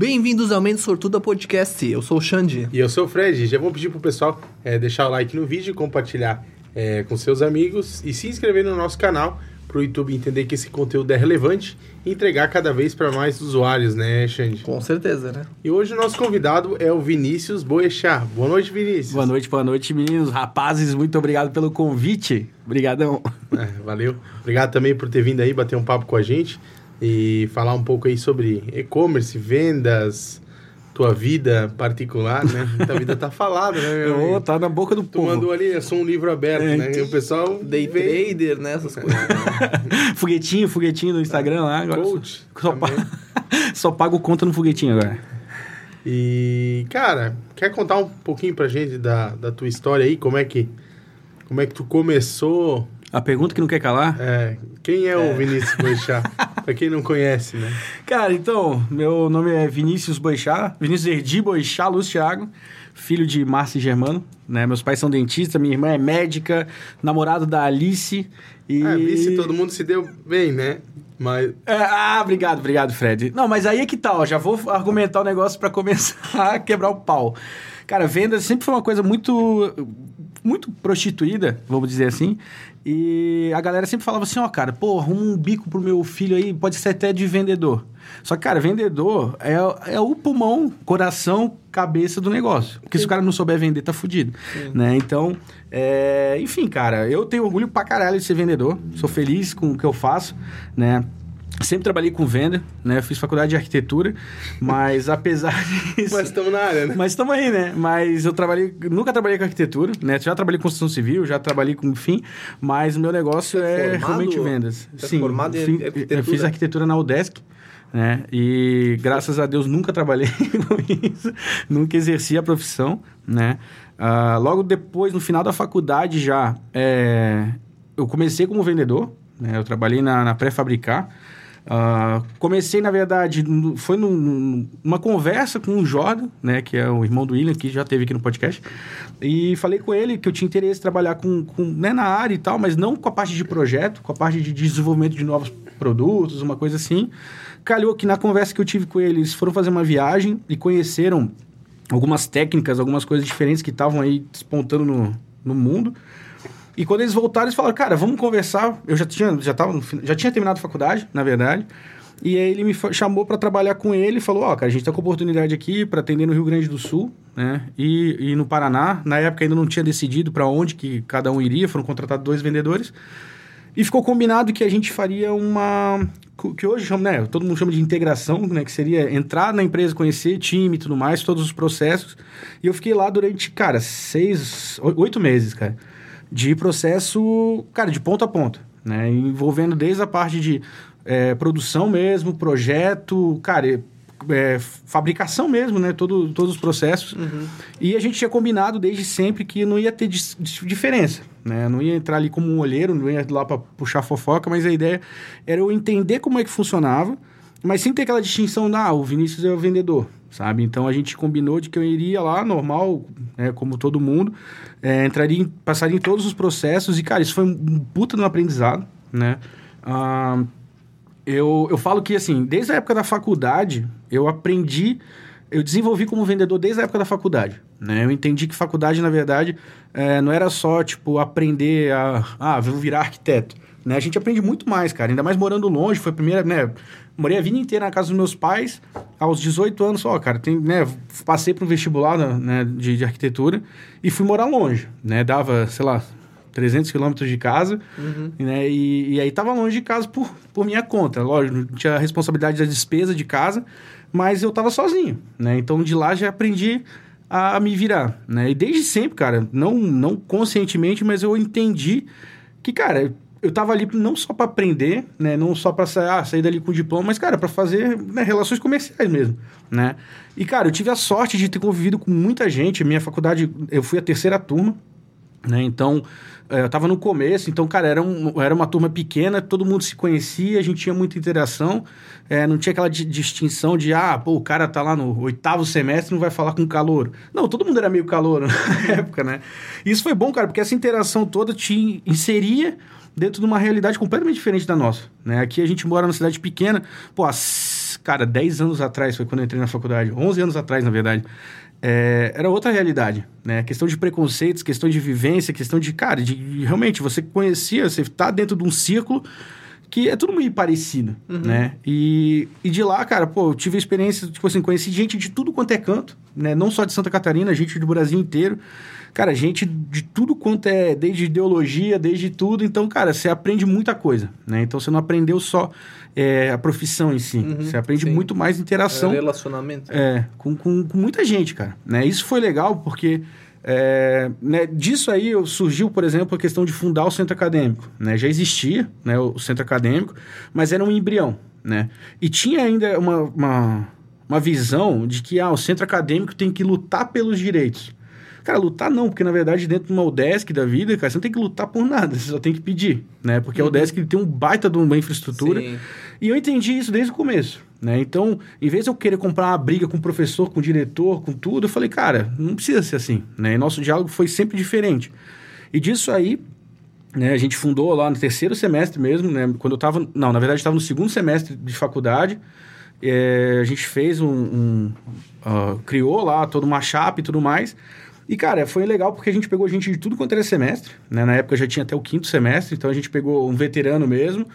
Bem-vindos ao Mente Sortuda Podcast. Eu sou o Xande. E eu sou o Fred. Já vou pedir pro pessoal é, deixar o like no vídeo, compartilhar é, com seus amigos e se inscrever no nosso canal para o YouTube entender que esse conteúdo é relevante e entregar cada vez para mais usuários, né, Xande? Com certeza, né? E hoje o nosso convidado é o Vinícius Boechat. Boa noite, Vinícius. Boa noite, boa noite, meninos. Rapazes, muito obrigado pelo convite. Obrigadão. É, valeu. Obrigado também por ter vindo aí bater um papo com a gente e falar um pouco aí sobre e-commerce, vendas, tua vida particular, né? Tua vida tá falada, né? Meu oh, tá na boca do tu povo. Tu mandou ali, é só um livro aberto, é, né? E o pessoal... Day trader, né? Essas coisas. foguetinho, foguetinho no Instagram lá. Agora Coach. Só, só, só pago conta no foguetinho agora. E, cara, quer contar um pouquinho pra gente da, da tua história aí? Como é que, como é que tu começou... A pergunta que não quer calar? É. Quem é, é. o Vinícius Boixá? pra quem não conhece, né? Cara, então, meu nome é Vinícius Boixá, Vinícius Erdi Boixá Luz Thiago, filho de Márcia e Germano, né? Meus pais são dentistas, minha irmã é médica, namorado da Alice e... Ah, Alice todo mundo se deu bem, né? Mas... É, ah, obrigado, obrigado, Fred. Não, mas aí é que tal, tá, já vou argumentar o negócio para começar a quebrar o pau. Cara, venda sempre foi uma coisa muito muito prostituída, vamos dizer assim. E a galera sempre falava assim, ó, oh, cara, pô, arruma um bico pro meu filho aí, pode ser até de vendedor. Só que, cara, vendedor é, é o pulmão, coração, cabeça do negócio. Porque Sim. se o cara não souber vender, tá fudido. Né? Então, é... enfim, cara, eu tenho orgulho pra caralho de ser vendedor. Sou feliz com o que eu faço, né? Sempre trabalhei com venda, né? fiz faculdade de arquitetura, mas apesar disso... Mas estamos na área, né? Mas estamos aí, né? Mas eu trabalhei... Nunca trabalhei com arquitetura, né? Já trabalhei com construção civil, já trabalhei com... Enfim, mas o meu negócio é formado? realmente vendas. Você é Sim. formado em arquitetura? Eu fiz arquitetura na UDESC, né? E graças a Deus nunca trabalhei com isso, nunca exerci a profissão, né? Uh, logo depois, no final da faculdade já, é... eu comecei como vendedor, né? Eu trabalhei na, na pré-fabricar, Uh, comecei, na verdade, no, foi num, numa conversa com o Jordan, né, que é o irmão do William, que já teve aqui no podcast, e falei com ele que eu tinha interesse em trabalhar com, com né, na área e tal, mas não com a parte de projeto, com a parte de desenvolvimento de novos produtos, uma coisa assim. Calhou que na conversa que eu tive com eles, foram fazer uma viagem e conheceram algumas técnicas, algumas coisas diferentes que estavam aí despontando no, no mundo. E quando eles voltaram, eles falaram, cara, vamos conversar. Eu já tinha, já tava já tinha terminado a faculdade, na verdade. E aí ele me chamou para trabalhar com ele e falou, ó, oh, cara, a gente tá com oportunidade aqui para atender no Rio Grande do Sul, né? E, e no Paraná. Na época ainda não tinha decidido para onde que cada um iria, foram contratados dois vendedores. E ficou combinado que a gente faria uma. que hoje chama, né? Todo mundo chama de integração, né? Que seria entrar na empresa, conhecer time e tudo mais, todos os processos. E eu fiquei lá durante, cara, seis, oito meses, cara de processo, cara, de ponta a ponta, né? Envolvendo desde a parte de é, produção mesmo, projeto, cara, é, fabricação mesmo, né? Todo, todos os processos. Uhum. E a gente tinha combinado desde sempre que não ia ter diferença, né? Não ia entrar ali como um olheiro, não ia lá para puxar fofoca, mas a ideia era eu entender como é que funcionava, mas sem ter aquela distinção, ah, o Vinícius é o vendedor, sabe? Então a gente combinou de que eu iria lá, normal, né, como todo mundo, é, entraria, em, passaria em todos os processos e, cara, isso foi um puta no aprendizado, né? Ah, eu, eu falo que, assim, desde a época da faculdade, eu aprendi, eu desenvolvi como vendedor desde a época da faculdade, né? Eu entendi que faculdade, na verdade, é, não era só, tipo, aprender a, ah, vou virar arquiteto, né? A gente aprende muito mais, cara, ainda mais morando longe, foi a primeira, né? Morei a vida inteira na casa dos meus pais, aos 18 anos só, cara. Tem, né, passei para um vestibular né, de, de, arquitetura e fui morar longe, né? Dava, sei lá, 300 quilômetros de casa, uhum. né? E, e, aí tava longe de casa por, por minha conta. Lógico, não tinha a responsabilidade da despesa de casa, mas eu tava sozinho, né? Então de lá já aprendi a, a me virar, né? E desde sempre, cara, não, não conscientemente, mas eu entendi que, cara, eu tava ali não só para aprender, né? Não só para sair, ah, sair dali com diploma, mas, cara, para fazer né, relações comerciais mesmo, né? E, cara, eu tive a sorte de ter convivido com muita gente. Minha faculdade, eu fui a terceira turma, né? Então, eh, eu tava no começo, então, cara, era, um, era uma turma pequena, todo mundo se conhecia, a gente tinha muita interação, é, não tinha aquela distinção de, ah, pô, o cara tá lá no oitavo semestre não vai falar com calor. Não, todo mundo era meio calor na época, né? Isso foi bom, cara, porque essa interação toda te inseria dentro de uma realidade completamente diferente da nossa. Né? Aqui a gente mora numa cidade pequena, pô, cara, 10 anos atrás, foi quando eu entrei na faculdade, 11 anos atrás, na verdade, é, era outra realidade, né? Questão de preconceitos, questão de vivência, questão de, cara, de realmente você conhecia, você tá dentro de um círculo que é tudo meio parecido, Uhum. né? E, e de lá, cara, pô, eu tive a experiência, tipo assim, conheci gente de tudo quanto é canto, né? Não só de Santa Catarina, gente do Brasil inteiro. Cara, gente de tudo quanto é, desde ideologia, desde tudo. Então, cara, você aprende muita coisa, né? Então, você não aprendeu só é, a profissão em si. Uhum, você aprende sim. muito mais interação. Relacionamento. É, com, com, com muita gente, cara. Né? Isso foi legal porque é, né, disso aí surgiu, por exemplo, a questão de fundar o centro acadêmico. Né? Já existia né, o centro acadêmico, mas era um embrião. Né? E tinha ainda uma, uma, uma visão de que ah, o centro acadêmico tem que lutar pelos direitos. Cara, lutar não, porque na verdade dentro de uma UDESC da vida, cara, você não tem que lutar por nada, você só tem que pedir, né? Porque a UDESC ele tem um baita de uma infraestrutura. Sim. E eu entendi isso desde o começo, né? Então, em vez de eu querer comprar uma briga com o professor, com o diretor, com tudo, eu falei, cara, não precisa ser assim, né? E nosso diálogo foi sempre diferente. E disso aí, né, a gente fundou lá no terceiro semestre mesmo, né? Quando eu tava... Não, na verdade, estava no segundo semestre de faculdade. É, a gente fez um... um ah, criou lá toda uma chapa e tudo mais. E, cara, foi legal porque a gente pegou gente de tudo quanto era semestre, né? Na época já tinha até o quinto semestre, então a gente pegou um veterano mesmo,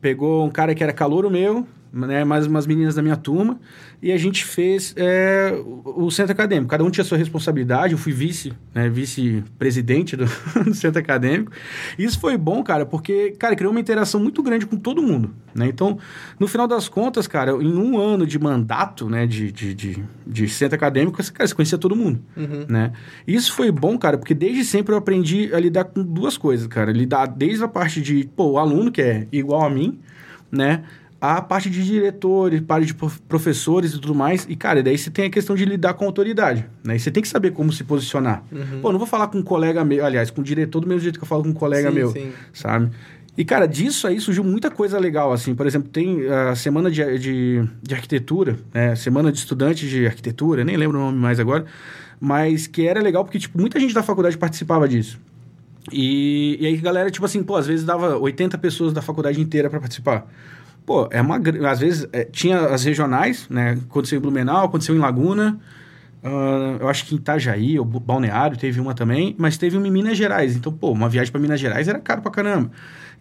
pegou um cara que era calouro meu, né? Mais umas meninas da minha turma, e a gente fez é, o, o centro acadêmico. Cada um tinha sua responsabilidade, eu fui vice, né? Vice-presidente do, do centro acadêmico. E isso foi bom, cara, porque, cara, criou uma interação muito grande com todo mundo, né? Então, no final das contas, cara, em um ano de mandato, né? De, de, de, de centro acadêmico, cara, você conhecia todo mundo, Uhum. né? E Isso foi bom, cara, porque desde sempre eu aprendi a lidar com duas coisas, cara. Lidar desde a parte de, pô, o aluno, que é igual a mim, né? A parte de diretores, parte de prof- professores e tudo mais. E, cara, daí você tem a questão de lidar com a autoridade, né? E você tem que saber como se posicionar. Uhum. Pô, não vou falar com um colega meu, aliás, com o diretor do mesmo jeito que eu falo com um colega Sim, meu, sim. sabe? E, cara, disso aí surgiu muita coisa legal, assim. Por exemplo, tem a semana de, de, de arquitetura, né? Semana de estudantes de arquitetura, nem lembro o nome mais agora. Mas que era legal porque, tipo, muita gente da faculdade participava disso. E, e aí a galera, tipo assim, pô, às vezes dava 80 pessoas da faculdade inteira para participar. Pô, é uma... Às vezes é, tinha as regionais, né? Aconteceu em Blumenau, aconteceu em Laguna... ah, eu acho que em Itajaí, ou Balneário, teve uma também, mas teve uma em Minas Gerais. Então, pô, uma viagem para Minas Gerais era caro pra caramba.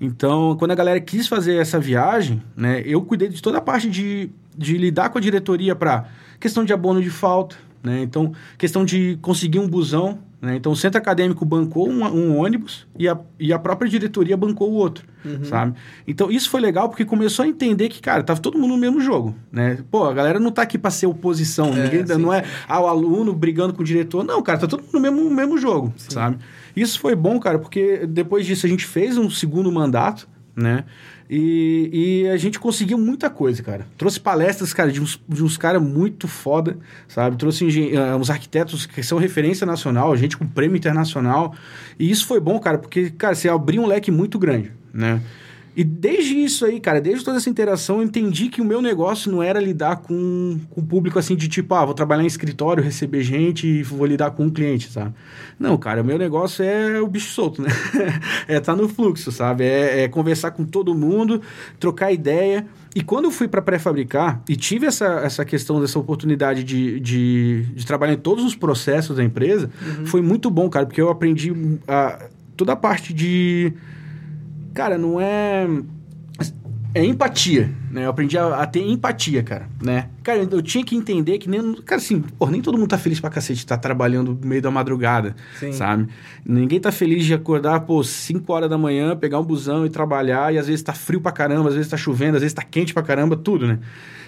Então, quando a galera quis fazer essa viagem, né, eu cuidei de toda a parte de, de lidar com a diretoria para questão de abono de falta, né? Então, questão de conseguir um busão, né? Então, o centro acadêmico bancou um, um ônibus e a, e a própria diretoria bancou o outro, sabe? Então, isso foi legal porque começou a entender que, cara, tava todo mundo no mesmo jogo, né? Pô, a galera não tá aqui para ser oposição, É, ninguém, sim, não é sim. ah, o aluno brigando com o diretor. Não, cara, tá todo mundo no mesmo, mesmo jogo, sabe? Isso foi bom, cara, porque depois disso a gente fez um segundo mandato, né? E, e a gente conseguiu muita coisa, cara. Trouxe palestras, cara, de uns, de uns caras muito foda, sabe? Trouxe ah, uns arquitetos que são referência nacional, gente com prêmio internacional. E isso foi bom, cara, porque, cara, você abriu um leque muito grande, né? E desde isso aí, cara, desde toda essa interação, eu entendi que o meu negócio não era lidar com, com o público assim de tipo, ah, vou trabalhar em escritório, receber gente e vou lidar com um cliente, sabe? Não, cara, o meu negócio é o bicho solto, né? é tá no fluxo, sabe? É, é conversar com todo mundo, trocar ideia. E quando eu fui para pré-fabricar e tive essa, essa questão dessa oportunidade de, de, de trabalhar em todos os processos da empresa, foi muito bom, cara, porque eu aprendi a, toda a parte de cara, não é. É empatia, né? Eu aprendi a, a ter empatia, cara, né? Cara, eu tinha que entender que nem. Cara, assim, pô, nem todo mundo tá feliz pra cacete tá trabalhando no meio da madrugada, Sim. sabe? Ninguém tá feliz de acordar, pô, 5 horas da manhã, pegar um busão e trabalhar, e às vezes tá frio pra caramba, às vezes tá chovendo, às vezes tá quente pra caramba, tudo, né?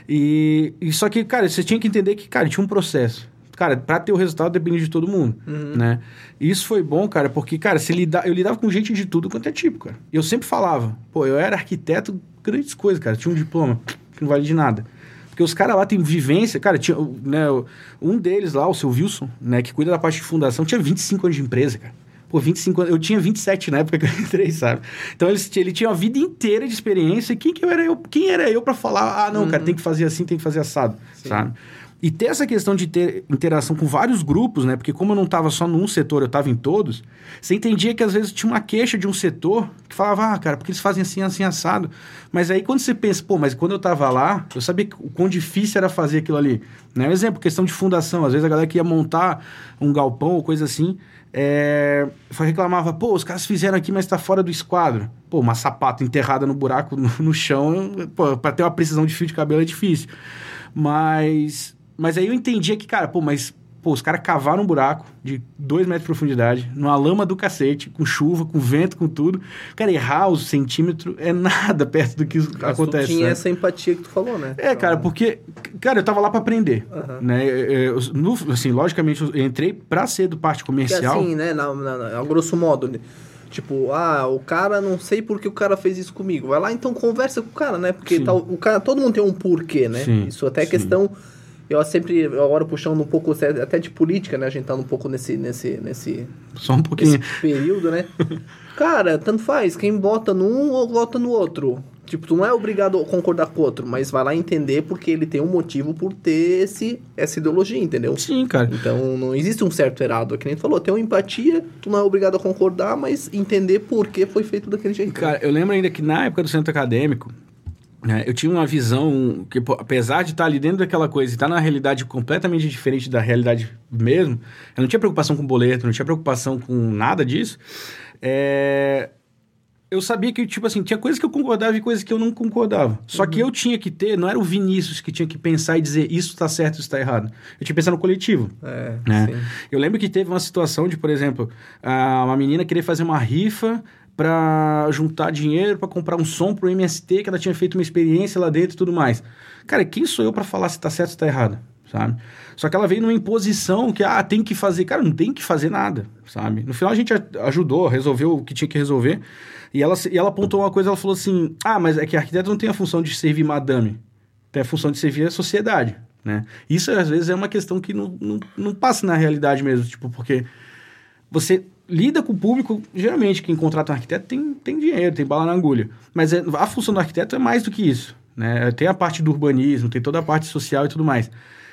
E, e só que, cara, você tinha que entender que, cara, tinha um processo. Cara, pra ter o resultado depende de todo mundo, né? E isso foi bom, cara, porque, cara, se lida, eu lidava com gente de tudo quanto é tipo, cara. E eu sempre falava, pô, eu era arquiteto, grandes coisas, cara. Tinha um diploma que não vale de nada. Porque os caras lá têm vivência, cara, tinha, né, um deles lá, o seu Wilson, né, que cuida da parte de fundação, tinha 25 anos de empresa, cara. Pô, 25 anos, eu tinha 27 na época que eu entrei, sabe? Então ele, ele tinha uma vida inteira de experiência. Quem que eu era eu? Quem era eu para falar, ah, não, cara, tem que fazer assim, tem que fazer assado, sabe? E ter essa questão de ter interação com vários grupos, né? Porque como eu não estava só num setor, eu estava em todos, você entendia que às vezes tinha uma queixa de um setor que falava, ah, cara, porque eles fazem assim, assim, assado. Mas aí quando você pensa, pô, mas quando eu estava lá, eu sabia o quão difícil era fazer aquilo ali. Né? Um exemplo, questão de fundação. Às vezes a galera que ia montar um galpão ou coisa assim, é, reclamava, pô, os caras fizeram aqui, mas está fora do esquadro. Pô, uma sapata enterrada no buraco no, no chão, para ter uma precisão de fio de cabelo é difícil. Mas mas aí eu entendia que, cara, pô, mas pô, os caras cavaram um buraco de dois metros de profundidade, numa lama do cacete, com chuva, com vento, com tudo. Cara, errar os centímetros é nada perto do que Mas acontece. Tu tinha né? essa empatia que tu falou, né? É, cara, porque, cara, eu tava lá para aprender, uhum. né? Eu, no, assim, logicamente, eu entrei para ser do parte comercial. Porque assim, né, na, na, na, a grosso modo, né? Tipo, ah, o cara, não sei por que o cara fez isso comigo. Vai lá, então, conversa com o cara, né? Porque tá, o cara, todo mundo tem um porquê, né? Sim, isso até é questão eu sempre, agora puxando um pouco até de política, né? A gente tá um pouco nesse, nesse, nesse... Só um pouquinho. período, né? Cara, tanto faz. Quem bota num ou vota no outro. Tipo, tu não é obrigado a concordar com o outro, mas vai lá entender porque ele tem um motivo por ter esse, essa ideologia, entendeu? Sim, cara. Então, não existe um certo errado. É que nem tu falou, tem uma empatia, tu não é obrigado a concordar, mas entender por que foi feito daquele jeito. Cara, eu lembro ainda que na época do centro acadêmico, eu tinha uma visão que, apesar de estar ali dentro daquela coisa e estar na realidade completamente diferente da realidade mesmo, eu não tinha preocupação com boleto, não tinha preocupação com nada disso. É, eu sabia que, tipo assim, tinha coisas que eu concordava e coisas que eu não concordava. Só uhum. que eu tinha que ter, não era o Vinícius que tinha que pensar e dizer isso está certo, isso está errado. Eu tinha que pensar no coletivo. É, né? Eu lembro que teve uma situação de, por exemplo, uma menina querer fazer uma rifa para juntar dinheiro para comprar um som pro MST, que ela tinha feito uma experiência lá dentro e tudo mais. Cara, quem sou eu para falar se tá certo ou se tá errado, sabe? Só que ela veio numa imposição que, ah, tem que fazer. Cara, não tem que fazer nada, sabe? No final a gente ajudou, resolveu o que tinha que resolver. E ela, e ela apontou uma coisa, ela falou assim, ah, mas é que arquiteto não tem a função de servir madame, tem a função de servir a sociedade, né? Isso, às vezes, é uma questão que não, não, não passa na realidade mesmo, tipo, porque você lida com o público, geralmente quem contrata um arquiteto tem, tem dinheiro, tem bala na agulha. Mas é, a função do arquiteto é mais do que isso. Né? Tem a parte do urbanismo, tem toda a parte social e tudo mais.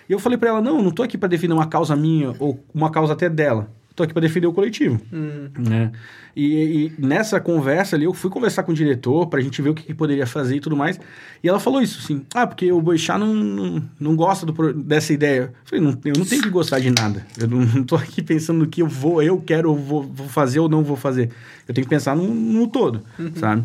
E eu falei para ela, não, não tô aqui para definir uma causa minha ou uma causa até dela tô aqui para defender o coletivo. Uhum. Né? E, e, nessa conversa ali, eu fui conversar com o diretor para a gente ver o que, que, poderia fazer e tudo mais. E ela falou isso, assim, ah, porque o Boixá não, não, não gosta do, dessa ideia. Eu falei, não, eu não tenho que gostar de nada. Eu não, tô aqui pensando no que eu vou, eu quero, vou, vou fazer ou não vou fazer. Eu tenho que pensar no, no todo, uhum. sabe?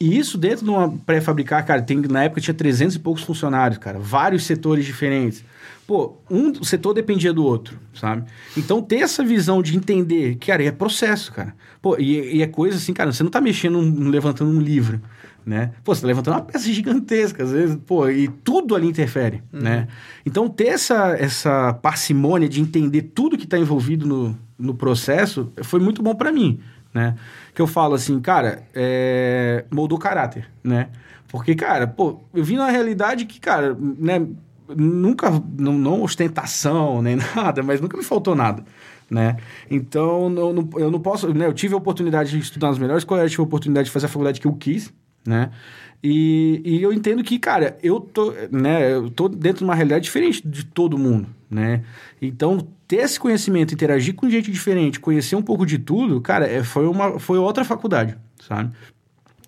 E isso dentro de uma pré-fabricar, cara, tem, na época tinha 300 e poucos funcionários, cara, vários setores diferentes pô, um setor dependia do outro, sabe? Então, ter essa visão de entender, cara, é processo, cara. Pô, e, e é coisa assim, cara, você não tá mexendo, levantando um livro, né? Pô, você tá levantando uma peça gigantesca, às vezes, pô, e tudo ali interfere, uhum. né? Então, ter essa, essa parcimônia de entender tudo que está envolvido no, no processo foi muito bom para mim, né? Que eu falo assim, cara, é... moldou caráter, né? Porque, cara, pô, eu vi na realidade que, cara, né nunca, não, não, ostentação nem nada, mas nunca me faltou nada, né? Então, não, não, eu não posso, né? Eu tive a oportunidade de estudar nas melhores colégios, tive a oportunidade de fazer a faculdade que eu quis, né? E, e eu entendo que, cara, eu tô, né, eu tô dentro de uma realidade diferente de todo mundo, né? Então, ter esse conhecimento, interagir com gente diferente, conhecer um pouco de tudo, cara, é, foi, uma, foi outra faculdade, sabe?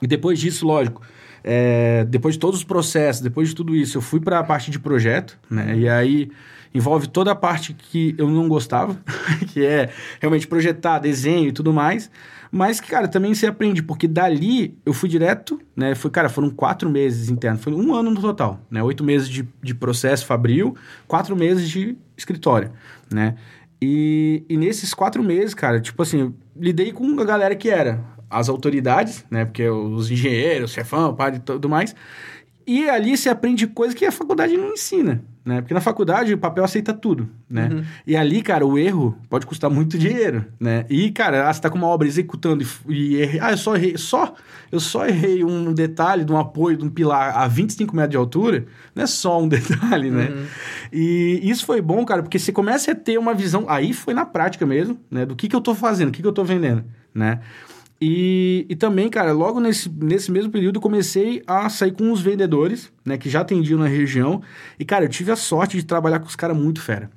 E depois disso, lógico, é, depois de todos os processos, depois de tudo isso, eu fui para a parte de projeto, né? E aí envolve toda a parte que eu não gostava, que é realmente projetar, desenho e tudo mais. Mas que, cara, também você aprende, porque dali eu fui direto, né? Foi, cara, foram quatro meses internos, foi um ano no total, né? Oito meses de, de processo fabril, quatro meses de escritório, né? E, e nesses quatro meses, cara, tipo assim, lidei com a galera que era as autoridades, né? Porque os engenheiros, chefão, padre e tudo mais. E ali se aprende coisas que a faculdade não ensina, né? Porque na faculdade o papel aceita tudo, né? Uhum. E ali, cara, o erro pode custar muito dinheiro, né? E, cara, ah, você tá com uma obra executando e, e errei. Ah, eu só errei, só, eu só errei um detalhe de um apoio de um pilar a 25 metros de altura, não é só um detalhe, né? Uhum. E isso foi bom, cara, porque você começa a ter uma visão, aí foi na prática mesmo, né? Do que que eu tô fazendo, o que que eu tô vendendo, né? E, e também, cara, logo nesse, nesse mesmo período comecei a sair com os vendedores, né, que já atendiam na região. E, cara, eu tive a sorte de trabalhar com os caras muito fera,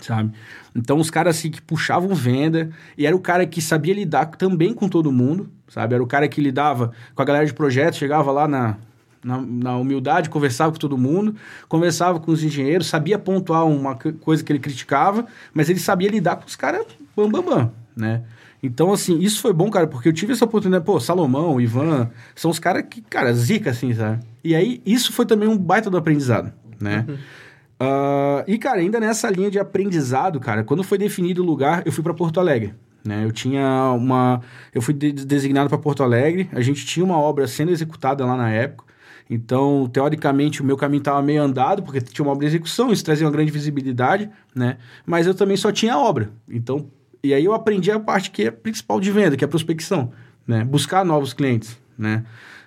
sabe? Então, os caras, assim, que puxavam venda, e era o cara que sabia lidar também com todo mundo, sabe? Era o cara que lidava com a galera de projeto, chegava lá na, na, na, humildade, conversava com todo mundo, conversava com os engenheiros, sabia pontuar uma coisa que ele criticava, mas ele sabia lidar com os caras bam, bam, bam, né? Então, assim, isso foi bom, cara, porque eu tive essa oportunidade, pô, Salomão, Ivan, são os caras que, cara, zica, assim, sabe? E aí, isso foi também um baita do aprendizado, né? Uhum. Uh, e, cara, ainda nessa linha de aprendizado, cara, quando foi definido o lugar, eu fui para Porto Alegre. Né? Eu tinha uma. Eu fui de designado para Porto Alegre, a gente tinha uma obra sendo executada lá na época. Então, teoricamente, o meu caminho estava meio andado, porque tinha uma obra de execução, isso trazia uma grande visibilidade, né? Mas eu também só tinha obra. Então, e aí eu aprendi a parte que é principal de venda, que é a prospecção, né? Buscar novos clientes, né?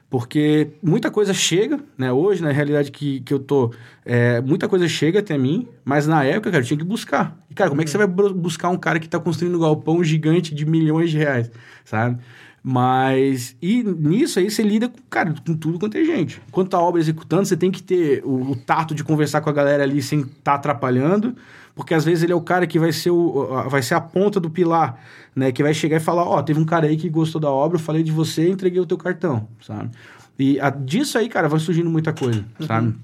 Porque muita coisa chega, né? Hoje, na realidade que, que eu tô, é, muita coisa chega até mim, mas na época, cara, eu tinha que buscar. E, cara, como é que você vai buscar um cara que está construindo um galpão gigante de milhões de reais, sabe? Mas, e nisso aí você lida com, cara, com tudo quanto é gente. Enquanto a obra executando, você tem que ter o, o tato de conversar com a galera ali sem estar tá atrapalhando, porque às vezes ele é o cara que vai ser, o, vai ser a ponta do pilar né? Que vai chegar e falar, ó, oh, teve um cara aí que gostou da obra, eu falei de você, entreguei o teu cartão, sabe? E a, disso aí, cara, vai surgindo muita coisa, uhum. sabe?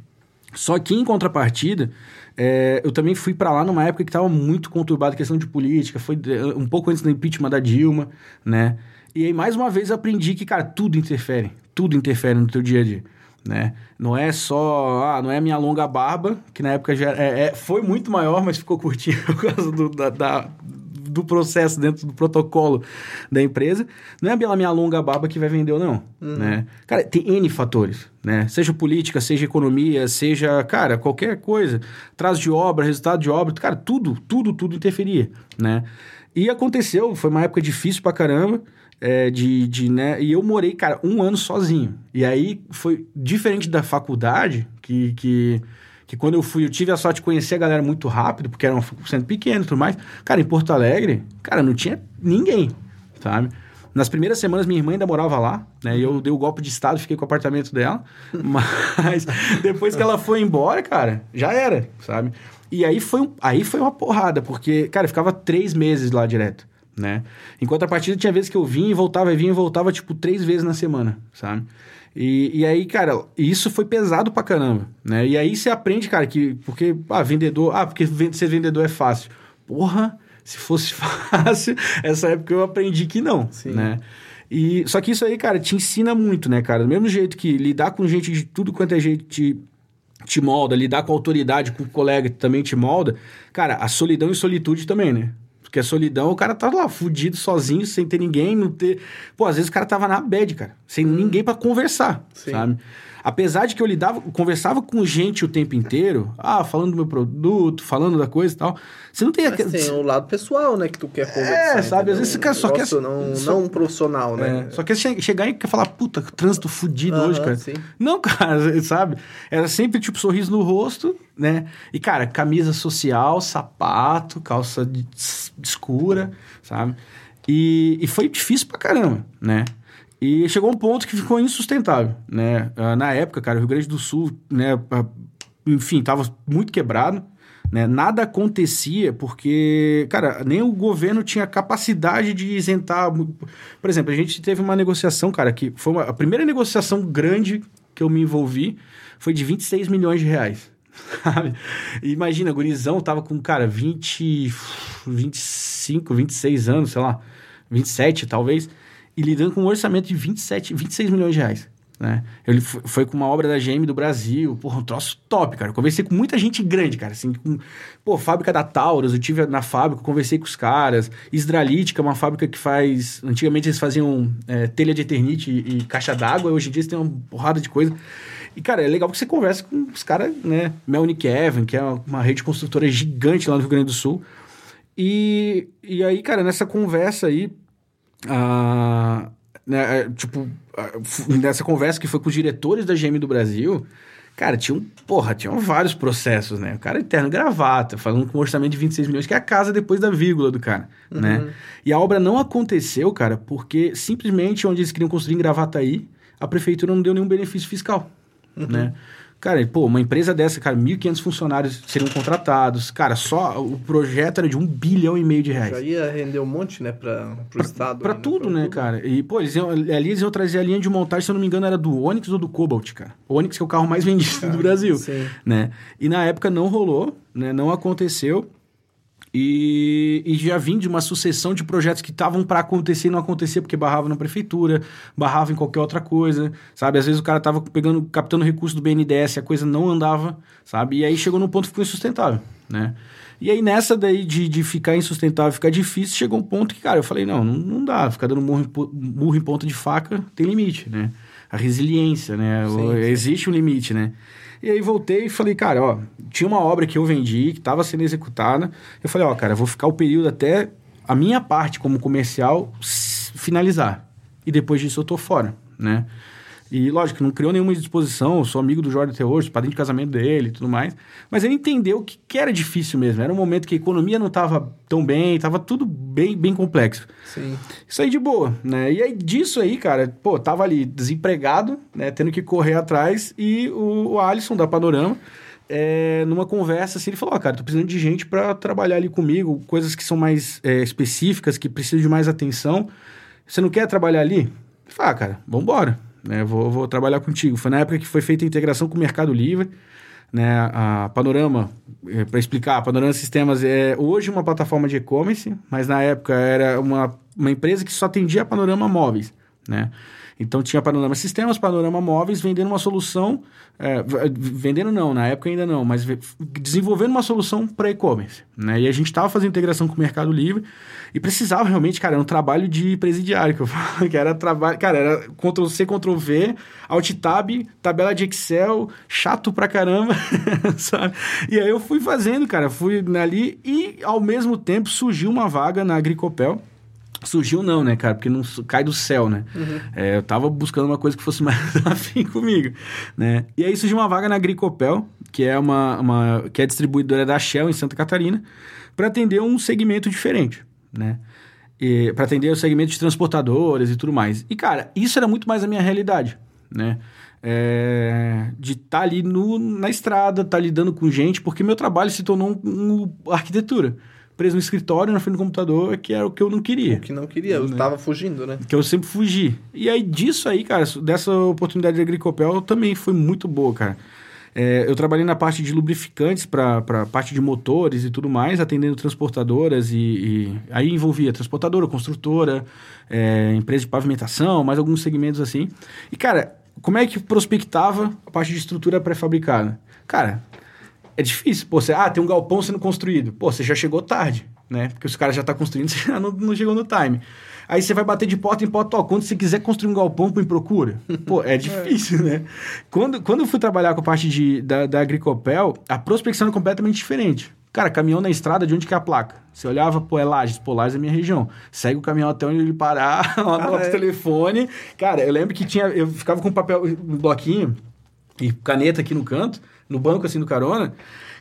Só que em contrapartida, é, eu também fui para lá numa época que estava muito conturbada a questão de política, foi um pouco antes do impeachment da Dilma, né? E aí, mais uma vez, aprendi que, cara, tudo interfere, tudo interfere no teu dia a dia, né? Não é só, ah, não é a minha longa barba, que na época já é, é, foi muito maior, mas ficou curtinho por causa do, da, da, do processo, dentro do protocolo da empresa, não é pela minha longa barba que vai vender ou não, uhum. né? Cara, tem N fatores, né? Seja política, seja economia, seja, cara, qualquer coisa. Traço de obra, resultado de obra, cara, tudo, tudo, tudo interferia, né? E aconteceu, foi uma época difícil pra caramba, é, de, de, né? E eu morei, cara, um ano sozinho. E aí foi diferente da faculdade, que, que que quando eu fui, eu tive a sorte de conhecer a galera muito rápido, porque era um centro pequeno e tudo mais. Cara, em Porto Alegre, cara, não tinha ninguém, sabe? Nas primeiras semanas, minha irmã ainda morava lá, né? E eu dei o golpe de estado, fiquei com o apartamento dela. Mas depois que ela foi embora, cara, já era, sabe? E aí foi, aí foi uma porrada, porque, cara, eu ficava três meses lá direto, né? Enquanto a partida tinha vezes que eu vinha e voltava, e vinha e voltava, tipo, três vezes na semana, sabe? E, e aí, cara, isso foi pesado pra caramba, né? E aí você aprende, cara, que... Porque, ah, vendedor... Ah, porque ser vendedor é fácil. Porra, se fosse fácil, essa época eu aprendi que não, Sim. né? E, só que isso aí, cara, te ensina muito, né, cara? Do mesmo jeito que lidar com gente de tudo quanto é jeito te, te molda, lidar com autoridade, com o colega também te molda, cara, a solidão e solitude também, né? Porque a solidão, o cara tá lá fudido sozinho, sem ter ninguém, não ter. Pô, às vezes o cara tava na bad, cara, sem hum. ninguém para conversar, Sim. sabe? Apesar de que eu lidava, conversava com gente o tempo inteiro, ah, falando do meu produto, falando da coisa e tal. Você não tem aquele. Tem o lado pessoal, né, que tu quer conversar. É, sabe? Às vezes você quer, só quer. Não, só, não profissional, né? É, só quer chegar e quer falar, puta, trânsito fudido uh -huh, hoje, cara. Sim. Não, cara, sabe? Era sempre tipo sorriso no rosto, né? E, cara, camisa social, sapato, calça escura, sabe? E, e foi difícil pra caramba, né? E chegou um ponto que ficou insustentável, né? Uh, na época, cara, o Rio Grande do Sul, né? Uh, enfim, tava muito quebrado, né? Nada acontecia porque, cara, nem o governo tinha capacidade de isentar... Por exemplo, a gente teve uma negociação, cara, que foi uma, a primeira negociação grande que eu me envolvi foi de 26 milhões de reais. Sabe? Imagina, gurizão tava com, cara, 20, 25, 26 anos, sei lá, 27 talvez e lidando com um orçamento de 27, 26 milhões de reais. Né? Ele foi com uma obra da GM do Brasil, porra, um troço top, cara. Eu conversei com muita gente grande, cara, assim, com, pô, fábrica da Taurus, eu tive na fábrica, conversei com os caras. Que é uma fábrica que faz, antigamente eles faziam é, telha de eternite e, e caixa d'água, hoje em dia eles têm uma porrada de coisa. E, cara, é legal que você conversa com os caras, né? Melnick Evan, que é uma rede construtora gigante lá no Rio Grande do Sul. E, e aí, cara, nessa conversa aí, ah, né, é, tipo, nessa conversa que foi com os diretores da GM do Brasil, Cara, tinha um, porra, tinham vários processos, né? O cara interno gravata, falando com um orçamento de 26 milhões, que é a casa depois da vírgula do cara, uhum. né? E a obra não aconteceu, cara, porque simplesmente onde eles queriam construir em Gravataí, a prefeitura não deu nenhum benefício fiscal, uhum. né? Cara, pô, uma empresa dessa, cara, 1.500 funcionários seriam contratados. Cara, só o projeto era de um bilhão e meio de reais. Já ia render um monte, né, para o Estado. Para né? tudo, né, tudo. cara? E, pô, eles iam, ali eles iam trazer a linha de montagem, se eu não me engano, era do Onix ou do Cobalt, cara. O Onix que é o carro mais vendido do Brasil, sim. né? E na época não rolou, né? Não aconteceu. E, e, já vim de uma sucessão de projetos que estavam para acontecer e não acontecia porque barrava na prefeitura, barrava em qualquer outra coisa, sabe? Às vezes o cara tava pegando, captando recurso do BNDES, a coisa não andava, sabe? E aí chegou num ponto que ficou insustentável, né? E aí nessa daí de, de ficar insustentável, ficar difícil, chegou um ponto que, cara, eu falei, não, não, não dá, ficar dando murro em, murro em ponta de faca tem limite, né? A resiliência, né? Sim, sim. Existe um limite, né? E aí voltei e falei, cara, ó, tinha uma obra que eu vendi, que estava sendo executada. Eu falei, ó, cara, vou ficar o período até a minha parte como comercial finalizar. E depois disso eu tô fora, né? E, lógico, não criou nenhuma disposição, sou amigo do Jorge até hoje, padrinho de casamento dele e tudo mais. Mas ele entendeu que, que era difícil mesmo. Era um momento que a economia não estava tão bem, estava tudo bem, bem complexo. Sim. Isso aí de boa, né? E aí, disso aí, cara, pô, tava ali desempregado, né? Tendo que correr atrás. E o, o Alisson, da Panorama, é, numa conversa assim, ele falou: Ó, oh, cara, tô precisando de gente para trabalhar ali comigo, coisas que são mais é, específicas, que precisam de mais atenção. Você não quer trabalhar ali? Falei, ah, cara, vambora né? Vou, vou trabalhar contigo. Foi na época que foi feita a integração com o Mercado Livre, né? A Panorama, é, para explicar, a Panorama Sistemas é hoje uma plataforma de e-commerce, mas na época era uma, uma empresa que só atendia a Panorama Móveis, né? Então tinha Panorama Sistemas, Panorama Móveis vendendo uma solução, é, vendendo não, na época ainda não, mas desenvolvendo uma solução para e-commerce. Né? E a gente estava fazendo integração com o Mercado Livre e precisava realmente, cara, era um trabalho de presidiário que eu falo, que era trabalho, cara, era Ctrl C, Ctrl V, Alt Tab, tabela de Excel, chato pra caramba, sabe? E aí eu fui fazendo, cara, fui ali e ao mesmo tempo surgiu uma vaga na Agricopel Surgiu não, né, cara? Porque não cai do céu, né? Uhum. É, eu tava buscando uma coisa que fosse mais afim comigo, né? E aí surgiu uma vaga na Agricopel, que é uma, uma que é distribuidora da Shell em Santa Catarina, para atender um segmento diferente, né? Para atender o segmento de transportadoras e tudo mais. E, cara, isso era muito mais a minha realidade, né? É, de estar tá ali no, na estrada, estar tá lidando com gente, porque meu trabalho se tornou um, um arquitetura preso no escritório, na frente do computador, que era o que eu não queria. O que não queria, eu estava fugindo, né? Que eu sempre fugi. E aí, disso aí, cara, dessa oportunidade de Agricopel também foi muito boa, cara. É, eu trabalhei na parte de lubrificantes para parte de motores e tudo mais, atendendo transportadoras e, e aí envolvia transportadora, construtora, é, empresa de pavimentação, mais alguns segmentos assim. E, cara, como é que prospectava a parte de estrutura pré-fabricada? Cara, é difícil. Pô, você, ah, tem um galpão sendo construído. Pô, você já chegou tarde, né? Porque os caras já estão tá construindo, você já não, não chegou no time. Aí você vai bater de porta em porta, ó, quando você quiser construir um galpão, põe procura. Pô, é difícil, né? Quando, quando eu fui trabalhar com a parte de, da, da Agricopel, a prospecção é completamente diferente. Cara, caminhão na estrada, de onde que é a placa? Você olhava, pô, é Lages, pô, Lages é minha região. Segue o caminhão até onde ele parar, anota ah, é. o telefone. Cara, eu lembro que tinha, eu ficava com papel, um bloquinho e caneta aqui no canto, no banco assim do carona.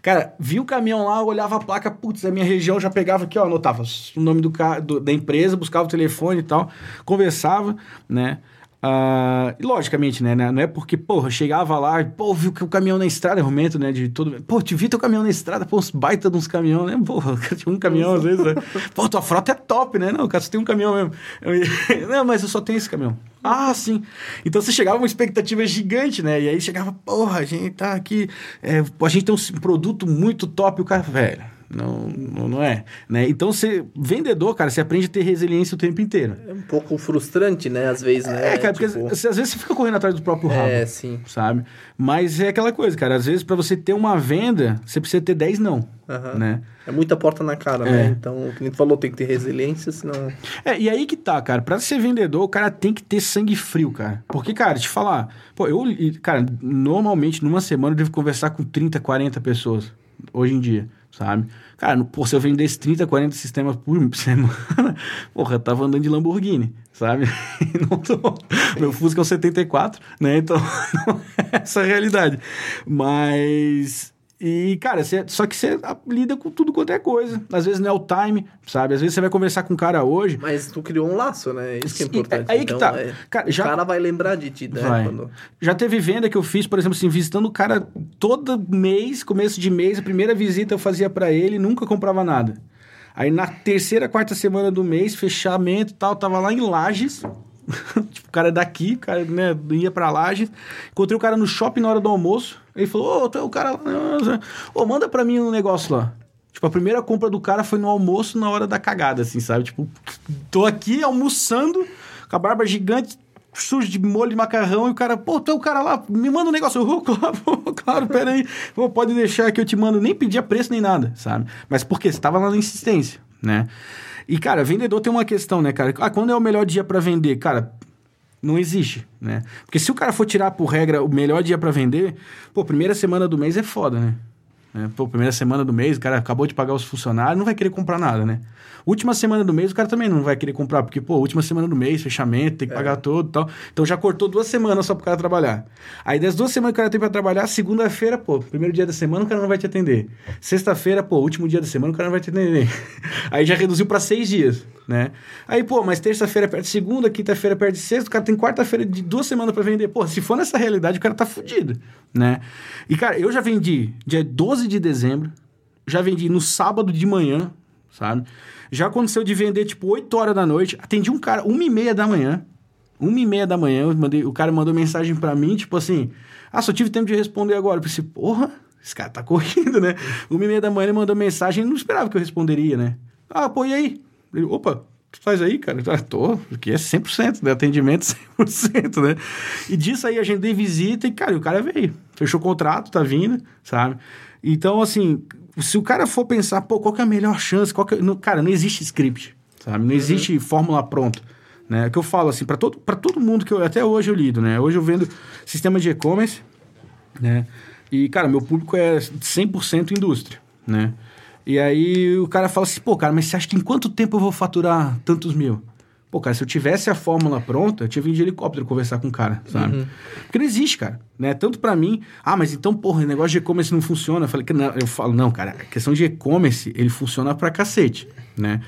Cara, vi o caminhão lá, olhava a placa, putz, a minha região já pegava aqui, ó, anotava o nome do, do da empresa, buscava o telefone e tal, conversava, né? Uh, logicamente, né, né? Não é porque, porra, chegava lá, pô, viu que o caminhão na estrada, é momento, né? De todo. Pô, te vi teu caminhão na estrada, pô, uns baita de uns caminhões, né? Porra, tinha um caminhão às vezes, né? Pô, tua frota é top, né? Não, cara, você tem um caminhão mesmo. Eu, não, mas eu só tenho esse caminhão. Ah, sim. Então você chegava uma expectativa gigante, né? E aí chegava, porra, a gente tá aqui, é, a gente tem um produto muito top, o cara, velho não, não, é. Né? Então, você, vendedor, cara, você aprende a ter resiliência o tempo inteiro. É um pouco frustrante, né? Às vezes, né? É, cara, porque tipo... às, vezes você fica correndo atrás do próprio rabo. É, sim. Sabe? Mas é aquela coisa, cara. Às vezes, para você ter uma venda, você precisa ter 10 não. Uhum. Né? É muita porta na cara, é. né? Então, o cliente falou, tem que ter resiliência, senão... É, e aí que tá, cara. Pra ser vendedor, o cara tem que ter sangue frio, cara. Porque, cara, te falar... Pô, eu... Cara, normalmente, numa semana, eu devo conversar com 30, 40 pessoas. Hoje em dia sabe? Cara, pô, se eu vendesse 30, 40 sistemas por semana, porra, eu tava andando de Lamborghini, sabe? Tô... Meu Fusca é um 74, né? Então, não é essa a realidade. Mas e, cara, só que você lida com tudo quanto é coisa. Às vezes não é o time, sabe? Às vezes você vai conversar com um cara hoje. Mas tu criou um laço, né? Isso que é importante. Aí então, que tá. É, cara, já, o cara vai lembrar de ti, né? Quando... Já teve venda que eu fiz, por exemplo, assim, visitando o cara todo mês, começo de mês, a primeira visita eu fazia para ele nunca comprava nada. Aí na terceira, quarta semana do mês, fechamento e tal, tava lá em Lages. tipo, o cara é daqui, o cara né, ia pra Lages. Encontrei o cara no shopping na hora do almoço. Ele falou, ô, oh, o cara lá. Ô, manda pra mim um negócio lá. Tipo, a primeira compra do cara foi no almoço na hora da cagada, assim, sabe? Tipo, tô aqui almoçando, com a barba gigante, sujo de molho de macarrão, e o cara, pô, tu é o cara lá, me manda um negócio. Eu, oh, claro, claro, peraí. Pô, pode deixar que eu te mando. Nem pedia preço nem nada, sabe? Mas por quê? Você tava lá na insistência, né? E, cara, vendedor tem uma questão, né, cara? Ah, quando é o melhor dia para vender? Cara, não existe, né? Porque se o cara for tirar por regra o melhor dia para vender, pô, primeira semana do mês é foda, né? É, pô, primeira semana do mês, o cara acabou de pagar os funcionários, não vai querer comprar nada, né? Última semana do mês, o cara também não vai querer comprar, porque, pô, última semana do mês, fechamento, tem que é. pagar todo e tal. Então já cortou duas semanas só pro cara trabalhar. Aí das duas semanas que o cara tem pra trabalhar, segunda-feira, pô, primeiro dia da semana o cara não vai te atender. Sexta-feira, pô, último dia da semana o cara não vai te atender. Aí já reduziu para seis dias, né? Aí, pô, mas terça-feira perde segunda, quinta-feira perde sexta, o cara tem quarta-feira de duas semanas para vender. Pô, se for nessa realidade, o cara tá fudido, né? E, cara, eu já vendi dia 12 de dezembro, já vendi no sábado de manhã, sabe? Já aconteceu de vender, tipo, 8 horas da noite. Atendi um cara, uma e meia da manhã. Uma e meia da manhã, mandei, o cara mandou mensagem para mim, tipo assim... Ah, só tive tempo de responder agora. Eu pensei, porra, esse cara tá correndo, né? Uma e meia da manhã ele mandou mensagem, não esperava que eu responderia, né? Ah, pô, e aí? Ele, opa, tu faz aí, cara? Ah, tô, aqui é 100%, né? Atendimento 100%, né? E disso aí a gente dei visita e, cara, o cara veio. Fechou o contrato, tá vindo, sabe? Então, assim, se o cara for pensar, pô, qual que é a melhor chance? Qual que é... não, cara, não existe script, sabe? Não uhum. existe fórmula pronta. Né? É que eu falo assim, para todo, todo mundo que eu até hoje eu lido, né? Hoje eu vendo sistema de e-commerce, né? E, cara, meu público é 100% indústria, né? E aí o cara fala assim, pô, cara, mas você acha que em quanto tempo eu vou faturar tantos mil? Pô, cara, se eu tivesse a fórmula pronta, eu tinha vindo de helicóptero conversar com o cara, sabe? Uhum. Porque não existe, cara. Né? Tanto para mim, ah, mas então, porra, o negócio de e-commerce não funciona. Eu falei que não, eu falo, não, cara, a questão de e-commerce, ele funciona pra cacete, né?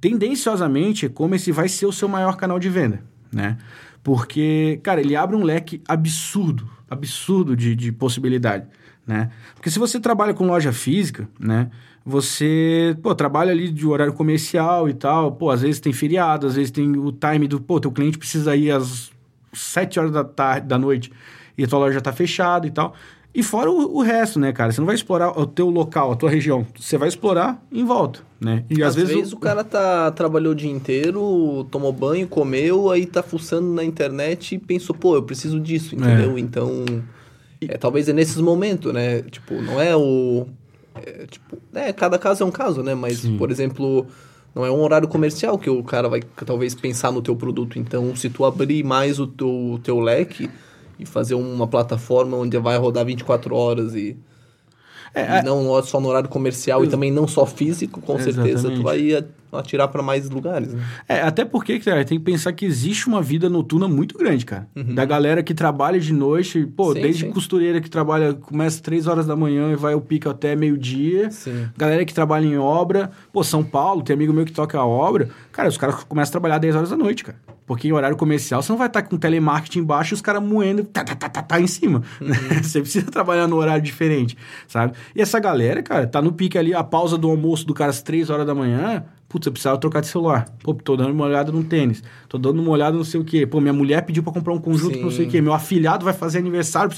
Tendenciosamente, e-commerce vai ser o seu maior canal de venda, né? Porque, cara, ele abre um leque absurdo, absurdo de, de possibilidade, né? Porque se você trabalha com loja física, né? Você, pô, trabalha ali de horário comercial e tal, pô, às vezes tem feriado, às vezes tem o time do, pô, teu cliente precisa ir às 7 horas da tarde, da noite e a tua loja já tá fechada e tal. E fora o, o, resto, né, cara? Você não vai explorar o teu local, a tua região. Você vai explorar em volta, né? E às, às vezes, vezes o... o... cara tá, trabalhou o dia inteiro, tomou banho, comeu, aí tá fuçando na internet e pensou, pô, eu preciso disso, entendeu? É. Então, é, talvez é nesses momentos, né? Tipo, não é o é, tipo, é, cada caso é um caso, né? Mas, Sim. por exemplo, não é um horário comercial que o cara vai talvez pensar no teu produto. Então, se tu abrir mais o teu, o teu leque e fazer uma plataforma onde vai rodar 24 horas e, é, e não só no horário comercial e também não só físico, com certeza tu vai atirar para mais lugares, né? É, até porque, cara, tem que pensar que existe uma vida noturna muito grande, cara. Uhum. Da galera que trabalha de noite, pô, sim, desde sim. costureira que trabalha, começa três horas da manhã e vai o pico até meio-dia. Galera que trabalha em obra, pô, São Paulo, tem amigo meu que toca a obra. Cara, os caras começam a trabalhar 10 horas da noite, cara. Porque em horário comercial você não vai estar com telemarketing embaixo e os caras moendo tá, tá, tá, tá, tá em cima. Uhum. você precisa trabalhar no horário diferente, sabe? E essa galera, cara, tá no pique ali, a pausa do almoço do cara às 3 horas da manhã, Putz, eu precisava trocar de celular. Pô, tô dando uma olhada no tênis. Tô dando uma olhada no sei o quê. Pô, minha mulher pediu para comprar um conjunto não sei o quê. Meu afilhado vai fazer aniversário.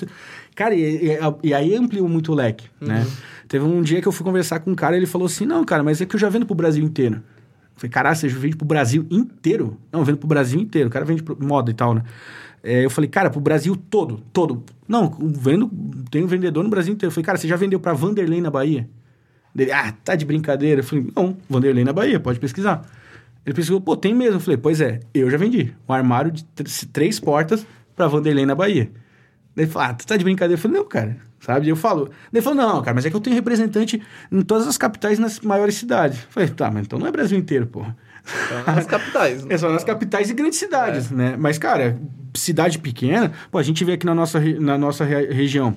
Cara, e, e, e, aí ampliou muito o leque, uhum. né? Teve um dia que eu fui conversar com um cara e ele falou assim, não, cara, mas é que eu já vendo pro Brasil inteiro. Eu falei, caralho, você vende pro Brasil inteiro? Não, vendo pro Brasil inteiro. O cara vende moda e tal, né? É, eu falei, cara, pro Brasil todo, todo. Não, vendo, tem um vendedor no Brasil inteiro. Eu falei, cara, você já vendeu pra Vanderlei na Bahia? Dele, ah, tá de brincadeira. Eu falei, não, Vanderlei na Bahia, pode pesquisar. Ele pesquisou, pô, tem mesmo. Eu falei, pois é, eu já vendi um armário de três portas para Vanderlei na Bahia. Ele falou, ah, tu tá de brincadeira? Eu falei, não, cara, sabe? Eu falo, ele falou, não, cara, mas é que eu tenho representante em todas as capitais nas maiores cidades. Eu falei, tá, mas então não é Brasil inteiro, porra. É nas capitais. Né? É só nas capitais e grandes cidades, é. né? Mas, cara, cidade pequena, pô, a gente vê aqui na nossa, na nossa região,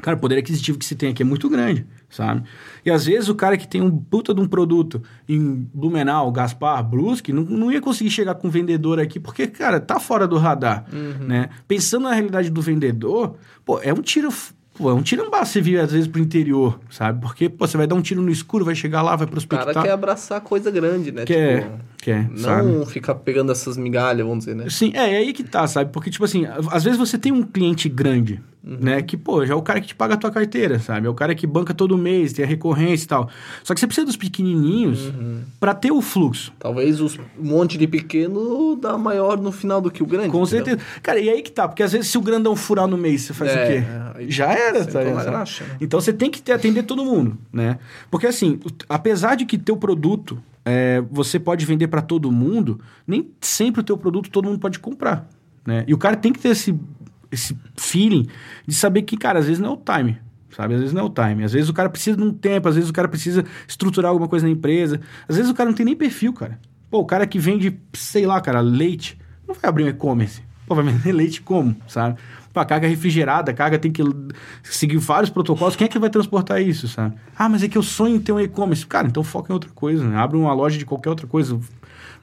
cara, o poder aquisitivo que se tem aqui é muito grande, sabe? E às vezes o cara que tem um puta de um produto em Blumenau, Gaspar, Brusque, não, não ia conseguir chegar com o vendedor aqui, porque, cara, tá fora do radar, uhum. né? Pensando na realidade do vendedor, pô, é um tiro Pô, é um tirambaço você vir às vezes pro interior, sabe? Porque, pô, você vai dar um tiro no escuro, vai chegar lá, vai prospectar. O cara quer abraçar coisa grande, né? Quer, tipo, quer, Não sabe? ficar pegando essas migalhas, vamos dizer, né? Sim, é, é aí que tá, sabe? Porque, tipo assim, às vezes você tem um cliente grande, Uhum. Né? Que, pô, já é o cara que te paga a tua carteira, sabe? É o cara que banca todo mês, tem a recorrência e tal. Só que você precisa dos pequenininhos uhum. para ter o fluxo. Talvez os, um monte de pequeno dá maior no final do que o grande. Com entendeu? certeza. Cara, e aí que tá, porque às vezes se o grandão furar no mês, você faz é, o quê? É, já era, tá? Né? Então você tem que ter, atender todo mundo, né? Porque assim, apesar de que teu produto é, você pode vender para todo mundo, nem sempre o teu produto todo mundo pode comprar. Né? E o cara tem que ter esse esse feeling de saber que, cara, às vezes não é o time. Sabe? Às vezes não é o time. Às vezes o cara precisa de um tempo, às vezes o cara precisa estruturar alguma coisa na empresa. Às vezes o cara não tem nem perfil, cara. Pô, o cara que vende, sei lá, cara, leite, não vai abrir um e-commerce. Pô, vai vender leite como, sabe? Pô, a carga refrigerada, a carga tem que seguir vários protocolos. Quem é que vai transportar isso, sabe? Ah, mas é que eu sonho em ter um e-commerce. Cara, então foca em outra coisa, né? Abre uma loja de qualquer outra coisa.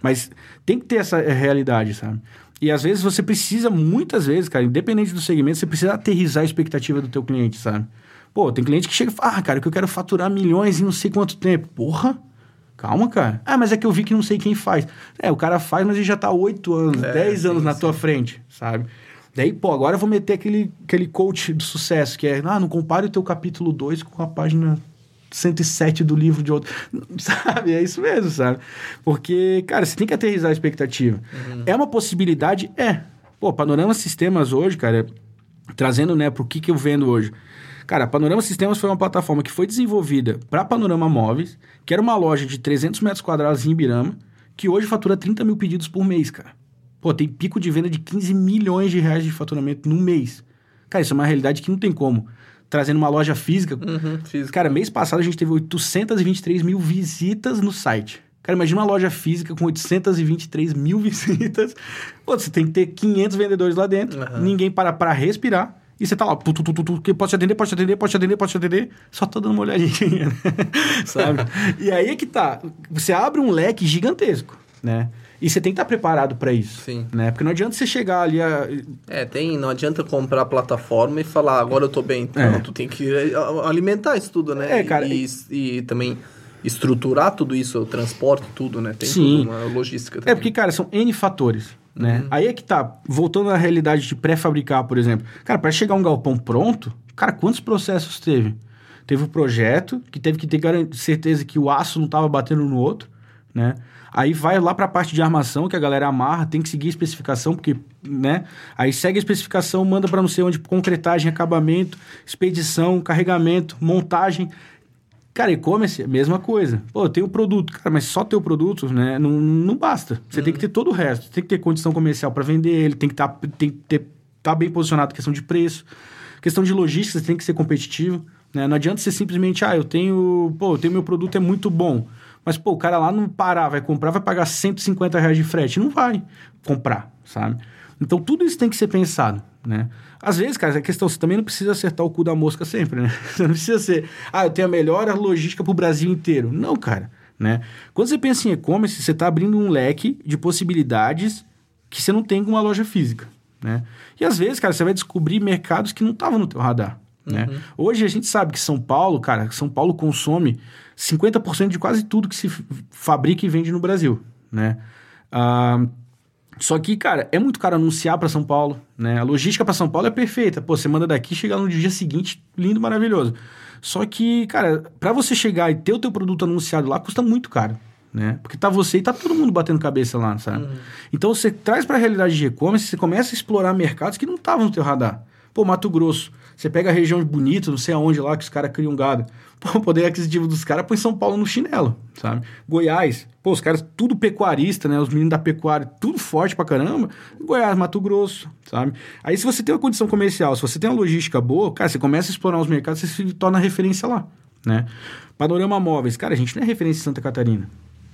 Mas tem que ter essa realidade, sabe? E às vezes você precisa, muitas vezes, cara, independente do segmento, você precisa aterrizar a expectativa do teu cliente, sabe? Pô, tem cliente que chega e fala, ah, cara, que eu quero faturar milhões em não sei quanto tempo. Porra, calma, cara. Ah, mas é que eu vi que não sei quem faz. É, o cara faz, mas ele já tá oito anos, é, dez anos sim, na tua frente, sabe? Daí, pô, agora eu vou meter aquele, aquele coach do sucesso, que é, ah, não compare o teu capítulo 2 com a página 107 do livro de outro. Sabe? É isso mesmo, sabe? Porque, cara, você tem que aterrizar a expectativa. Uhum. É uma possibilidade? É. Pô, Panorama Sistemas hoje, cara, trazendo, né, pro que, que eu vendo hoje. Cara, Panorama Sistemas foi uma plataforma que foi desenvolvida para Panorama Móveis, que era uma loja de 300 metros quadrados em Ibirama, que hoje fatura 30 mil pedidos por mês, cara. Pô, tem pico de venda de 15 milhões de reais de faturamento no mês. Cara, isso é uma realidade que não tem como trazendo uma loja física. Uhum, física. Cara, mês passado a gente teve 823 mil visitas no site. Cara, imagina uma loja física com 823 mil visitas. Pô, você tem que ter 500 vendedores lá dentro, uhum. ninguém para para respirar. E você tá lá, tu, tu, tu, tu, que pode te atender, pode te atender, pode te atender, pode te atender. Só tá dando uma olhadinha, né? sabe? e aí é que tá. Você abre um leque gigantesco, né? E você tem que estar preparado para isso. Sim. Né? Porque não adianta você chegar ali a... É, tem, não adianta comprar a plataforma e falar, agora eu tô bem. Então, é. tu tem que eh, alimentar isso tudo, né? É, cara. E, e, e também estruturar tudo isso, o transporte, tudo, né? Tem Sim. uma logística também. É porque, cara, são N fatores. Né? Uhum. Aí é que tá, voltando à realidade de pré-fabricar, por exemplo. Cara, para chegar um galpão pronto, cara, quantos processos teve? Teve o projeto, que teve que ter certeza que o aço não estava batendo no outro, né? Aí vai lá para a parte de armação, que a galera amarra, tem que seguir a especificação, porque, né? Aí segue a especificação, manda para não sei onde, concretagem, acabamento, expedição, carregamento, montagem. Cara, e-commerce, mesma coisa. Pô, tem o produto, cara, mas só ter o produto, né? Não, não basta. Você uhum. tem que ter todo o resto. Tem que ter condição comercial para vender ele, tem que tá, ter, tá bem posicionado questão de preço. Questão de logística, você tem que ser competitivo. Né? Não adianta você simplesmente, ah, eu tenho, pô, eu tenho meu produto é muito bom. Mas, pô, o cara lá no Pará vai comprar, vai pagar 150 reais de frete. Não vai comprar, sabe? Então, tudo isso tem que ser pensado, né? Às vezes, cara, a questão, você também não precisa acertar o cu da mosca sempre, né? Você não precisa ser, ah, eu tenho a melhor logística para o Brasil inteiro. Não, cara, né? Quando você pensa em e-commerce, você está abrindo um leque de possibilidades que você não tem com uma loja física, né? E às vezes, cara, você vai descobrir mercados que não estavam no teu radar, né? Uhum. Hoje a gente sabe que São Paulo, cara, São Paulo consome 50% de quase tudo que se fabrica e vende no Brasil, né? Ah, só que, cara, é muito caro anunciar para São Paulo, né? A logística para São Paulo é perfeita. Pô, você manda daqui, chega no dia seguinte, lindo, maravilhoso. Só que, cara, para você chegar e ter o teu produto anunciado lá, custa muito caro, né? Porque tá você e tá todo mundo batendo cabeça lá, sabe? Uhum. Então, você traz para a realidade de e-commerce, você começa a explorar mercados que não estavam no teu radar. Pô, Mato Grosso. Você pega a região bonita, não sei aonde lá, que os caras criam gado. O poder aquisitivo dos caras põe São Paulo no chinelo, sabe? Goiás, pô, os caras tudo pecuarista, né? Os meninos da pecuária, tudo forte pra caramba. Goiás, Mato Grosso, sabe? Aí se você tem uma condição comercial, se você tem uma logística boa, cara, você começa a explorar os mercados, você se torna referência lá, né? Panorama Móveis, cara, a gente não é referência em Santa Catarina,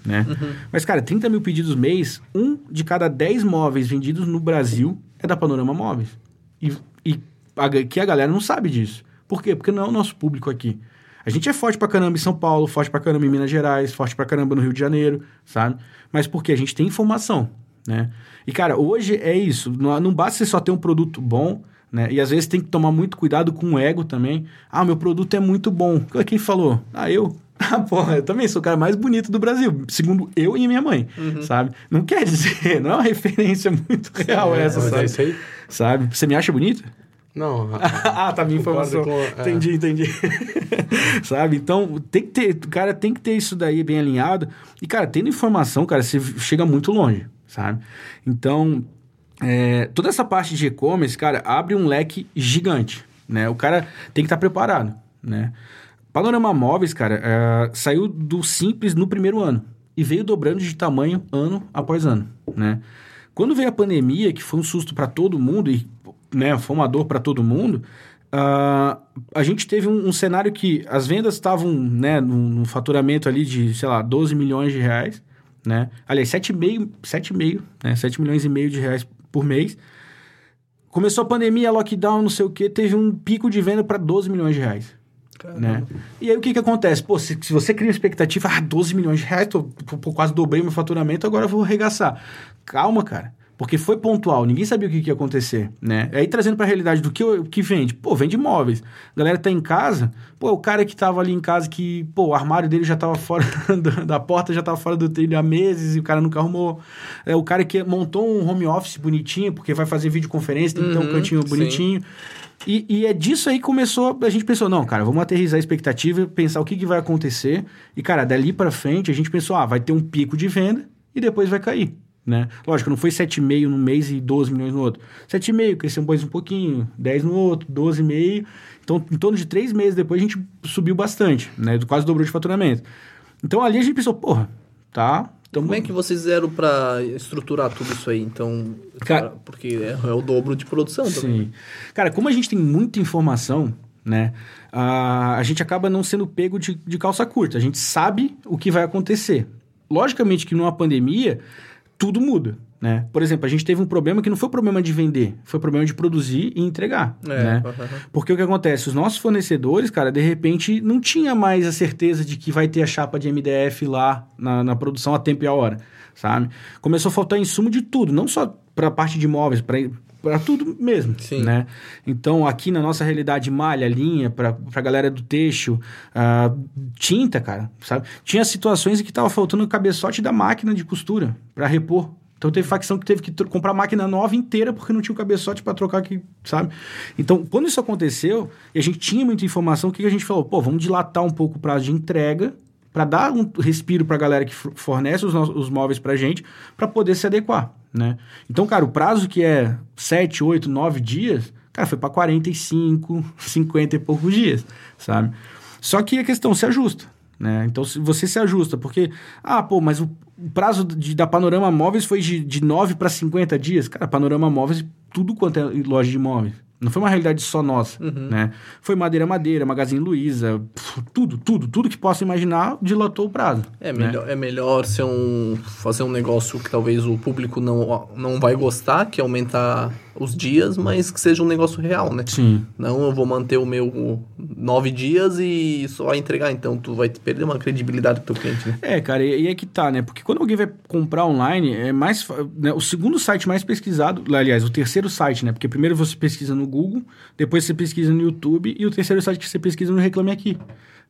né? Uhum. Mas, cara, 30 mil pedidos mês, um de cada 10 móveis vendidos no Brasil é da Panorama Móveis. E, e a, que a galera não sabe disso. Por quê? Porque não é o nosso público aqui. A gente é forte pra caramba em São Paulo, forte pra caramba em Minas Gerais, forte pra caramba no Rio de Janeiro, sabe? Mas porque a gente tem informação, né? E, cara, hoje é isso. Não, não basta você só ter um produto bom, né? E às vezes tem que tomar muito cuidado com o ego também. Ah, meu produto é muito bom. Quem falou? Ah, eu. Ah, porra, eu também sou o cara mais bonito do Brasil, segundo eu e minha mãe, uhum. sabe? Não quer dizer, não é uma referência muito real é, essa, sabe? É isso aí. Sabe? Você me acha bonito? Não. ah, tá minha informação. Com, é. Entendi, entendi. Sabe? Então, tem que ter, cara, tem que ter isso daí bem alinhado. E, cara, tendo informação, cara, você chega muito longe, sabe? Então, é, toda essa parte de e-commerce, cara, abre um leque gigante, né? O cara tem que estar tá preparado, né? Panorama Móveis, cara, é, saiu do simples no primeiro ano e veio dobrando de tamanho ano após ano, né? Quando veio a pandemia, que foi um susto para todo mundo e né, foi uma dor para todo mundo, uh, a gente teve um, um, cenário que as vendas estavam né, num, num, faturamento ali de, sei lá, 12 milhões de reais, né? Aliás, 7,5, 7,5, né? 7 milhões e meio de reais por mês. Começou a pandemia, lockdown, não sei o que, teve um pico de venda para 12 milhões de reais. Né? E aí o que que acontece? Pô, se, se você cria uma expectativa, ah, 12 milhões de reais, tô, tô, quase dobrei meu faturamento, agora eu vou arregaçar. Calma, cara porque foi pontual, ninguém sabia o que, que ia acontecer, né? Aí trazendo para a realidade do que, que vende, pô, vende imóveis. A galera tá em casa, pô, o cara que tava ali em casa que, pô, o armário dele já tava fora da porta, já tava fora do trilho há meses e o cara nunca arrumou. É o cara que montou um home office bonitinho, porque vai fazer videoconferência, tem que ter um uhum, cantinho bonitinho. E, e, é disso aí que começou, a gente pensou, não, cara, vamos aterrizar a expectativa, pensar o que, que vai acontecer. E, cara, dali para frente a gente pensou, ah, vai ter um pico de venda e depois vai cair. Né? Lógico, não foi 7,5 num mês e 12 milhões no outro. 7,5, cresceu mais um pouquinho, 10 no outro, 12,5. Então, em torno de três meses depois, a gente subiu bastante, né? Quase dobrou de faturamento. Então, ali a gente pensou, porra, tá... Então, Como é que vocês fizeram para estruturar tudo isso aí? Então, cara, porque é, é, o dobro de produção também. Sim. Cara, como a gente tem muita informação, né? A, a gente acaba não sendo pego de, de calça curta. A gente sabe o que vai acontecer. Logicamente que numa pandemia tudo muda. Né? Por exemplo, a gente teve um problema que não foi problema de vender, foi problema de produzir e entregar. É, né? Uhum. Porque o que acontece? Os nossos fornecedores, cara, de repente não tinha mais a certeza de que vai ter a chapa de MDF lá na, na produção a tempo e a hora, sabe? Começou a faltar insumo de tudo, não só para a parte de imóveis, para para tudo mesmo, Sim. né? Então, aqui na nossa realidade, malha, linha, para a galera do texto, uh, tinta, cara, sabe? Tinha situações em que tava faltando o cabeçote da máquina de costura para repor. Então, teve facção que teve que comprar máquina nova inteira porque não tinha o cabeçote para trocar aqui, sabe? Então, quando isso aconteceu, e a gente tinha muita informação, o que a gente falou? Pô, vamos dilatar um pouco o prazo de entrega para dar um respiro para a galera que fornece os, os móveis para gente, para poder se adequar, né? Então, cara, o prazo que é 7, 8, 9 dias, cara, foi para 45, 50 e poucos dias, sabe? Só que a questão se ajusta, né? Então, se você se ajusta, porque, ah, pô, mas o prazo de, da Panorama Móveis foi de, de 9 para 50 dias. Cara, Panorama Móveis, tudo quanto é loja de imóveis. Não foi uma realidade só nossa, uhum. né? Foi Madeira Madeira, Magazine Luiza, tudo, tudo, tudo que possa imaginar dilatou o prazo. É né? melhor, é melhor ser um, fazer um negócio que talvez o público não, não vai gostar, que é aumentar os dias, mas que seja um negócio real, né? Sim. Não eu vou manter o meu nove dias e só entregar, então tu vai perder uma credibilidade pro teu cliente, né? É, cara, e, e é que tá, né? Porque quando alguém vai comprar online, é mais. Né, o segundo site mais pesquisado, aliás, o terceiro site, né? Porque primeiro você pesquisa no Google, depois você pesquisa no YouTube e o terceiro site que você pesquisa no Reclame Aqui.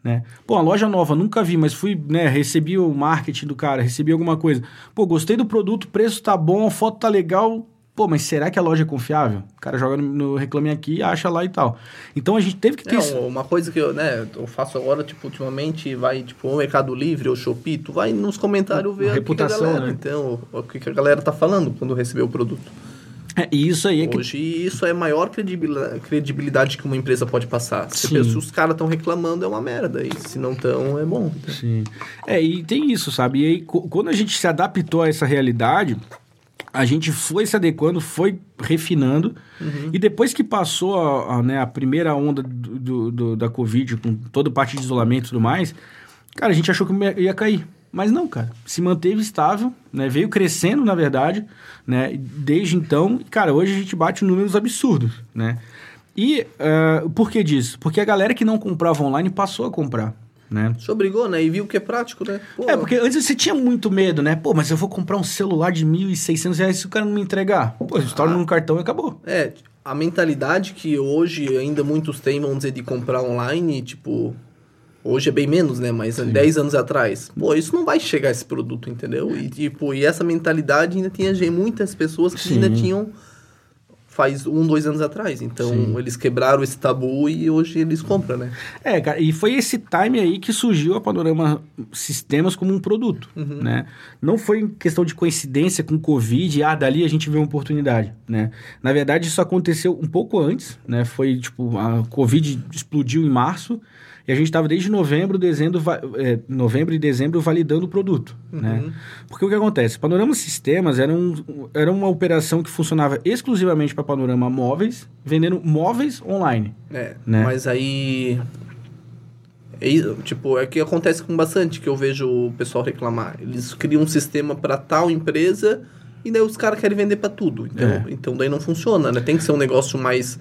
Né? Pô, a loja nova, nunca vi, mas fui, né, recebi o marketing do cara, recebi alguma coisa. Pô, gostei do produto, preço tá bom, a foto tá legal, Pô, mas será que a loja é confiável? O cara joga no, Reclame Aqui, acha lá e tal. Então a gente teve que ter... Não, isso. uma coisa que eu, né, eu faço agora, tipo, ultimamente, vai, tipo, o Mercado Livre ou Shopee, tu vai nos comentários ver a reputação, galera, né? então, o que a galera tá falando quando recebeu o produto. É, isso aí é Hoje que... isso é a maior credibilidade que uma empresa pode passar. Se, se os caras estão reclamando, é uma merda. E se não estão, é bom. Sim. É, e tem isso, sabe? E aí, quando a gente se adaptou a essa realidade, a gente foi se adequando, foi refinando. Uhum. E depois que passou a, a, né, a primeira onda do, do, do, da Covid, com toda parte de isolamento e tudo mais, cara, a gente achou que ia cair. Mas não, cara, se manteve estável, né? Veio crescendo, na verdade, né? Desde então, cara, hoje a gente bate números absurdos, né? E uh, por que disso? Porque a galera que não comprava online passou a comprar né? Você obrigou, né? E viu que é prático, né? Pô. É, porque antes você tinha muito medo, né? Pô, mas eu vou comprar um celular de 1.600 reais se o cara não me entregar. Pô, estoura ah. num cartão e acabou. É, a mentalidade que hoje ainda muitos têm, vamos dizer, de comprar online, tipo... Hoje é bem menos, né? Mas Sim. 10 anos atrás. Pô, isso não vai chegar esse produto, entendeu? E, tipo, e essa mentalidade ainda tinha muitas pessoas que Sim. ainda tinham faz um, dois anos atrás. Então, Sim. eles quebraram esse tabu e hoje eles compram, né? É, cara, e foi esse time aí que surgiu a Panorama Sistemas como um produto, uhum. né? Não foi questão de coincidência com o Covid, ah, dali a gente vê uma oportunidade, né? Na verdade, isso aconteceu um pouco antes, né? Foi, tipo, a Covid explodiu em março, e a gente estava desde novembro, dezembro, é, novembro e dezembro validando o produto. Uhum. Né? Porque o que acontece? Panorama Sistemas era, um, era uma operação que funcionava exclusivamente para Panorama Móveis, vendendo móveis online. É, né? mas aí... É, tipo, é que acontece com bastante que eu vejo o pessoal reclamar. Eles criam um sistema para tal empresa e daí os caras querem vender para tudo. Então, é. então daí não funciona, né? Tem que ser um negócio mais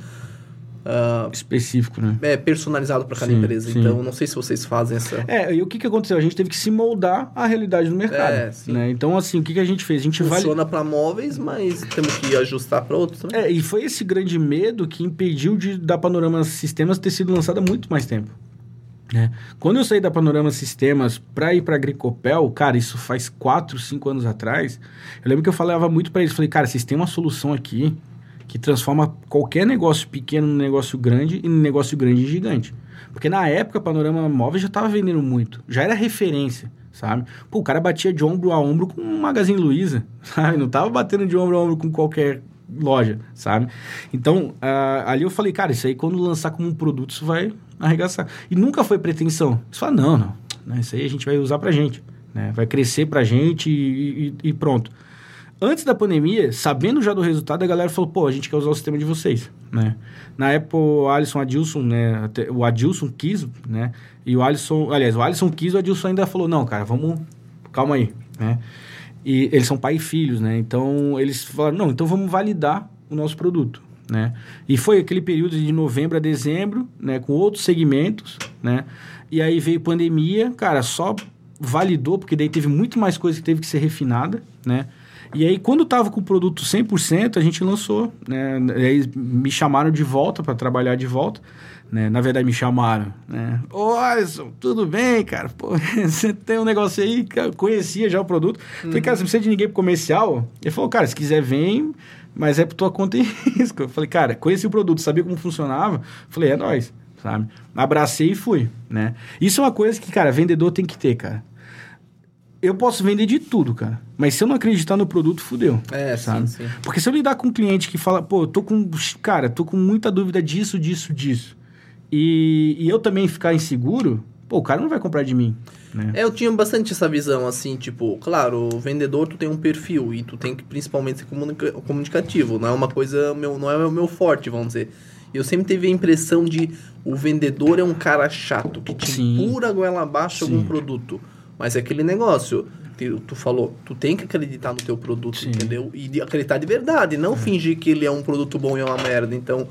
Uh, específico, né? É, personalizado para cada sim, empresa. Sim. Então, não sei se vocês fazem essa. É, e o que, que aconteceu? A gente teve que se moldar à realidade do mercado. É, sim. Né? Então, assim, o que, que a gente fez? A gente Funciona vale... para móveis, mas temos que ajustar para outros também. É, e foi esse grande medo que impediu de da Panorama Sistemas ter sido lançada há muito mais tempo. Né? Quando eu saí da Panorama Sistemas para ir para Agricopel, cara, isso faz 4, 5 anos atrás, eu lembro que eu falava muito para eles, falei, cara, vocês têm uma solução aqui que transforma qualquer negócio pequeno num negócio grande e num negócio grande em gigante. Porque na época, Panorama Móvel já estava vendendo muito, já era referência, sabe? Pô, o cara batia de ombro a ombro com um Magazine Luiza, sabe? Não tava batendo de ombro a ombro com qualquer loja, sabe? Então, uh, ali eu falei, cara, isso aí quando lançar como um produto, isso vai arregaçar. E nunca foi pretensão. Você fala, não, não, né? isso aí a gente vai usar pra gente, né? Vai crescer pra gente e, e, e pronto antes da pandemia, sabendo já do resultado, a galera falou, pô, a gente quer usar o sistema de vocês, né? Na época, o Alisson Adilson, né? O Adilson quis, né? E o Alisson... Aliás, o Alisson quis, o Adilson ainda falou, não, cara, vamos... Calma aí, né? E eles são pai e filhos, né? Então, eles falaram, não, então vamos validar o nosso produto, né? E foi aquele período de novembro a dezembro, né? Com outros segmentos, né? E aí veio pandemia, cara, só validou, porque daí teve muito mais coisa que teve que ser refinada, né? E aí, quando tava com o produto 100%, a gente lançou, né? E aí me chamaram de volta para trabalhar de volta. Né? Na verdade, me chamaram, né? Ô, Alisson, tudo bem, cara? Pô, você tem um negócio aí, eu conhecia já o produto. Uhum. Falei, cara, você não precisa de ninguém pro comercial? Ele falou, cara, se quiser, vem, mas é por tua conta e risco. Eu falei, cara, conheci o produto, sabia como funcionava? Falei, é nóis, sabe? Abracei e fui, né? Isso é uma coisa que, cara, vendedor tem que ter, cara eu posso vender de tudo, cara. Mas se eu não acreditar no produto, fudeu. É, sabe? Sim, sim. Porque se eu lidar com um cliente que fala, pô, tô com. Cara, tô com muita dúvida disso, disso, disso. E, e eu também ficar inseguro, pô, o cara não vai comprar de mim. Né? É, eu tinha bastante essa visão, assim, tipo, claro, o vendedor tu tem um perfil e tu tem que principalmente ser comunica comunicativo. Não é uma coisa, meu, não é o meu forte, vamos dizer. Eu sempre tive a impressão de o vendedor é um cara chato, que te Sim. empura a goela abaixo algum produto. Mas é aquele negócio, tu, tu falou, tu tem que acreditar no teu produto, Sim. entendeu? E acreditar de verdade, não é. fingir que ele é um produto bom e é uma merda. Então,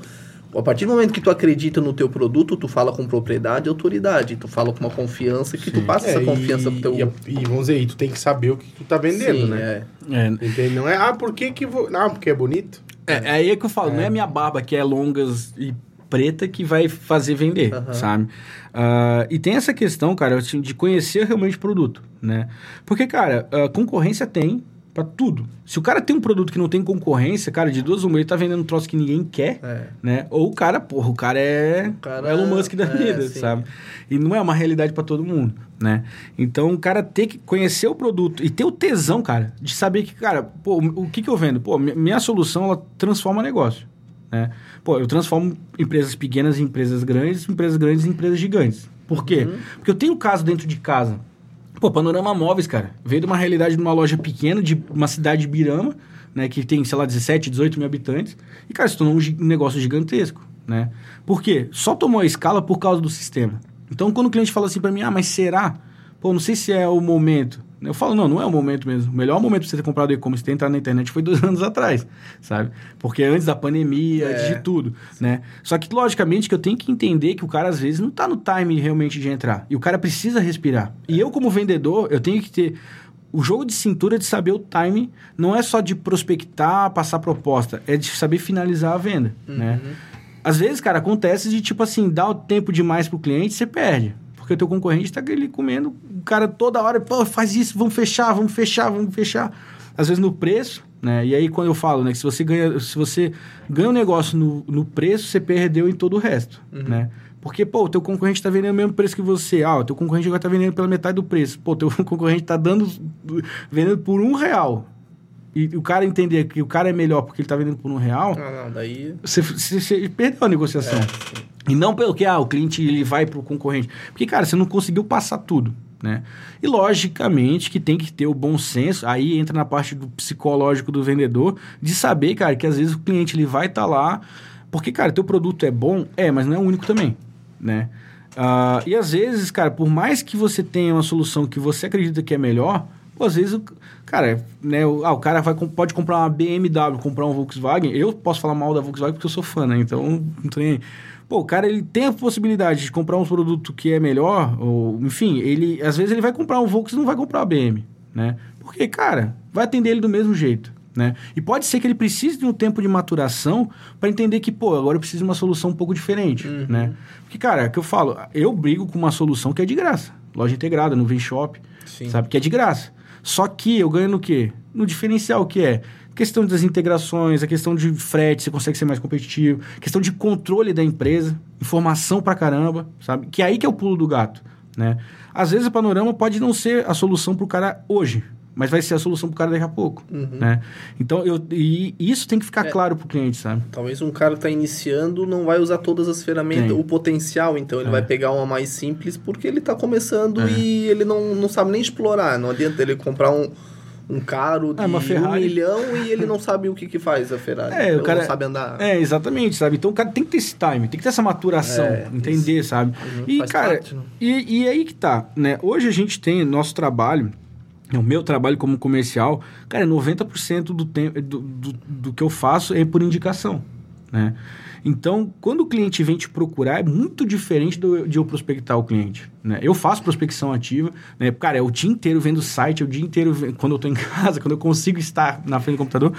a partir do momento que tu acredita no teu produto, tu fala com propriedade e autoridade. Tu fala com uma confiança que Sim. tu passa é, essa confiança e, pro teu... E, e, vamos dizer, tu tem que saber o que tu tá vendendo, Sim, né? É. é. Entende? Não é, ah, por que que vou... Não, porque é bonito. É, é aí é que eu falo, não é, é. minha barba que é longas e preta que vai fazer vender, uhum. sabe? Uh, e tem essa questão, cara, assim, de conhecer realmente o produto, né? Porque, cara, a concorrência tem, para tudo. Se o cara tem um produto que não tem concorrência, cara, de duas uma, ele tá vendendo um troço que ninguém quer, é. né? Ou o cara, porra, o cara é o cara Elon Musk da é, vida, sim. sabe? E não é uma realidade para todo mundo, né? Então, o cara ter que conhecer o produto e ter o tesão, cara, de saber que, cara, pô, o que que eu vendo? Pô, minha solução, ela transforma o negócio, né? Pô, eu transformo empresas pequenas em empresas grandes, empresas grandes em empresas gigantes. Por quê? Uhum. Porque eu tenho um caso dentro de casa Pô, Panorama Móveis, cara, veio de uma realidade de uma loja pequena, de uma cidade de Birama, né, que tem, sei lá, 17, 18 mil habitantes, e, cara, se tornou um negócio gigantesco, né? Por quê? Só tomou a escala por causa do sistema. Então, quando o cliente fala assim para mim, ah, mas será? Pô, não sei se é o momento. Eu falo, não, não é o momento mesmo. O melhor momento para você ter comprado e-commerce e ter entrado na internet foi dois anos atrás, sabe? Porque antes da pandemia, é. antes de tudo, né? Só que, logicamente, que eu tenho que entender que o cara, às vezes, não está no time realmente de entrar. E o cara precisa respirar. E eu, como vendedor, eu tenho que ter o jogo de cintura de saber o time não é só de prospectar, passar proposta, é de saber finalizar a venda, né? uhum. né? Às vezes, cara, acontece de, tipo assim, dar o tempo demais pro cliente, você perde porque o teu concorrente está ali comendo, o cara toda hora, pô, faz isso, vamos fechar, vamos fechar, vamos fechar. Às vezes no preço, né? E aí quando eu falo, né, que se você ganha, se você ganha um negócio no, no preço, você perdeu em todo o resto, uhum. né? Porque, pô, o teu concorrente está vendendo o mesmo preço que você. Ah, o teu concorrente agora está vendendo pela metade do preço. Pô, o teu concorrente está dando... vendendo por um real. E o cara entender que o cara é melhor porque ele está vendendo por um real... Ah, não, daí... Você, você, você perdeu a negociação. É, e não pelo que ah, o cliente ele vai para o concorrente. Porque, cara, você não conseguiu passar tudo. Né? E logicamente que tem que ter o bom senso, aí entra na parte do psicológico do vendedor, de saber, cara, que às vezes o cliente ele vai estar tá lá, porque, cara, teu produto é bom, é, mas não é o único também, né? Uh, e às vezes, cara, por mais que você tenha uma solução que você acredita que é melhor, pô, às vezes, o, cara, né, o, ah, o cara vai, pode comprar uma BMW, comprar um Volkswagen, eu posso falar mal da Volkswagen porque eu sou fã, né? Então, não tem Pô, o cara ele tem a possibilidade de comprar um produto que é melhor, ou enfim, ele às vezes ele vai comprar um Volkswagen e não vai comprar a BM, né? Porque, cara, vai atender ele do mesmo jeito. Né? E pode ser que ele precise de um tempo de maturação para entender que, pô, agora eu preciso de uma solução um pouco diferente, uhum. né? Porque, cara, é que eu falo, eu brigo com uma solução que é de graça. Loja integrada, no Shop, sabe? Que é de graça. Só que eu ganho no quê? No diferencial que é questão das integrações, a questão de frete, você consegue ser mais competitivo, questão de controle da empresa, informação pra caramba, sabe? Que é aí que é o pulo do gato, né? Às vezes o panorama pode não ser a solução pro cara hoje, mas vai ser a solução pro cara daqui a pouco, uhum. né? Então, eu, e isso tem que ficar é, claro pro cliente, sabe? Talvez um cara que tá iniciando não vai usar todas as ferramentas, tem. o potencial, então ele é. vai pegar uma mais simples porque ele tá começando é. e ele não, não sabe nem explorar, não adianta ele comprar um um carro de é, um milhão e ele não sabe o que, que faz a Ferrari. É, o cara não sabe andar. É, exatamente, sabe? Então o cara tem que ter esse time, tem que ter essa maturação, é, entender, isso. sabe? Uhum, e, cara, parte, né? e, e aí que tá, né? Hoje a gente tem nosso trabalho, o meu trabalho como comercial, cara, 90% do, tempo, do, do, do que eu faço é por indicação, né? Então, quando o cliente vem te procurar, é muito diferente do, de eu prospectar o cliente. Né? Eu faço prospecção ativa, né? cara, é o dia inteiro vendo o site, é o dia inteiro, quando eu estou em casa, quando eu consigo estar na frente do computador,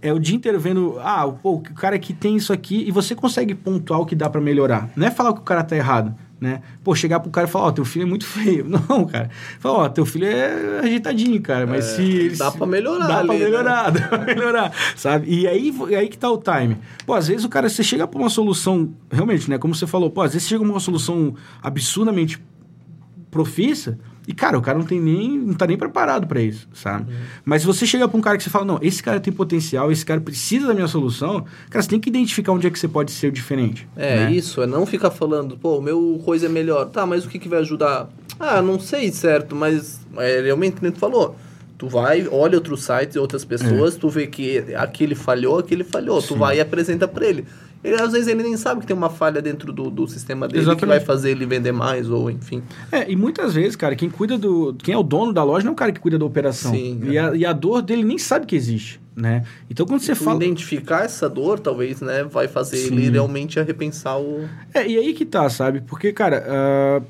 é o dia inteiro vendo, ah, pô, o cara aqui tem isso aqui, e você consegue pontuar o que dá para melhorar. Não é falar que o cara está errado, né? Pô, chegar pro cara e falar, ó, oh, teu filho é muito feio. Não, cara. Falar, ó, oh, teu filho é ajeitadinho, cara, mas é, se... Dá se, pra melhorar Dá ali, pra melhorar, né? dá pra melhorar, sabe? E aí, e aí que tá o time. Pô, às vezes o cara, você chega pra uma solução, realmente, né, como você falou, pô, às vezes você chega pra uma solução absurdamente profissa, e, cara, o cara não tem nem. não tá nem preparado para isso, sabe? Uhum. Mas se você chega pra um cara que você fala, não, esse cara tem potencial, esse cara precisa da minha solução, cara, você tem que identificar onde é que você pode ser diferente. É, né? isso, é não ficar falando, pô, o meu coisa é melhor. Tá, mas o que, que vai ajudar? Ah, não sei, certo, mas é, realmente, como tu falou. Tu vai, olha outros sites, outras pessoas, é. tu vê que aquele falhou, aquele falhou. Sim. Tu vai e apresenta para ele. Ele, às vezes ele nem sabe que tem uma falha dentro do, do sistema dele Exatamente. que vai fazer ele vender mais, ou enfim. É, e muitas vezes, cara, quem cuida do. Quem é o dono da loja não é o cara que cuida da operação. Sim, e, a, e a dor dele nem sabe que existe. Né? Então quando você fala. Identificar essa dor, talvez, né? Vai fazer Sim. ele realmente a repensar o. É, e aí que tá, sabe? Porque, cara, uh,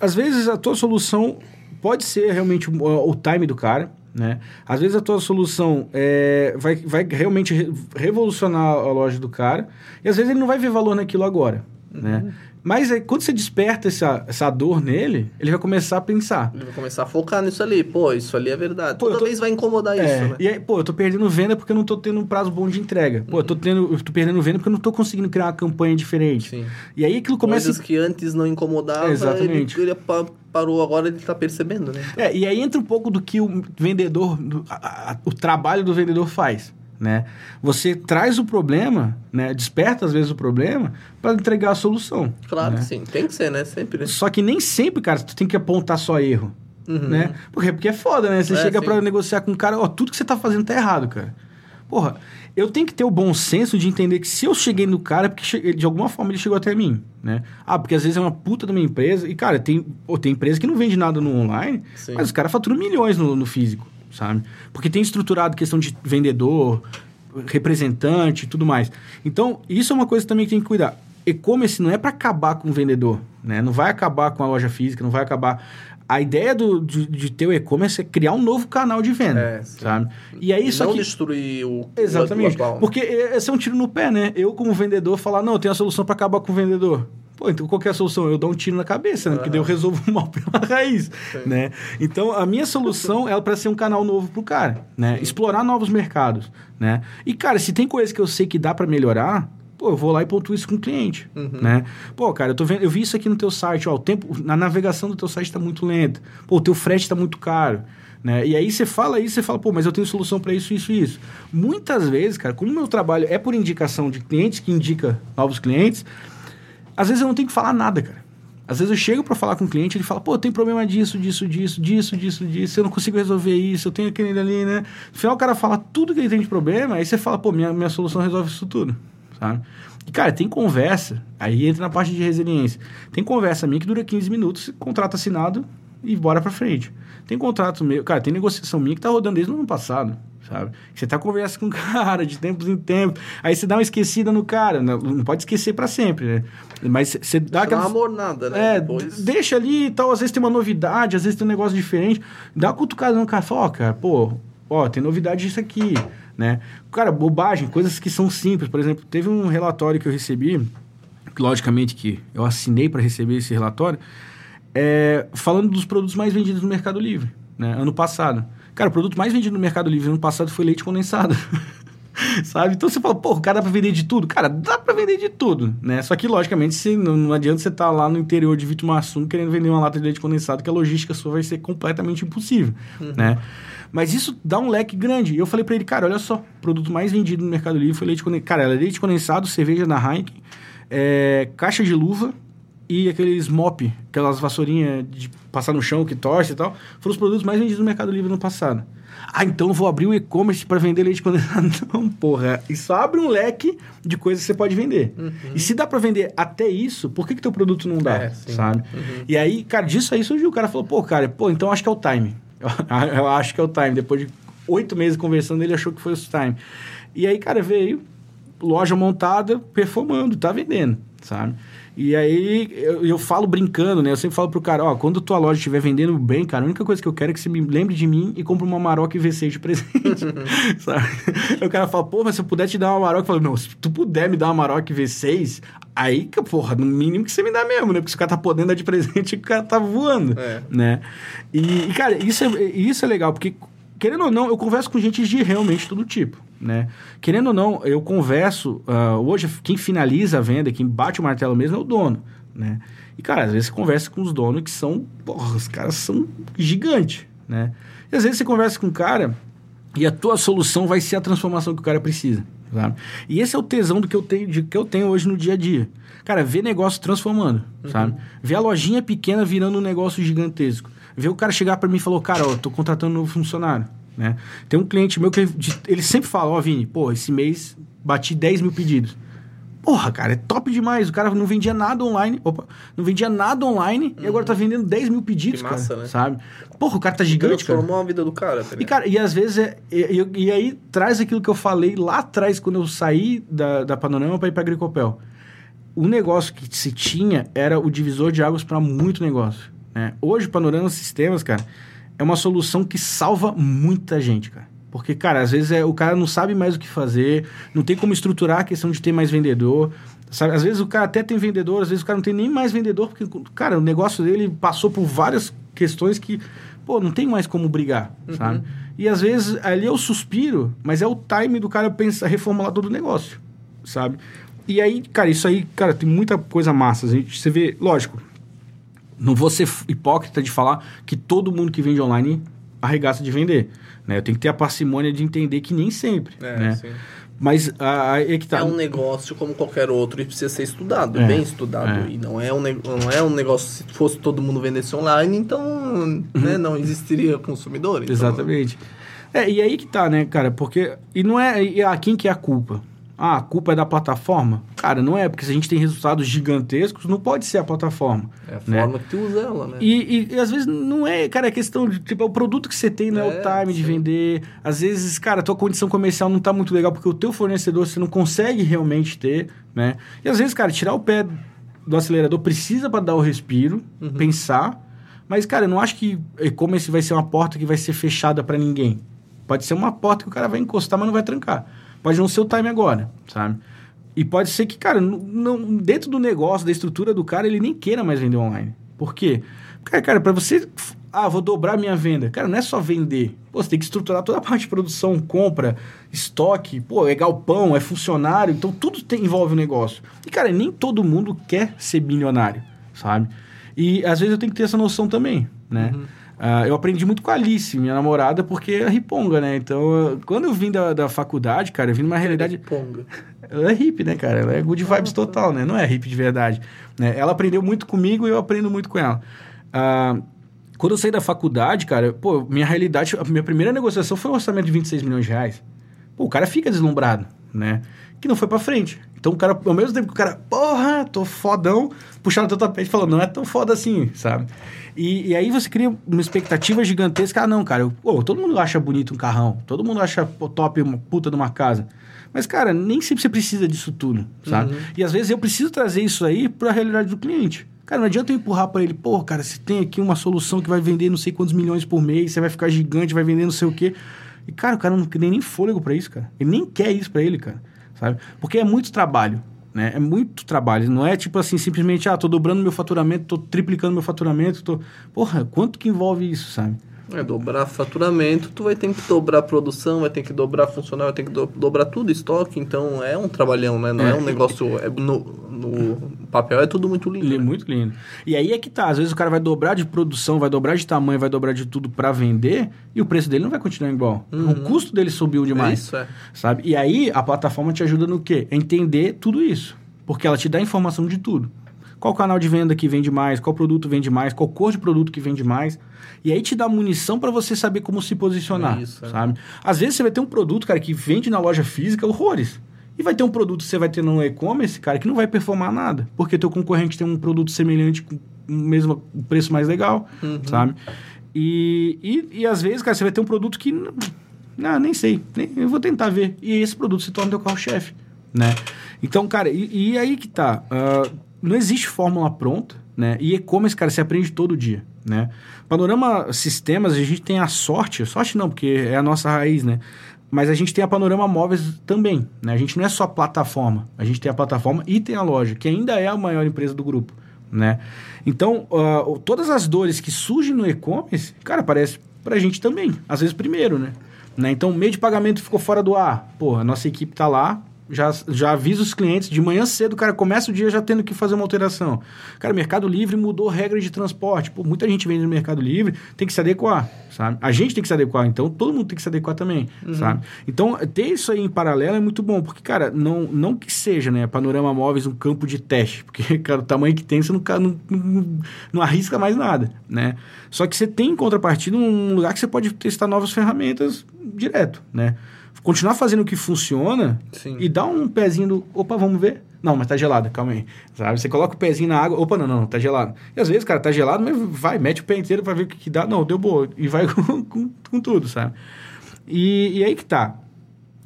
às vezes a tua solução pode ser realmente o, o time do cara. Né? Às vezes a tua solução é, vai, vai realmente revolucionar a loja do cara e às vezes ele não vai ver valor naquilo agora. Uhum. Né? Mas aí, quando você desperta essa, essa dor nele, ele vai começar a pensar. Ele vai começar a focar nisso ali. Pô, isso ali é verdade. Pô, Toda tô... vez vai incomodar é, isso, né? E aí, pô, eu tô perdendo venda porque eu não tô tendo um prazo bom de entrega. Pô, eu tô, tendo, eu tô perdendo venda porque eu não tô conseguindo criar uma campanha diferente. Sim. E aí aquilo começa... Coisas que antes não incomodavam, Exatamente. ele, ele parou agora, ele tá percebendo, né? Então... É, e aí entra um pouco do que o vendedor, a, a, o trabalho do vendedor faz né? Você traz o problema, né? Desperta às vezes o problema para entregar a solução. Claro né? que sim, tem que ser, né? Sempre. Né? Só que nem sempre, cara, tu tem que apontar só erro, uhum. né? Porque, porque é foda, né? Você é, chega para negociar com um cara, ó, tudo que você tá fazendo tá errado, cara. Porra, eu tenho que ter o bom senso de entender que se eu cheguei no cara, é porque de alguma forma ele chegou até mim, né? Ah, porque às vezes é uma puta de uma empresa, e cara, tem, pô, tem empresa que não vende nada no online, sim. mas os caras faturam milhões no, no físico sabe? Porque tem estruturado questão de vendedor, representante e tudo mais. Então, isso é uma coisa também que tem que cuidar. E-commerce não é para acabar com o vendedor, né? Não vai acabar com a loja física, não vai acabar. A ideia do, de, de ter o e-commerce é criar um novo canal de venda, é, sabe? E aí isso não aqui... destruir o Exatamente. O Porque esse é um tiro no pé, né? Eu como vendedor falar, não, eu tenho a solução para acabar com o vendedor. Pô, então qual é a solução? Eu dou um tiro na cabeça, né? Porque daí eu resolvo o mal pela raiz, Sim. né? Então, a minha solução é para ser um canal novo pro cara, né? Sim. Explorar novos mercados, né? E, cara, se tem coisa que eu sei que dá para melhorar, pô, eu vou lá e pontuo isso com o cliente, uhum. né? Pô, cara, eu tô vendo, eu vi isso aqui no teu site, ó, o tempo, na navegação do teu site está muito lenta. Pô, o teu frete está muito caro. Né? E aí você fala isso, você fala, pô, mas eu tenho solução para isso, isso e isso. Muitas vezes, cara, como o meu trabalho é por indicação de clientes que indica novos clientes, às vezes eu não tenho que falar nada, cara. Às vezes eu chego para falar com o cliente, ele fala, pô, tem problema disso, disso, disso, disso, disso, disso, eu não consigo resolver isso, eu tenho aquele ali, né? No final o cara fala tudo que ele tem de problema, aí você fala, pô, minha, minha solução resolve isso tudo, sabe? E, cara, tem conversa, aí entra na parte de resiliência. Tem conversa minha que dura 15 minutos, contrato assinado e bora pra frente. Tem contrato meu, cara, tem negociação minha que tá rodando desde o ano passado sabe? Você tá conversando com o cara de tempos em tempos, aí você dá uma esquecida no cara, não, não pode esquecer para sempre, né? Mas você dá aquela... amor nada, né? É, Depois... deixa ali e tal, às vezes tem uma novidade, às vezes tem um negócio diferente, dá uma cutucada no cara, fala, ó, cara, pô, ó, tem novidade disso aqui, né? Cara, bobagem, coisas que são simples, por exemplo, teve um relatório que eu recebi, logicamente que eu assinei para receber esse relatório, é, falando dos produtos mais vendidos no Mercado Livre, né? Ano passado. Cara, o produto mais vendido no Mercado Livre no ano passado foi leite condensado. sabe? Então você fala, pô, o cara dá pra vender de tudo? Cara, dá pra vender de tudo, né? Só que, logicamente, se, não, não adianta você estar tá lá no interior de Vitumaçum querendo vender uma lata de leite condensado, que a logística sua vai ser completamente impossível, uhum. né? Mas isso dá um leque grande. E eu falei para ele, cara, olha só, o produto mais vendido no Mercado Livre foi leite condensado. Cara, era leite condensado, cerveja da Heineken, é, caixa de luva, e aqueles mop, aquelas vassourinhas de passar no chão que torce e tal, foram os produtos mais vendidos no Mercado Livre no passado. Ah, então vou abrir um e-commerce para vender leite condensado. Não, porra. Isso abre um leque de coisas que você pode vender. Uhum. E se dá para vender até isso, por que, que teu produto não dá? É, sabe? Uhum. E aí, cara, disso aí surgiu. O cara falou, pô, cara, pô, então acho que é o time. Eu, eu acho que é o time. Depois de oito meses conversando, ele achou que foi o time. E aí, cara, veio, loja montada, performando, tá vendendo, sabe? E aí eu, eu, falo brincando, né? Eu sempre falo pro cara, ó, quando tua loja estiver vendendo bem, cara, a única coisa que eu quero é que você me lembre de mim e compre uma Maroc V6 de presente. sabe? Aí o cara fala, pô, mas se eu puder te dar uma Maroc, eu falo, não, se tu puder me dar uma Maroc V6, aí, porra, no mínimo que você me dá mesmo, né? Porque se o cara tá podendo dar de presente, o cara tá voando, é. né? E, e, cara, isso é, isso é legal, porque querendo ou não, eu converso com gente de realmente todo tipo, né? Querendo ou não, eu converso... Uh, hoje, quem finaliza a venda, quem bate o martelo mesmo é o dono, né? E, cara, às vezes você conversa com os donos que são... Porra, os caras são gigantes, né? E às vezes você conversa com um cara e a tua solução vai ser a transformação que o cara precisa, sabe? E esse é o tesão do que eu tenho, de, que eu tenho hoje no dia a dia. Cara, ver negócio transformando, uhum. sabe? Ver a lojinha pequena virando um negócio gigantesco. Ver o cara chegar para mim e falou, cara, ó, tô contratando um novo funcionário, né? Tem um cliente meu que ele, ele sempre fala, ó, oh, Vini, pô, esse mês bati 10 mil pedidos. Porra, cara, é top demais. O cara não vendia nada online. Opa, não vendia nada online uhum. e agora tá uhum. vendendo 10 mil pedidos, que massa, cara, né? Sabe? Porra, o cara tá gigante, cara. Transformou a vida do cara. Tá e, cara, e às vezes é... E, e, e, aí traz aquilo que eu falei lá atrás, quando eu saí da, da Panorama para ir pra Agricopel. O negócio que se tinha era o divisor de águas para muito negócio. Né? Hoje, o Panorama Sistemas, cara, é uma solução que salva muita gente, cara. Porque, cara, às vezes é, o cara não sabe mais o que fazer, não tem como estruturar a questão de ter mais vendedor. Sabe? Às vezes o cara até tem vendedor, às vezes o cara não tem nem mais vendedor, porque, cara, o negócio dele passou por várias questões que, pô, não tem mais como brigar, uhum. sabe? E às vezes ali é o suspiro, mas é o time do cara pensar, reformular todo o negócio, sabe? E aí, cara, isso aí, cara, tem muita coisa massa. A gente, você vê, lógico, não vou ser hipócrita de falar que todo mundo que vende online arregaça de vender. Né? Eu tenho que ter a parcimônia de entender que nem sempre. É, né? Sim. Mas a, é que tá. É um negócio como qualquer outro e precisa ser estudado, é, bem estudado. É. E não é, um, não é um negócio, se fosse todo mundo vendesse online, então uhum. né, não existiria consumidor. Então... Exatamente. É, e aí que tá, né, cara? Porque. E não é. E a quem que é a culpa? Ah, a culpa é da plataforma? Cara, não é, porque se a gente tem resultados gigantescos, não pode ser a plataforma. É a né? forma que tu usa ela, né? E, e, e, às vezes não é, cara, é questão de, tipo, é o produto que você tem, não é, é o time sim. de vender. Às vezes, cara, a tua condição comercial não tá muito legal, porque o teu fornecedor você não consegue realmente ter, né? E às vezes, cara, tirar o pé do acelerador precisa para dar o respiro, uhum. pensar. Mas, cara, eu não acho que e-commerce vai ser uma porta que vai ser fechada para ninguém. Pode ser uma porta que o cara vai encostar, mas não vai trancar. Pode não ser o time agora, sabe? E pode ser que, cara, não, dentro do negócio, da estrutura do cara, ele nem queira mais vender online. Por quê? Porque, cara, para você. Ah, vou dobrar minha venda. Cara, não é só vender. Pô, você tem que estruturar toda a parte de produção, compra, estoque, pô, é galpão, é funcionário. Então, tudo tem, envolve o negócio. E, cara, nem todo mundo quer ser bilionário, sabe? E às vezes eu tenho que ter essa noção também, né? Uhum. Uh, eu aprendi muito com a Alice, minha namorada, porque é riponga, né? Então, quando eu vim da, da faculdade, cara, eu vim numa realidade. Riponga. Ela é hippie, né, cara? Ela é good vibes total, né? Não é hippie de verdade. Né? Ela aprendeu muito comigo e eu aprendo muito com ela. Uh, quando eu saí da faculdade, cara, pô, minha realidade, a minha primeira negociação foi um orçamento de 26 milhões de reais. Pô, o cara fica deslumbrado, né? Que não foi para frente. Então o cara, ao mesmo tempo que o cara, porra, tô fodão, puxando o teu tapete e falou, não é tão foda assim, sabe? E, e, aí você cria uma expectativa gigantesca. Ah, não, cara, eu, pô, todo mundo acha bonito um carrão, todo mundo acha top uma puta de uma casa. Mas, cara, nem sempre você precisa disso tudo, sabe? Uhum. E às vezes eu preciso trazer isso aí para a realidade do cliente. Cara, não adianta eu empurrar para ele, pô, cara, você tem aqui uma solução que vai vender não sei quantos milhões por mês, você vai ficar gigante, vai vender não sei o quê. E, cara, o cara não tem nem fôlego para isso, cara. Ele nem quer isso para ele, cara, sabe? Porque é muito trabalho. Né? É muito trabalho. Não é tipo assim, simplesmente, ah, tô dobrando meu faturamento, tô triplicando meu faturamento, tô... Porra, quanto que envolve isso, sabe? É, dobrar faturamento, tu vai ter que dobrar produção, vai ter que dobrar funcionário, vai ter que do, dobrar tudo, estoque, então é um trabalhão, né? Não é, é um negócio. É, no, no papel é tudo muito lindo. É né? Muito lindo. E aí é que tá, às vezes o cara vai dobrar de produção, vai dobrar de tamanho, vai dobrar de tudo para vender, e o preço dele não vai continuar igual. Uhum. O custo dele subiu demais. Isso, é. Sabe? E aí a plataforma te ajuda no quê? entender tudo isso. Porque ela te dá informação de tudo. Qual canal de venda que vende mais, qual produto vende mais, qual cor de produto que vende mais. E aí te dá munição para você saber como se posicionar, Isso, é. sabe? Às vezes você vai ter um produto, cara, que vende na loja física horrores. E vai ter um produto que você vai ter no e-commerce, cara, que não vai performar nada. Porque teu concorrente tem um produto semelhante com o mesmo preço mais legal, uhum. sabe? E, e, e, às vezes, cara, você vai ter um produto que... Não, nem sei. Nem, eu vou tentar ver. E esse produto se torna teu carro-chefe, né? Então, cara, e, e aí que tá. Uh, não existe fórmula pronta, né? E e-commerce, cara, você aprende todo dia, né? Panorama Sistemas, a gente tem a sorte, sorte não, porque é a nossa raiz, né? Mas a gente tem a Panorama Móveis também, né? A gente não é só plataforma, a gente tem a plataforma e tem a loja, que ainda é a maior empresa do grupo, né? Então, uh, todas as dores que surgem no e-commerce, cara, aparece pra gente também, às vezes primeiro, né? né? Então, meio de pagamento ficou fora do ar. Pô, a nossa equipe tá lá, já, já avisa os clientes de manhã cedo, o cara começa o dia já tendo que fazer uma alteração. Cara, Mercado Livre mudou regra de transporte. Pô, muita gente vende no Mercado Livre, tem que se adequar, sabe? A gente tem que se adequar, então todo mundo tem que se adequar também, uhum. sabe? Então, ter isso aí em paralelo é muito bom, porque, cara, não, não que seja, né, Panorama Móveis um campo de teste, porque, cara, o tamanho que tem, você não, não, não, não arrisca mais nada, né? Só que você tem em contrapartida um lugar que você pode testar novas ferramentas direto, né? Continuar fazendo o que funciona Sim. e dar um pezinho do, opa, vamos ver. Não, mas tá gelado, calma aí. Sabe? Você coloca o pezinho na água, opa, não, não, tá gelado. E às vezes, cara, tá gelado, mas vai, mete o pé inteiro pra ver o que, que dá. Não, deu boa. E vai com, com, com tudo, sabe? E, e, aí que tá.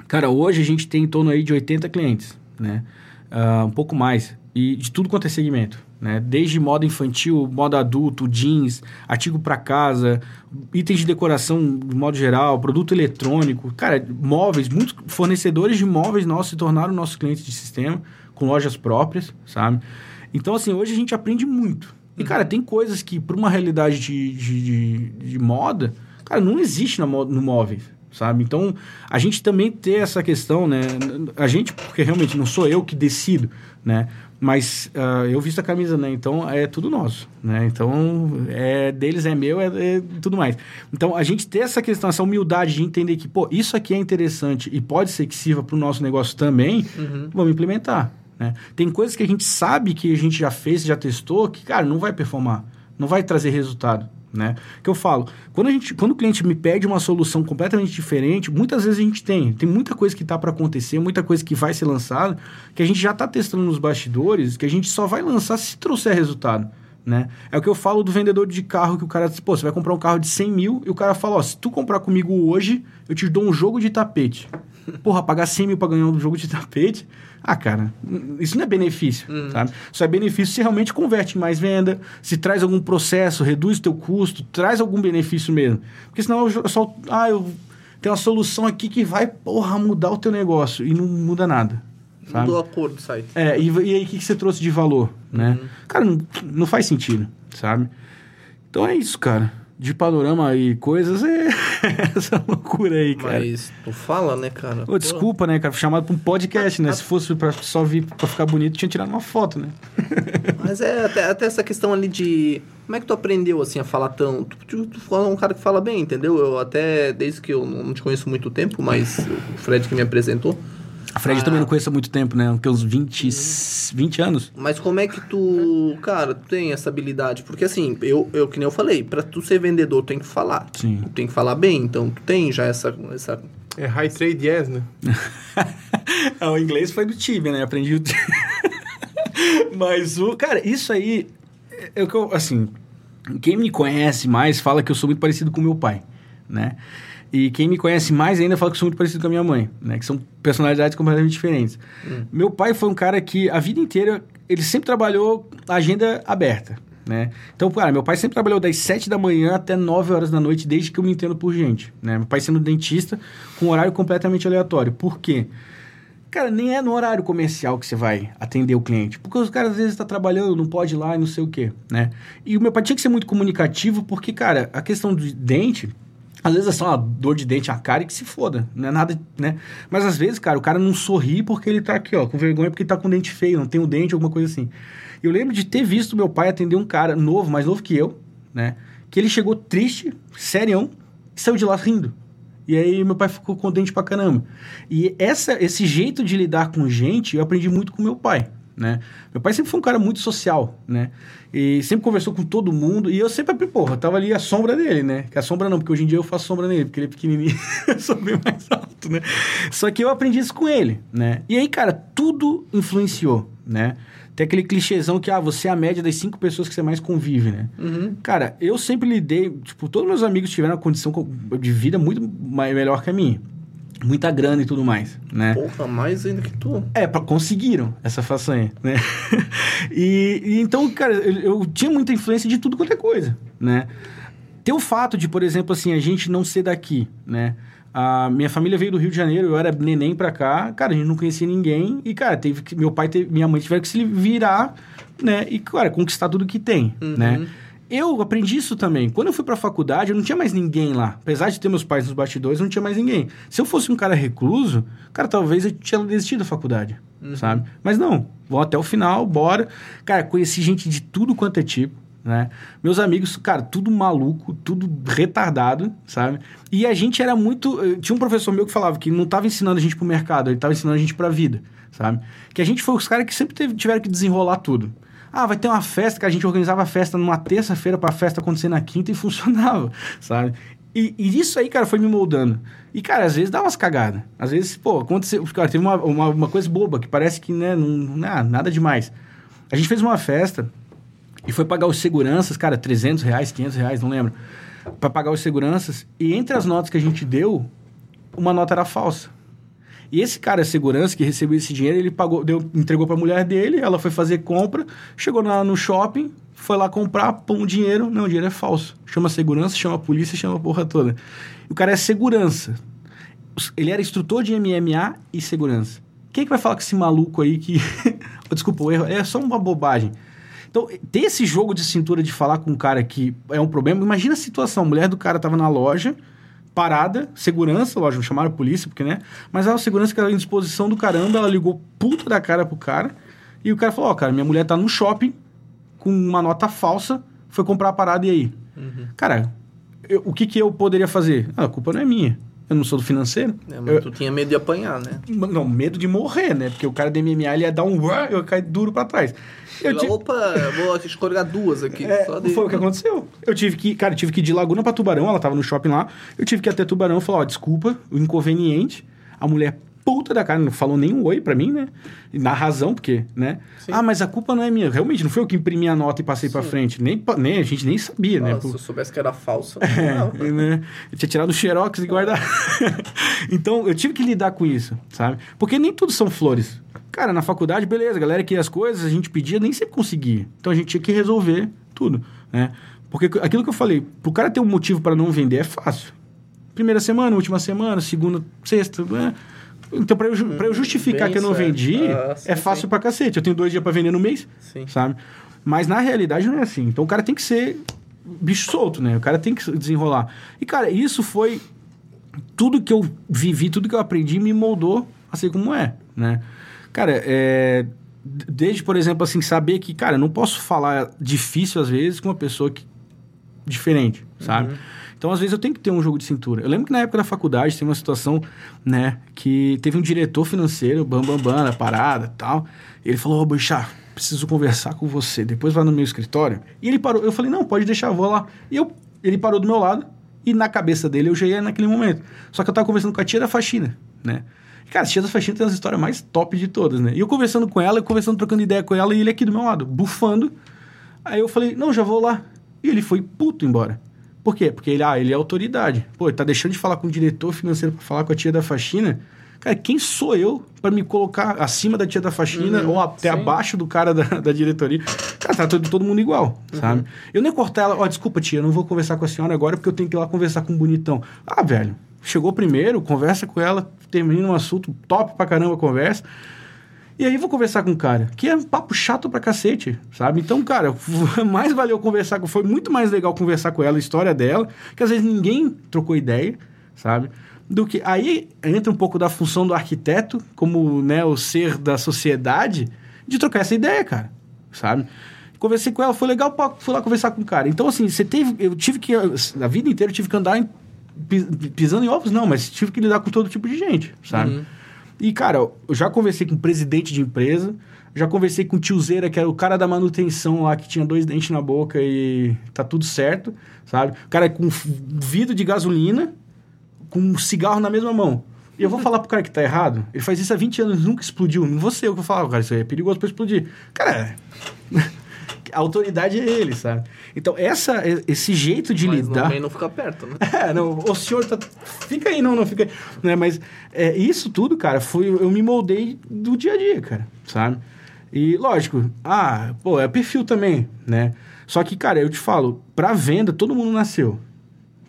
Cara, hoje a gente tem em torno aí de 80 clientes, né? Uh, um pouco mais. E de tudo quanto é segmento. Né? Desde moda infantil, moda adulto, jeans, artigo para casa, itens de decoração de modo geral, produto eletrônico, cara, móveis, muitos fornecedores de móveis nossos se tornaram nossos clientes de sistema, com lojas próprias, sabe? Então, assim, hoje a gente aprende muito. E, cara, tem coisas que, para uma realidade de, de, de, moda, cara, não existe no, no móveis, sabe? Então, a gente também ter essa questão, né? A gente, porque realmente não sou eu que decido, né? Mas uh, eu visto a camisa, né? Então é tudo nosso, né? Então é deles, é meu, é, é, tudo mais. Então a gente ter essa questão, essa humildade de entender que, pô, isso aqui é interessante e pode ser que sirva para o nosso negócio também, uhum. vamos implementar. Né? Tem coisas que a gente sabe que a gente já fez, já testou, que, cara, não vai performar, não vai trazer resultado né? Que eu falo, quando, a gente, quando o cliente me pede uma solução completamente diferente, muitas vezes a gente tem. Tem muita coisa que está para acontecer, muita coisa que vai ser lançada, que a gente já está testando nos bastidores, que a gente só vai lançar se trouxer resultado. Né? É o que eu falo do vendedor de carro, que o cara diz, pô, você vai comprar um carro de 100 mil, e o cara fala, ó, se tu comprar comigo hoje, eu te dou um jogo de tapete. Porra, pagar 100 mil pra ganhar um jogo de tapete. Ah, cara, isso não é benefício, uhum. sabe? Isso é benefício se realmente converte em mais venda, se traz algum processo, reduz o teu custo, traz algum benefício mesmo. Porque senão eu só... Ah, eu tenho uma solução aqui que vai, porra, mudar o teu negócio. E não muda nada. Sabe? Mudou a cor do site. É, e, e aí o que, que você trouxe de valor, né? Uhum. Cara, não, não faz sentido, sabe? Então é isso, cara de panorama e coisas é essa loucura aí, cara. Mas tu fala, né, cara? Ô, desculpa, né, cara? Fui chamado pra um podcast, né? Se fosse pra só vir pra ficar bonito, tinha tirado uma foto, né? Mas é até, até, essa questão ali de. Como é que tu aprendeu, assim, a falar tão. Tu, tu, tu é um cara que fala bem, entendeu? Eu até, desde que eu não te conheço muito tempo, mas o Fred que me apresentou. A Fred ah. também não conheço há muito tempo, né? Porque uns 20, 20 anos. Mas como é que tu, cara, tu tem essa habilidade? Porque assim, eu, eu que nem eu falei, para tu ser vendedor, tu tem que falar. Sim. Tu tem que falar bem, então tu tem já essa... essa... É high trade yes, né? É, o inglês foi do time, né? Aprendi o... Mas o... Cara, isso aí... É o que eu, assim... Quem me conhece mais fala que eu sou muito parecido com meu pai, né? E quem me conhece mais ainda fala que sou muito parecido com a minha mãe, né? Que são personalidades completamente diferentes. Hum. Meu pai foi um cara que a vida inteira ele sempre trabalhou agenda aberta, né? Então, cara, meu pai sempre trabalhou das 7 da manhã até 9 horas da noite, desde que eu me entendo por gente, né? Meu pai sendo dentista com um horário completamente aleatório. Por quê? Cara, nem é no horário comercial que você vai atender o cliente. Porque os caras às vezes estão tá trabalhando, não pode ir lá e não sei o quê, né? E o meu pai tinha que ser muito comunicativo, porque, cara, a questão do dente às vezes é só uma dor de dente, a cara e que se foda. Não é nada, né? Mas às vezes, cara, o cara não sorri porque ele tá aqui, ó, com vergonha porque ele tá com dente feio, não tem um dente, alguma coisa assim. Eu lembro de ter visto meu pai atender um cara novo, mais novo que eu, né? Que ele chegou triste, serião, e saiu de lá rindo. E aí meu pai ficou contente pra caramba. E essa, esse jeito de lidar com gente, eu aprendi muito com meu pai, né? Meu pai sempre foi um cara muito social, né? E sempre conversou com todo mundo. E eu sempre, porra, tava ali a sombra dele, né? Que a sombra não, porque hoje em dia eu faço sombra nele, porque ele é pequenininho, eu sou bem mais alto, né? Só que eu aprendi isso com ele, né? E aí, cara, tudo influenciou, né? Tem aquele clichêzão que, ah, você é a média das cinco pessoas que você mais convive, né? Uhum. Cara, eu sempre lidei, tipo, todos meus amigos tiveram uma condição de vida muito melhor que a minha muita grana e tudo mais, né? Porra, mais ainda que tu. É, pra, conseguiram essa façanha, né? e, e, então, cara, eu, eu, tinha muita influência de tudo quanto é coisa, né? Tem o fato de, por exemplo, assim, a gente não ser daqui, né? A minha família veio do Rio de Janeiro, eu era neném pra cá, cara, a gente não conhecia ninguém e, cara, teve que, meu pai e minha mãe tiveram que se virar, né? E, cara, conquistar tudo que tem, uhum. né? Eu aprendi isso também. Quando eu fui pra faculdade, eu não tinha mais ninguém lá. Apesar de ter meus pais nos bastidores, não tinha mais ninguém. Se eu fosse um cara recluso, cara, talvez eu tinha desistido da faculdade, uhum. sabe? Mas não, vou até o final, bora. Cara, conheci gente de tudo quanto é tipo. Né? Meus amigos, cara, tudo maluco, tudo retardado, sabe? E a gente era muito. Eh, tinha um professor meu que falava que não estava ensinando a gente pro mercado, ele estava ensinando a gente pra vida, sabe? Que a gente foi os caras que sempre teve, tiveram que desenrolar tudo. Ah, vai ter uma festa, que a gente organizava a festa numa terça-feira para a festa acontecer na quinta e funcionava, sabe? E, e, isso aí, cara, foi me moldando. E, cara, às vezes dá umas cagadas. Às vezes, pô, aconteceu. Cara, teve uma, uma, uma coisa boba que parece que, né, não, não é nada demais. A gente fez uma festa e foi pagar os seguranças, cara, 300 reais, 500 reais, não lembro. para pagar os seguranças. E entre as notas que a gente deu, uma nota era falsa. E esse cara, segurança, que recebeu esse dinheiro, ele pagou, deu, entregou pra mulher dele, ela foi fazer compra, chegou no shopping, foi lá comprar, pôr um dinheiro. Não, o dinheiro é falso. Chama segurança, chama a polícia, chama a porra toda. O cara é segurança. Ele era instrutor de MMA e segurança. Quem é que vai falar com esse maluco aí que. Desculpa, o erro é só uma bobagem. Então, ter esse jogo de cintura de falar com um cara que é um problema. Imagina a situação: a mulher do cara tava na loja, parada, segurança, lógico, chamaram a polícia, porque, né? Mas a segurança que era em disposição do caramba, ela ligou puta da cara pro cara. E o cara falou: Ó, oh, cara, minha mulher tá no shopping com uma nota falsa, foi comprar a parada e aí? Uhum. Cara, eu, o que que eu poderia fazer? Ah, a culpa não é minha. Eu não sou do financeiro. É, mas eu, tu tinha medo de apanhar, né? Não, medo de morrer, né? Porque o cara do MMA ele ia dar um... Eu ia cair duro pra trás. Eu tive... Opa, vou escorregar duas aqui. É. Foi o que aconteceu. Eu tive que... Cara, tive que ir de Laguna pra Tubarão. Ela tava no shopping lá. Eu tive que ir até Tubarão e falar, ó, desculpa, o inconveniente. A mulher puta da cara, não falou nem um oi pra mim, né? E na razão, porque, né? Sim. Ah, mas a culpa não é minha. Realmente, não foi eu que imprimi a nota e passei pra frente. Nem, nem, a gente nem sabia, né? Se eu soubesse que era falso, é, não. né? Eu tinha tirado o xerox e guardado. então, eu tive que lidar com isso, sabe? Porque nem tudo são flores. Cara, na faculdade, beleza, a galera queria as coisas, a gente pedia, nem sempre conseguia. Então, a gente tinha que resolver tudo, né? Porque aquilo que eu falei, pro cara ter um motivo para não vender é fácil. Primeira semana, última semana, segunda, sexta, né? Então, para eu, pra eu justificar que eu não vendi, ah, sim, é fácil sim. pra cacete. Eu tenho dois dias para vender no mês, sim. sabe? Mas na realidade não é assim. Então o cara tem que ser bicho solto, né? O cara tem que desenrolar. E, cara, isso foi. Tudo que eu vivi, tudo que eu aprendi me moldou a ser como é, né? Cara, é. Desde, por exemplo, assim, saber que, cara, não posso falar difícil às vezes com uma pessoa que... diferente, sabe? Uhum. Então, às vezes, eu tenho que ter um jogo de cintura. Eu lembro que na época da faculdade tem uma situação, né, que teve um diretor financeiro, bam, bam, bam, na parada tal. E ele falou, ô, oh, preciso conversar com você. Depois vai no meu escritório. E ele parou. Eu falei, não, pode deixar, vou lá. E eu, ele parou do meu lado. E na cabeça dele eu já ia naquele momento. Só que eu tava conversando com a tia da faxina, né? Cara, a tia da faxina tem as histórias mais top de todas, né? E eu conversando com ela, eu conversando, trocando ideia com ela, e ele aqui do meu lado, bufando. Aí eu falei, não, já vou lá. E ele foi puto embora. Por quê? Porque ele, ah, ele é autoridade. Pô, ele tá deixando de falar com o diretor financeiro para falar com a tia da faxina. Cara, quem sou eu para me colocar acima da tia da faxina uhum, ou até sim. abaixo do cara da, da diretoria? Cara, tá todo, todo mundo igual, uhum. sabe? Eu nem cortar ela, ó, oh, desculpa, tia, eu não vou conversar com a senhora agora porque eu tenho que ir lá conversar com o bonitão. Ah, velho, chegou primeiro, conversa com ela, termina um assunto top pra caramba a conversa. E aí vou conversar com o cara, que é um papo chato pra cacete, sabe? Então, cara, mais valeu conversar com... Foi muito mais legal conversar com ela, a história dela, que às vezes ninguém trocou ideia, sabe? Do que... Aí entra um pouco da função do arquiteto, como né, o ser da sociedade, de trocar essa ideia, cara, sabe? Conversei com ela, foi legal, fui lá conversar com o cara. Então, assim, você teve... Eu tive que... A vida inteira eu tive que andar em, pisando em ovos, não, mas tive que lidar com todo tipo de gente, sabe? Uhum. E, cara, eu já conversei com presidente de empresa, já conversei com o tiozeira, que era o cara da manutenção lá, que tinha dois dentes na boca e tá tudo certo, sabe? O cara com vidro de gasolina, com um cigarro na mesma mão. E eu vou falar pro cara que tá errado, ele faz isso há 20 anos, nunca explodiu. Não vou ser eu que vou falar, cara, isso aí é perigoso pra explodir. Cara, a autoridade é ele, sabe? Então, essa, esse jeito de Mas lidar. Também não fica perto, né? É, não, o senhor tá. Fica aí, não, não fica aí. Né? Mas é, isso tudo, cara, foi. Eu me moldei do dia a dia, cara, sabe? E lógico, ah, pô, é perfil também, né? Só que, cara, eu te falo, pra venda, todo mundo nasceu,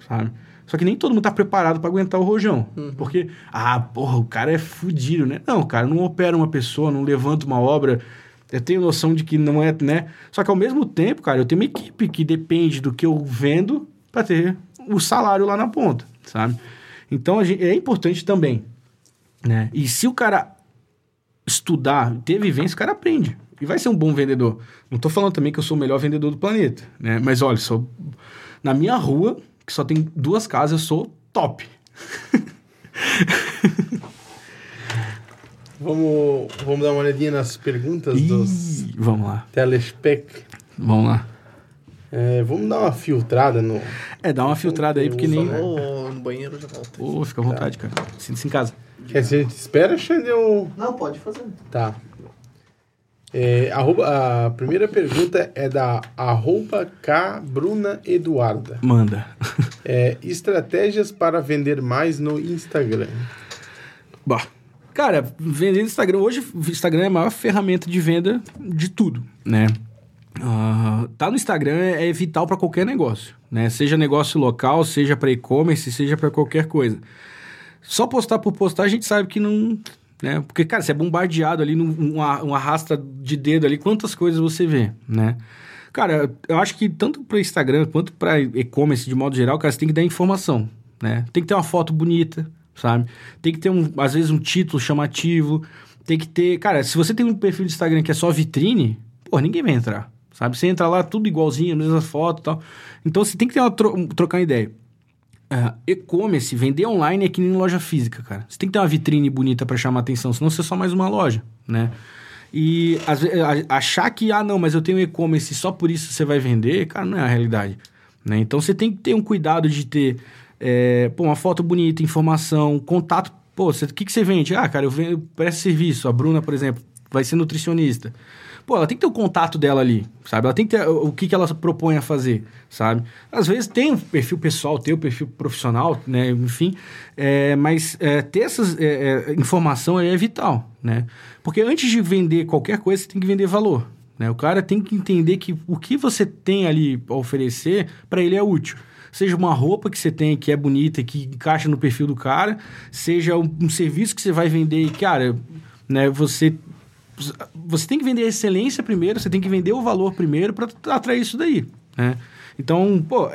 sabe? Só que nem todo mundo tá preparado para aguentar o rojão. Uhum. Porque, ah, porra, o cara é fudido, né? Não, cara, não opera uma pessoa, não levanta uma obra eu tenho noção de que não é, né? Só que ao mesmo tempo, cara, eu tenho uma equipe que depende do que eu vendo para ter o salário lá na ponta, sabe? Então gente, é importante também, né? E se o cara estudar, ter vivência, o cara aprende e vai ser um bom vendedor. Não tô falando também que eu sou o melhor vendedor do planeta, né? Mas olha, sou na minha rua, que só tem duas casas, eu sou top. Vamos, vamos dar uma olhadinha nas perguntas Ih, dos vamos lá. Telespec. Vamos lá. É, vamos dar uma filtrada no. É, dá uma filtrada aí, porque nem. Oh, no banheiro já volta. Oh, fica à vontade, tá. cara. Sinta-se em casa. Quer dizer, a gente espera, Xandão? Não, pode fazer. Tá. É, arroba, a primeira pergunta é da arroba K Bruna Eduarda. Manda. É, estratégias para vender mais no Instagram. Bah, Cara, vender no Instagram. Hoje, o Instagram é a maior ferramenta de venda de tudo, né? Uh, tá no Instagram é, vital para qualquer negócio, né? Seja negócio local, seja para e-commerce, seja para qualquer coisa. Só postar por postar a gente sabe que não, né? Porque cara, você é bombardeado ali num um arrasta de dedo ali, quantas coisas você vê, né? Cara, eu acho que tanto para Instagram quanto para e-commerce de modo geral, cara, você tem que dar informação, né? Tem que ter uma foto bonita, sabe? Tem que ter um, às vezes um título chamativo, tem que ter, cara, se você tem um perfil de Instagram que é só vitrine, pô, ninguém vai entrar sabe? Você entra lá, tudo igualzinho, mesma foto e tal. Então, você tem que ter uma tro trocar uma ideia. Uh, e-commerce, vender online é que nem loja física, cara. Você tem que ter uma vitrine bonita para chamar atenção, senão você é só mais uma loja, né? E às vezes, achar que, ah, não, mas eu tenho e-commerce só por isso você vai vender, cara, não é a realidade. Né? Então você tem que ter um cuidado de ter é, pô, uma foto bonita, informação, contato. Pô, o que, que você vende? Ah, cara, eu, vendo, presto serviço. A Bruna, por exemplo, vai ser nutricionista pô, ela tem que ter o contato dela ali, sabe? Ela tem que ter o, que, que ela propõe a fazer, sabe? Às vezes tem o perfil pessoal, tem o perfil profissional, né? Enfim, é, mas é, ter essa é, é, informação é vital, né? Porque antes de vender qualquer coisa, você tem que vender valor, né? O cara tem que entender que o que você tem ali a oferecer, para ele é útil seja uma roupa que você tem que é bonita e que encaixa no perfil do cara, seja um, um, serviço que você vai vender e, cara, né, você você tem que vender a excelência primeiro, você tem que vender o valor primeiro para atrair isso daí, né? Então, pô,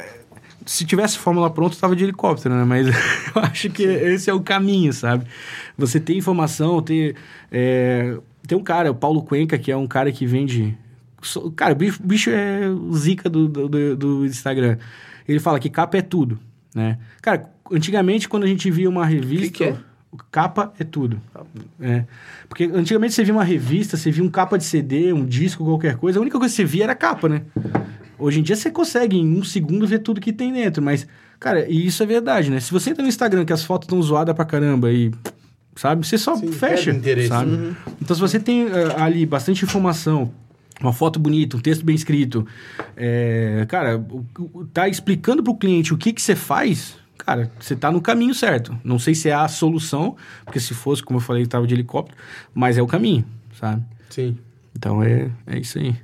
se tivesse fórmula pronta, estava de helicóptero, né? Mas eu acho que esse é o caminho, sabe? Você ter informação, ter... É... Tem um cara, o Paulo Cuenca, que é um cara que vende... Cara, o bicho, bicho é o zica do, do, do Instagram. Ele fala que capa é tudo, né? Cara, antigamente, quando a gente via uma revista... Que que é? Capa é tudo. É. Porque antigamente você via uma revista, você via um capa de CD, um disco, qualquer coisa, a única coisa que você via era a capa, né? Hoje em dia você consegue em um segundo ver tudo que tem dentro, mas, cara, e isso é verdade, né? Se você entra no Instagram que as fotos estão zoadas pra caramba e. Sabe? Você só Sim, fecha. Sabe? Uhum. Então, se você tem uh, ali bastante informação, uma foto bonita, um texto bem escrito, é, cara, tá explicando pro cliente o que, que você faz, cara, você tá no caminho certo. Não sei se é a solução, porque se fosse, como eu falei, tava de helicóptero, mas é o caminho, sabe? Sim. Então é, é isso aí.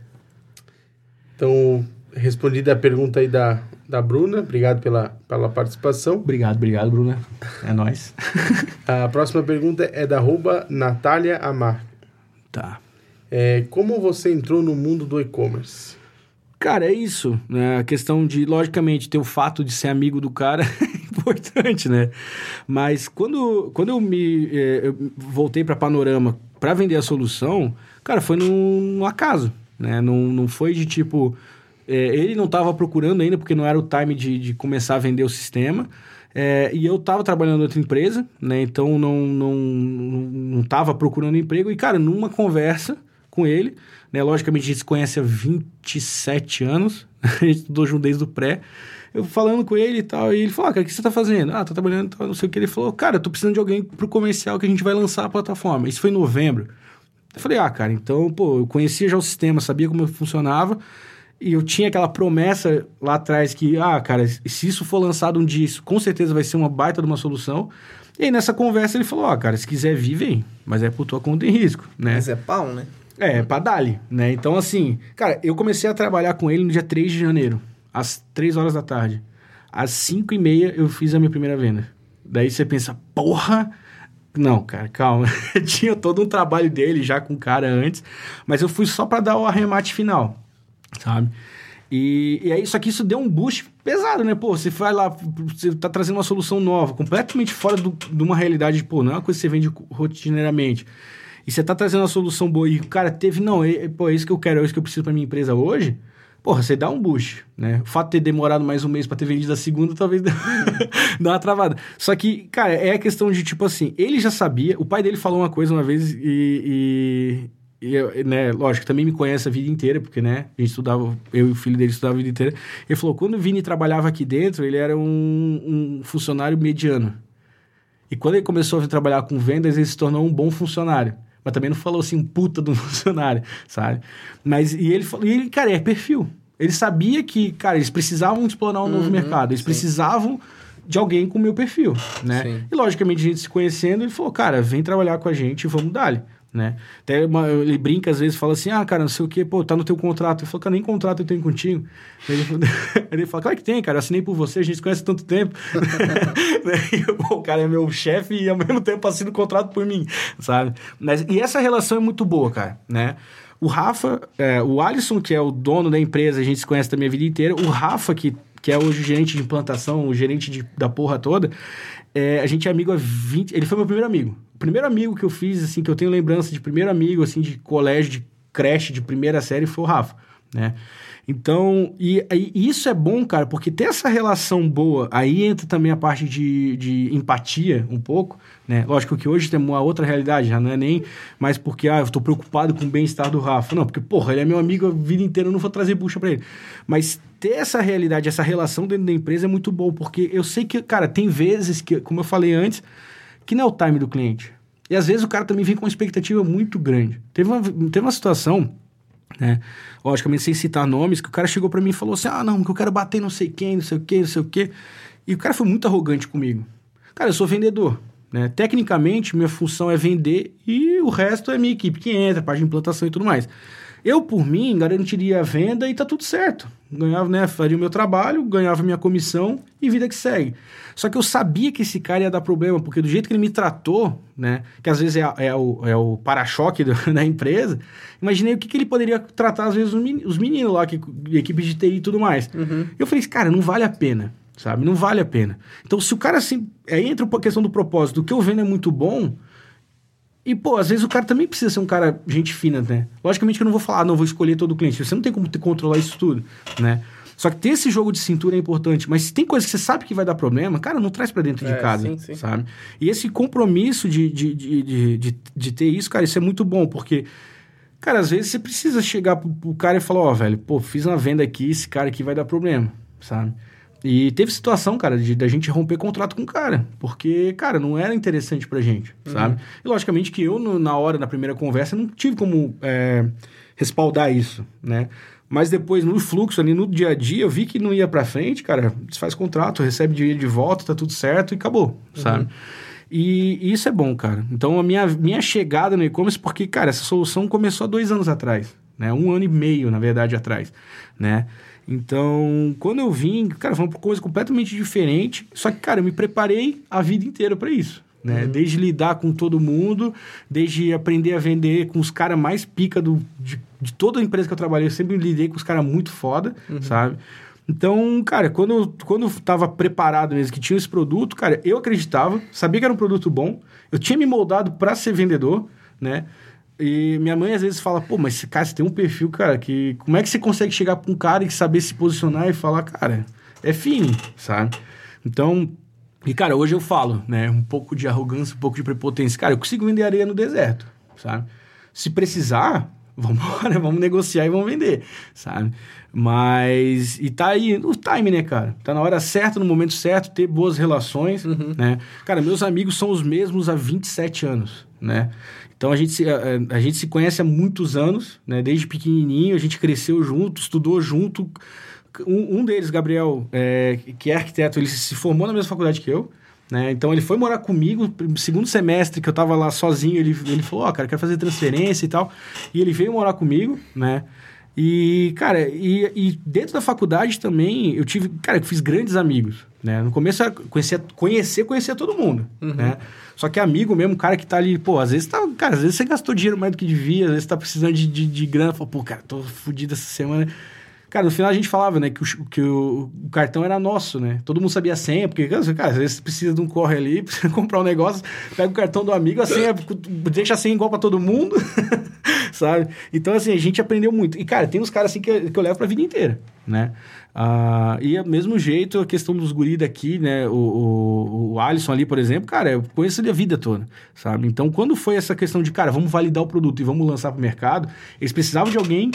Então, respondida a pergunta aí da, da Bruna, obrigado pela, pela participação. Obrigado, obrigado, Bruna. É nóis. a próxima pergunta é da arroba Natália Amar. Tá. É, como você entrou no mundo do e-commerce? Cara, é isso. Né? A questão de, logicamente, ter o fato de ser amigo do cara é importante, né? Mas quando, quando eu me eh, eu voltei para Panorama para vender a solução, cara, foi num, num acaso, né? Não, não foi de tipo... Eh, ele não estava procurando ainda, porque não era o time de, de começar a vender o sistema. É, e eu estava trabalhando em outra empresa, né? Então não, não, não tava procurando emprego. E, cara, numa conversa com ele, né? Logicamente, a gente se conhece há 27 anos, a gente estudou junto desde o pré. Eu falando com ele e tal, e ele falou, ah, cara, o que você tá fazendo? Ah, tô trabalhando, tal, não sei o que. Ele falou, cara, tô precisando de alguém pro comercial que a gente vai lançar a plataforma. Isso foi em novembro. Eu falei, ah, cara, então, pô, eu conhecia já o sistema, sabia como funcionava, e eu tinha aquela promessa lá atrás que, ah, cara, se isso for lançado um dia, isso com certeza vai ser uma baita de uma solução. E aí, nessa conversa, ele falou, ah, cara, se quiser vir, vem, mas é por tua conta em risco, né? Mas é pau, né? É, pra Dali, né? Então, assim, cara, eu comecei a trabalhar com ele no dia 3 de janeiro, às 3 horas da tarde. Às 5 e meia eu fiz a minha primeira venda. Daí você pensa, porra! Não, cara, calma. Tinha todo um trabalho dele já com o cara antes, mas eu fui só para dar o arremate final, sabe? E, e aí, só que isso deu um boost pesado, né? Pô, você vai lá, você tá trazendo uma solução nova, completamente fora de uma realidade, pô, não é uma coisa que você vende rotineiramente e você tá trazendo uma solução boa e o cara teve, não, é, pô, é isso que eu quero, é isso que eu preciso para minha empresa hoje, porra, você dá um boost, né? O fato de ter demorado mais um mês para ter vendido a segunda, talvez dê uma travada. Só que, cara, é a questão de, tipo assim, ele já sabia, o pai dele falou uma coisa uma vez e... e, e né, lógico, também me conhece a vida inteira, porque, né, a gente estudava, eu e o filho dele estudavam a vida inteira. Ele falou, quando o Vini trabalhava aqui dentro, ele era um, um funcionário mediano. E quando ele começou a trabalhar com vendas, ele se tornou um bom funcionário mas também não falou assim, puta do funcionário, sabe? Mas, e ele falou, e ele, cara, é perfil. Ele sabia que, cara, eles precisavam explorar um uhum, novo mercado, eles sim. precisavam de alguém com o meu perfil, né? Sim. E logicamente a gente se conhecendo, ele falou, cara, vem trabalhar com a gente, vamos dar né? Até uma, ele brinca às vezes, fala assim, ah, cara, não sei o que, pô, tá no teu contrato. Eu falo, cara, nem contrato eu tenho contigo. Ele, ele fala, claro que tem, cara, assinei por você, a gente se conhece há tanto tempo. pô, o cara é meu chefe e ao mesmo tempo assina o contrato por mim, sabe? Mas, e essa relação é muito boa, cara, né? O Rafa, é, o Alisson, que é o dono da empresa, a gente se conhece também a vida inteira. O Rafa, que, que é hoje o gerente de implantação, o gerente de, da porra toda, é, a gente é amigo há 20... Ele foi meu primeiro amigo. Primeiro amigo que eu fiz, assim, que eu tenho lembrança de primeiro amigo, assim, de colégio, de creche, de primeira série, foi o Rafa, né? Então, e, e, isso é bom, cara, porque ter essa relação boa, aí entra também a parte de, de empatia um pouco, né? Lógico que hoje tem uma outra realidade, já não é nem mais porque, ah, eu tô preocupado com o bem-estar do Rafa. Não, porque, porra, ele é meu amigo a vida inteira, eu não vou trazer bucha para ele. Mas ter essa realidade, essa relação dentro da empresa é muito bom, porque eu sei que, cara, tem vezes que, como eu falei antes, que não é o time do cliente. E às vezes o cara também vem com uma expectativa muito grande. Teve uma, teve uma situação né? Logicamente, sem citar nomes, que o cara chegou para mim e falou assim: ah, não, que eu quero bater não sei quem, não sei o quê, não sei o quê. E o cara foi muito arrogante comigo. Cara, eu sou vendedor. Né? Tecnicamente, minha função é vender e o resto é minha equipe que entra, parte de implantação e tudo mais. Eu, por mim, garantiria a venda e tá tudo certo. Ganhava, né? Faria o meu trabalho, ganhava minha comissão e vida que segue. Só que eu sabia que esse cara ia dar problema, porque do jeito que ele me tratou, né? Que às vezes é, é o, é o para-choque da empresa, imaginei o que, que ele poderia tratar, às vezes, os meninos lá, que, equipe de TI e tudo mais. Uhum. Eu falei, cara, não vale a pena, sabe? Não vale a pena. Então, se o cara assim. Aí entra a questão do propósito. O que eu vendo é muito bom e, pô, às vezes o cara também precisa ser um cara gente fina, né? Logicamente que eu não vou falar, ah, não, vou escolher todo o cliente. Você não tem como controlar isso tudo, né? Só que ter esse jogo de cintura é importante. Mas se tem coisa que você sabe que vai dar problema, cara, não traz para dentro é, de casa, sim, sim. sabe? E esse compromisso de, de, de, de, de, de ter isso, cara, isso é muito bom, porque... Cara, às vezes você precisa chegar pro, pro cara e falar, ó, oh, velho, pô, fiz uma venda aqui, esse cara aqui vai dar problema, sabe? E teve situação, cara, de da gente romper contrato com o cara, porque, cara, não era interessante pra gente, uhum. sabe? E logicamente que eu, no, na hora, na primeira conversa, não tive como é, respaldar isso, né? Mas depois, no fluxo ali, no dia a dia, eu vi que não ia pra frente, cara, desfaz contrato, recebe dinheiro de volta, tá tudo certo e acabou, uhum. sabe? E, e, isso é bom, cara. Então, a minha, minha chegada no e-commerce, porque, cara, essa solução começou há dois anos atrás, né? Um ano e meio, na verdade, atrás, né? Então, quando eu vim, cara, foi uma coisa completamente diferente. Só que, cara, eu me preparei a vida inteira para isso. Né? Uhum. Desde lidar com todo mundo, desde aprender a vender com os caras mais pica do, de, de, toda a empresa que eu trabalhei, eu sempre lidei com os caras muito foda, uhum. sabe? Então, cara, quando eu, quando eu tava preparado mesmo, que tinha esse produto, cara, eu acreditava, sabia que era um produto bom, eu tinha me moldado para ser vendedor, né? E minha mãe às vezes fala, pô, mas cara, você tem um perfil, cara, que. Como é que você consegue chegar pra um cara e saber se posicionar e falar, cara, é fino, sabe? Então. E, cara, hoje eu falo, né? Um pouco de arrogância, um pouco de prepotência. Cara, eu consigo vender areia no deserto, sabe? Se precisar, vamos embora, vamos negociar e vamos vender, sabe? Mas. E tá aí o time, né, cara? Tá na hora certa, no momento certo, ter boas relações, uhum. né? Cara, meus amigos são os mesmos há 27 anos, né? Então a gente, se, a, a, gente se conhece há muitos anos, né? Desde pequenininho, a gente cresceu junto, estudou junto. Um, um deles, Gabriel, é, que é arquiteto, ele se formou na mesma faculdade que eu. Né? Então ele foi morar comigo, segundo semestre que eu tava lá sozinho, ele, ele falou, ó, oh, cara, quero fazer transferência e tal. E ele veio morar comigo, né? E, cara, e, e, dentro da faculdade também, eu tive, cara, eu fiz grandes amigos, né? No começo, conhecia, conhecer, conhecia todo mundo, uhum. né? Só que amigo mesmo, cara que tá ali, pô, às vezes tá, cara, às vezes você gastou dinheiro mais do que devia, às vezes tá precisando de, de, de grana, fala, pô, cara, tô fudido essa semana. Cara, no final a gente falava, né, que o, que o, o, cartão era nosso, né? Todo mundo sabia a senha, porque, cara, às vezes precisa de um corre ali, precisa comprar um negócio, pega o cartão do amigo, a senha, deixa a senha igual pra todo mundo, sabe? Então, assim, a gente aprendeu muito. E, cara, tem uns caras assim que, que eu levo pra vida inteira, né? Ah, e ao mesmo jeito, a questão dos guris daqui, né? O, o, o Alisson ali, por exemplo, cara, eu conheço ele a vida toda, sabe? Então, quando foi essa questão de, cara, vamos validar o produto e vamos lançar pro mercado, eles precisavam de alguém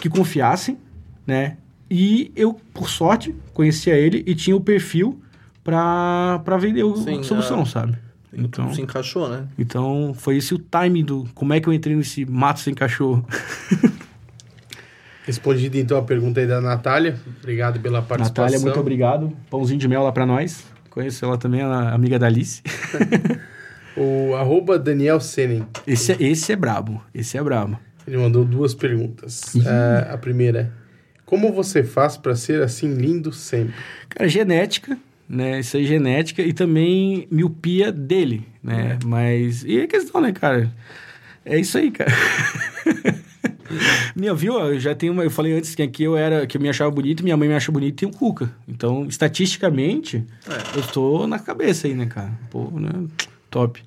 que confiassem, né? E eu, por sorte, conhecia ele e tinha o perfil para vender a solução, é... sabe? Então se encaixou, né? Então foi esse o time do como é que eu entrei nesse mato sem cachorro. Respondido então a pergunta aí da Natália. Obrigado pela participação. Natália, muito obrigado. Pãozinho de mel lá para nós. conheço ela também, ela é amiga da Alice. o arroba Daniel Senen. Esse, é, esse é brabo, esse é brabo. Ele mandou duas perguntas. Uh, a primeira é, como você faz para ser assim lindo sempre? Cara, genética, né? Isso aí é genética e também miopia dele, né? É. Mas. E é questão, né, cara? É isso aí, cara. minha, viu? Eu já tenho uma. Eu falei antes que aqui eu era. que eu me achava bonito, minha mãe me acha bonito e tem o Cuca. Então, estatisticamente, é. eu tô na cabeça aí, né, cara? Pô, né? Top.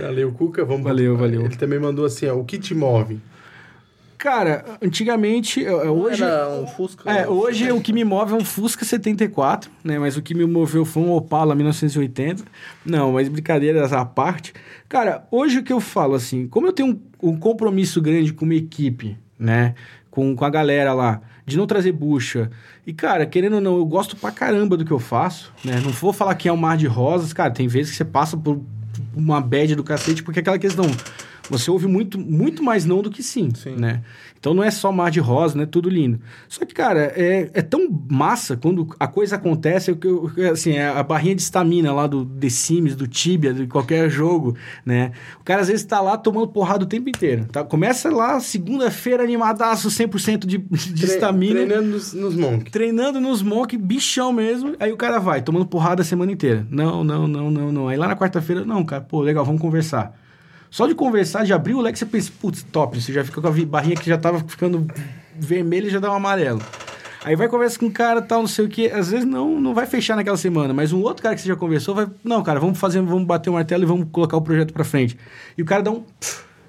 Valeu, Cuca. Vamos valeu, valeu. Ele também mandou assim, ó, o que te move? Cara, antigamente, hoje. Era um Fusca. É, hoje o que me move é um Fusca 74, né? Mas o que me moveu foi um Opala 1980. Não, mas brincadeiras à parte. Cara, hoje o que eu falo assim, como eu tenho um, um compromisso grande com uma equipe, né? Com, com a galera lá, de não trazer bucha. E, cara, querendo ou não, eu gosto pra caramba do que eu faço, né? Não vou falar que é um mar de rosas, cara, tem vezes que você passa por uma bad do cacete, porque é aquela questão você ouve muito, muito mais não do que sim, sim. né? Então não é só mar de rosa, né? Tudo lindo. Só que, cara, é, é tão massa quando a coisa acontece, que assim, é a barrinha de estamina lá do The Sims, do Tibia, de qualquer jogo, né? O cara às vezes tá lá tomando porrada o tempo inteiro. Tá? Começa lá, segunda-feira, animadaço, 100% de estamina. Tre treinando nos, nos monk. Treinando nos monk, bichão mesmo. Aí o cara vai, tomando porrada a semana inteira. Não, não, não, não, não. Aí lá na quarta-feira, não, cara, pô, legal, vamos conversar. Só de conversar, de abrir o leque, você pensa, putz, top. Você já fica com a barrinha que já tava ficando vermelha e já dá um amarelo. Aí vai conversar com um cara tal, não sei o que. Às vezes não, não vai fechar naquela semana, mas um outro cara que você já conversou vai. Não, cara, vamos fazer, vamos bater o martelo e vamos colocar o projeto pra frente. E o cara dá um.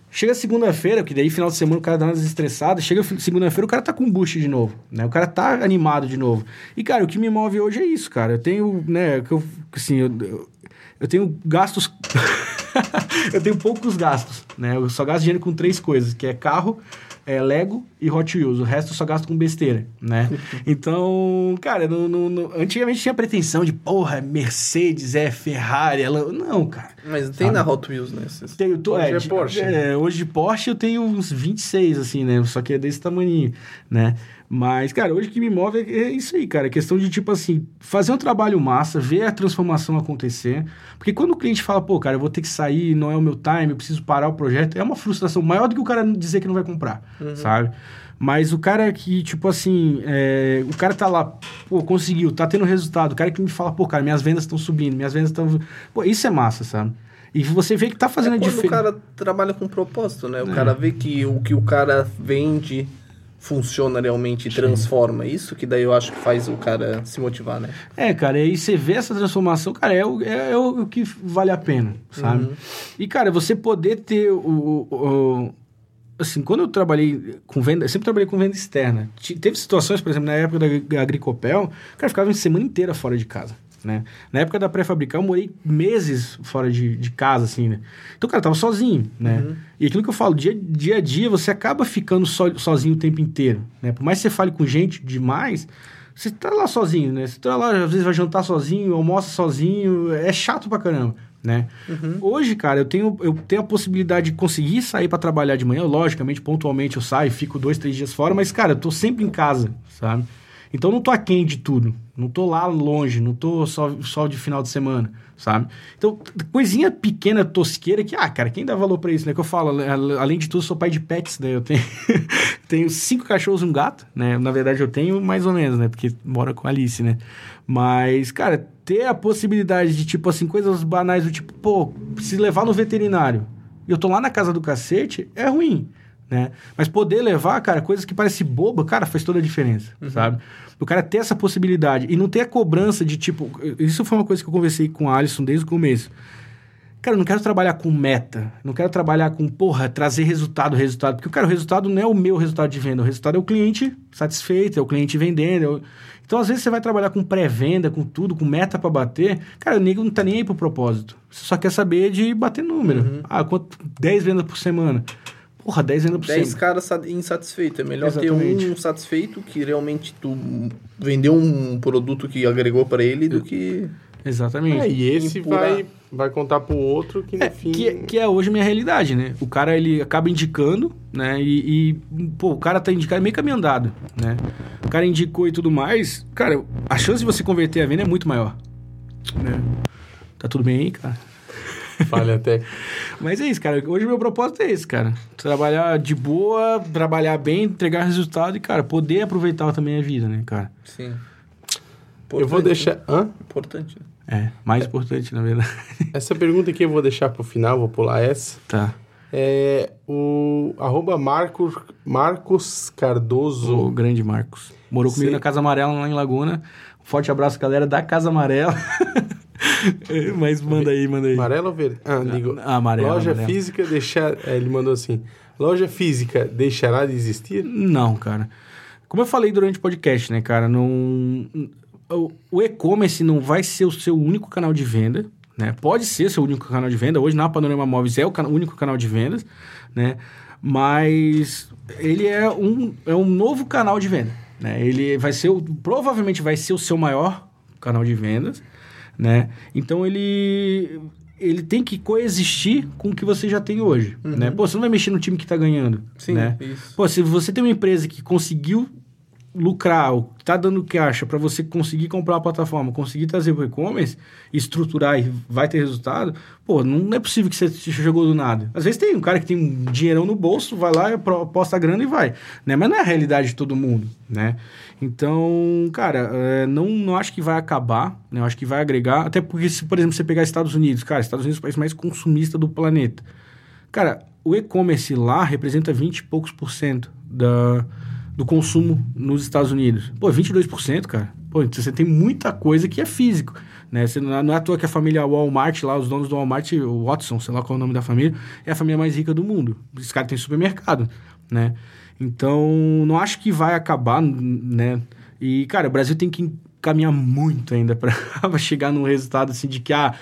Chega segunda-feira, que daí final de semana o cara dá umas estressadas, chega segunda-feira o cara tá com boost de novo, né? O cara tá animado de novo. E, cara, o que me move hoje é isso, cara. Eu tenho, né, que eu, assim, eu, eu tenho gastos... eu tenho poucos gastos, né? Eu só gasto dinheiro com três coisas, que é carro, é Lego e Hot Wheels. O resto eu só gasto com besteira, né? então, cara, no, no, no, antigamente tinha pretensão de, porra, Mercedes, é Ferrari, ela... Não, cara. Mas tem sabe? na Hot Wheels, né? Tenho, tô, hoje é, é Porsche. É, hoje de Porsche eu tenho uns 26, assim, né? Só que é desse tamanho, né? Mas, cara, hoje o que me move é isso aí, cara. É questão de, tipo assim, fazer um trabalho massa, ver a transformação acontecer. Porque quando o cliente fala, pô, cara, eu vou ter que sair, não é o meu time, eu preciso parar o projeto, é uma frustração maior do que o cara dizer que não vai comprar, uhum. sabe? Mas o cara que, tipo assim, é, o cara tá lá, pô, conseguiu, tá tendo resultado. O cara que me fala, pô, cara, minhas vendas estão subindo, minhas vendas estão. Pô, isso é massa, sabe? E você vê que tá fazendo é a diferença. o cara trabalha com propósito, né? O é. cara vê que o que o cara vende funciona realmente e transforma. Isso que daí eu acho que faz o cara se motivar, né? É, cara, e aí você vê essa transformação, cara, é o, é, é o que vale a pena, sabe? Uhum. E, cara, você poder ter o, o, o, Assim, quando eu trabalhei com venda, eu sempre trabalhei com venda externa. Teve situações, por exemplo, na época da Agricopel, cara, ficava uma semana inteira fora de casa né? Na época da pré-fabricar, eu morei meses fora de, de casa, assim, né? Então, cara, eu tava sozinho, né? Uhum. E aquilo que eu falo, dia, dia a dia, você acaba ficando so, sozinho o tempo inteiro, né? Por mais que você fale com gente demais, você tá lá sozinho, né? Você tá lá, às vezes vai jantar sozinho, almoça sozinho, é chato pra caramba, né? Uhum. Hoje, cara, eu tenho, eu tenho a possibilidade de conseguir sair para trabalhar de manhã, logicamente, pontualmente eu saio, fico dois, três dias fora, mas, cara, eu tô sempre em casa, sabe? Então, não tô aquém de tudo, não tô lá longe, não tô só, só de final de semana, sabe? Então, coisinha pequena, tosqueira, que, ah, cara, quem dá valor para isso, né? Que eu falo, além de tudo, sou pai de pets, né? Eu tenho, tenho cinco cachorros e um gato, né? Na verdade, eu tenho mais ou menos, né? Porque mora com a Alice, né? Mas, cara, ter a possibilidade de, tipo assim, coisas banais do tipo, pô, se levar no veterinário eu tô lá na casa do cacete, é ruim né? Mas poder levar, cara, coisas que parecem boba, cara, faz toda a diferença, uhum. sabe? O cara ter essa possibilidade e não ter a cobrança de tipo. Isso foi uma coisa que eu conversei com o Alisson desde o começo. Cara, eu não quero trabalhar com meta, não quero trabalhar com, porra, trazer resultado, resultado. Porque, cara, o resultado não é o meu resultado de venda, o resultado é o cliente satisfeito, é o cliente vendendo. É o... Então, às vezes, você vai trabalhar com pré-venda, com tudo, com meta para bater. Cara, o nego não tá nem aí pro propósito. Você só quer saber de bater número. Uhum. Ah, quanto? 10 vendas por semana. Porra, 10 ainda por 10 caras insatisfeitos. É melhor Exatamente. ter um satisfeito que realmente tu vendeu um produto que agregou para ele do que. Exatamente. É, e esse vai, vai contar pro outro que no é, fim. Que, que, é hoje a minha realidade, né? O cara ele acaba indicando, né? E, e, pô, o cara tá indicando meio caminho andado, né? O cara indicou e tudo mais, cara, a chance de você converter a venda é muito maior. Né? Tá tudo bem aí, cara? Falha até. Mas é isso, cara. Hoje meu propósito é esse, cara. Trabalhar de boa, trabalhar bem, entregar resultado e, cara, poder aproveitar também a vida, né, cara? Sim. Importante, eu vou deixar. Né? Hã? Importante. É, mais é. importante, na verdade. Essa pergunta aqui eu vou deixar pro final, vou pular essa. Tá. É o arroba Marcos, Marcos Cardoso. O grande Marcos. Morou comigo Sim. na Casa Amarela, lá em Laguna. Forte abraço, galera da Casa Amarela. Mas manda aí, manda aí. Amarelo ou verde? Ah, digo. Ah, amarelo. Loja amarelo. física deixar. É, ele mandou assim: loja física deixará de existir? Não, cara. Como eu falei durante o podcast, né, cara? Não. O e-commerce não vai ser o seu único canal de venda, né? Pode ser seu único canal de venda. Hoje na Panorama Móveis é o único canal de vendas, né? Mas ele é um, é um novo canal de venda, né? Ele vai ser, o, provavelmente vai ser o seu maior canal de vendas, né? Então ele ele tem que coexistir com o que você já tem hoje, uhum. né? Pô, você não vai mexer no time que está ganhando, Sim, né? Isso. Pô, se você tem uma empresa que conseguiu lucrar, o que tá dando caixa para você conseguir comprar a plataforma, conseguir trazer o e-commerce, estruturar e vai ter resultado, pô, não é possível que você chegou do nada. Às vezes tem um cara que tem um dinheirão no bolso, vai lá, posta a grana e vai, né? Mas não é a realidade de todo mundo, né? Então, cara, é, não, não acho que vai acabar, né? Eu acho que vai agregar, até porque se, por exemplo, você pegar Estados Unidos, cara, Estados Unidos é o país mais consumista do planeta. Cara, o e-commerce lá representa 20 e poucos por cento da do consumo nos Estados Unidos. Pô, 22%, cara. Pô, então você tem muita coisa que é físico. Né? Você, não é à toa que a família Walmart, lá, os donos do Walmart, o Watson, sei lá qual é o nome da família, é a família mais rica do mundo. Esse cara tem supermercado, né? Então, não acho que vai acabar, né? E, cara, o Brasil tem que caminhar muito ainda para chegar num resultado assim de que, ah,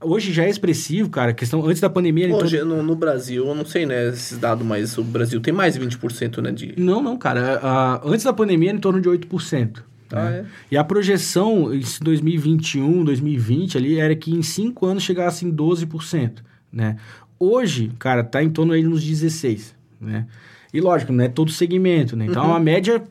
Hoje já é expressivo, cara. A questão antes da pandemia. Hoje, no, no, Brasil, eu não sei, né, esses dados, mas o Brasil tem mais de 20%, né? De... Não, não, cara. Uh, antes da pandemia, em torno de 8%. Ah, né? é? E a projeção em 2021, 2020 ali, era que em 5 anos chegasse em 12%. Né? Hoje, cara, tá em torno aí nos 16%. Né? E lógico, não é todo segmento, né? Então uhum. é uma média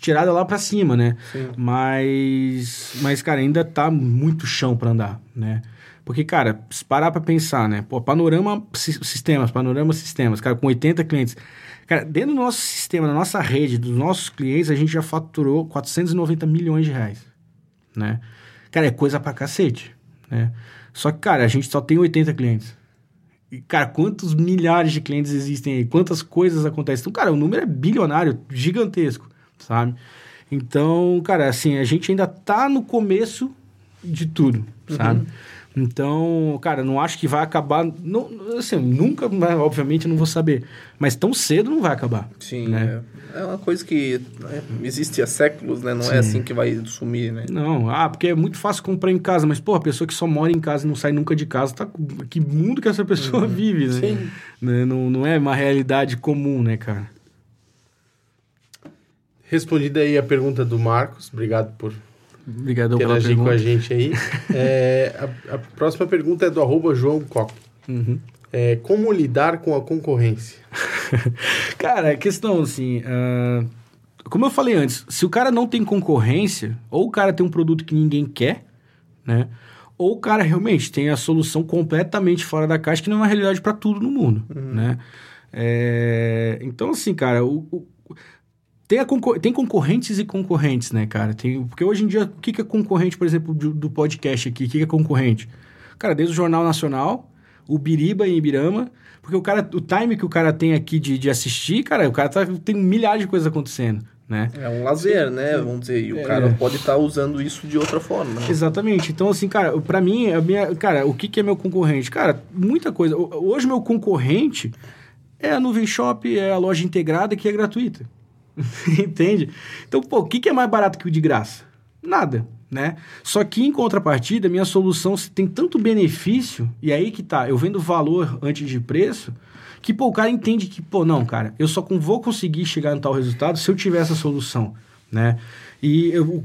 tirada lá para cima, né? Sim. Mas, mas, cara, ainda tá muito chão para andar, né? Porque, cara, se parar pra pensar, né? Pô, panorama sistemas, panorama sistemas, cara, com 80 clientes. Cara, dentro do nosso sistema, da nossa rede, dos nossos clientes, a gente já faturou 490 milhões de reais, né? Cara, é coisa pra cacete, né? Só que, cara, a gente só tem 80 clientes. E, cara, quantos milhares de clientes existem aí? Quantas coisas acontecem? Então, cara, o número é bilionário, gigantesco, sabe? Então, cara, assim, a gente ainda tá no começo de tudo, sabe? Então, cara, não acho que vai acabar. Não, assim, nunca, obviamente, não vou saber. Mas tão cedo não vai acabar. Sim. Né? É, é uma coisa que né, existe há séculos, né? Não é Sim. é assim que vai sumir, né? Não, ah, porque é muito fácil comprar em casa. Mas, pô, a pessoa que só mora em casa e não sai nunca de casa, tá. Que mundo que essa pessoa uhum. vive, né? Sim. Né? Não, não é uma realidade comum, né, cara? Respondida aí a pergunta do Marcos, obrigado por Obrigado pela pergunta. com a gente aí. é, a, a, próxima pergunta é do arroba João Coque. Uhum. É, como lidar com a concorrência? cara, a questão assim... Uh, como eu falei antes, se o cara não tem concorrência, ou o cara tem um produto que ninguém quer, né? Ou o cara realmente tem a solução completamente fora da caixa, que não é uma realidade para tudo no mundo, uhum. né? É, então, assim, cara, o, o tem, concor tem concorrentes e concorrentes, né, cara? Tem, porque hoje em dia, o que, que é concorrente, por exemplo, do, do podcast aqui? O que, que é concorrente? Cara, desde o Jornal Nacional, o Biriba em Ibirama, porque o cara, o time que o cara tem aqui de, de assistir, cara, o cara tá, tem milhares de coisas acontecendo. Né? É um lazer, né? Vamos dizer, e o é. cara pode estar tá usando isso de outra forma. Né? Exatamente. Então, assim, cara, para mim, a minha, cara, o que, que é meu concorrente? Cara, muita coisa. Hoje, meu concorrente é a Nuvem Shop, é a loja integrada que é gratuita. Entende? Então, pô, o que, que é mais barato que o de graça? Nada, né? Só que em contrapartida, minha solução tem tanto benefício, e aí que tá, eu vendo valor antes de preço, que pô, o cara entende que, pô, não, cara, eu só vou conseguir chegar no tal resultado se eu tiver essa solução, né? E eu,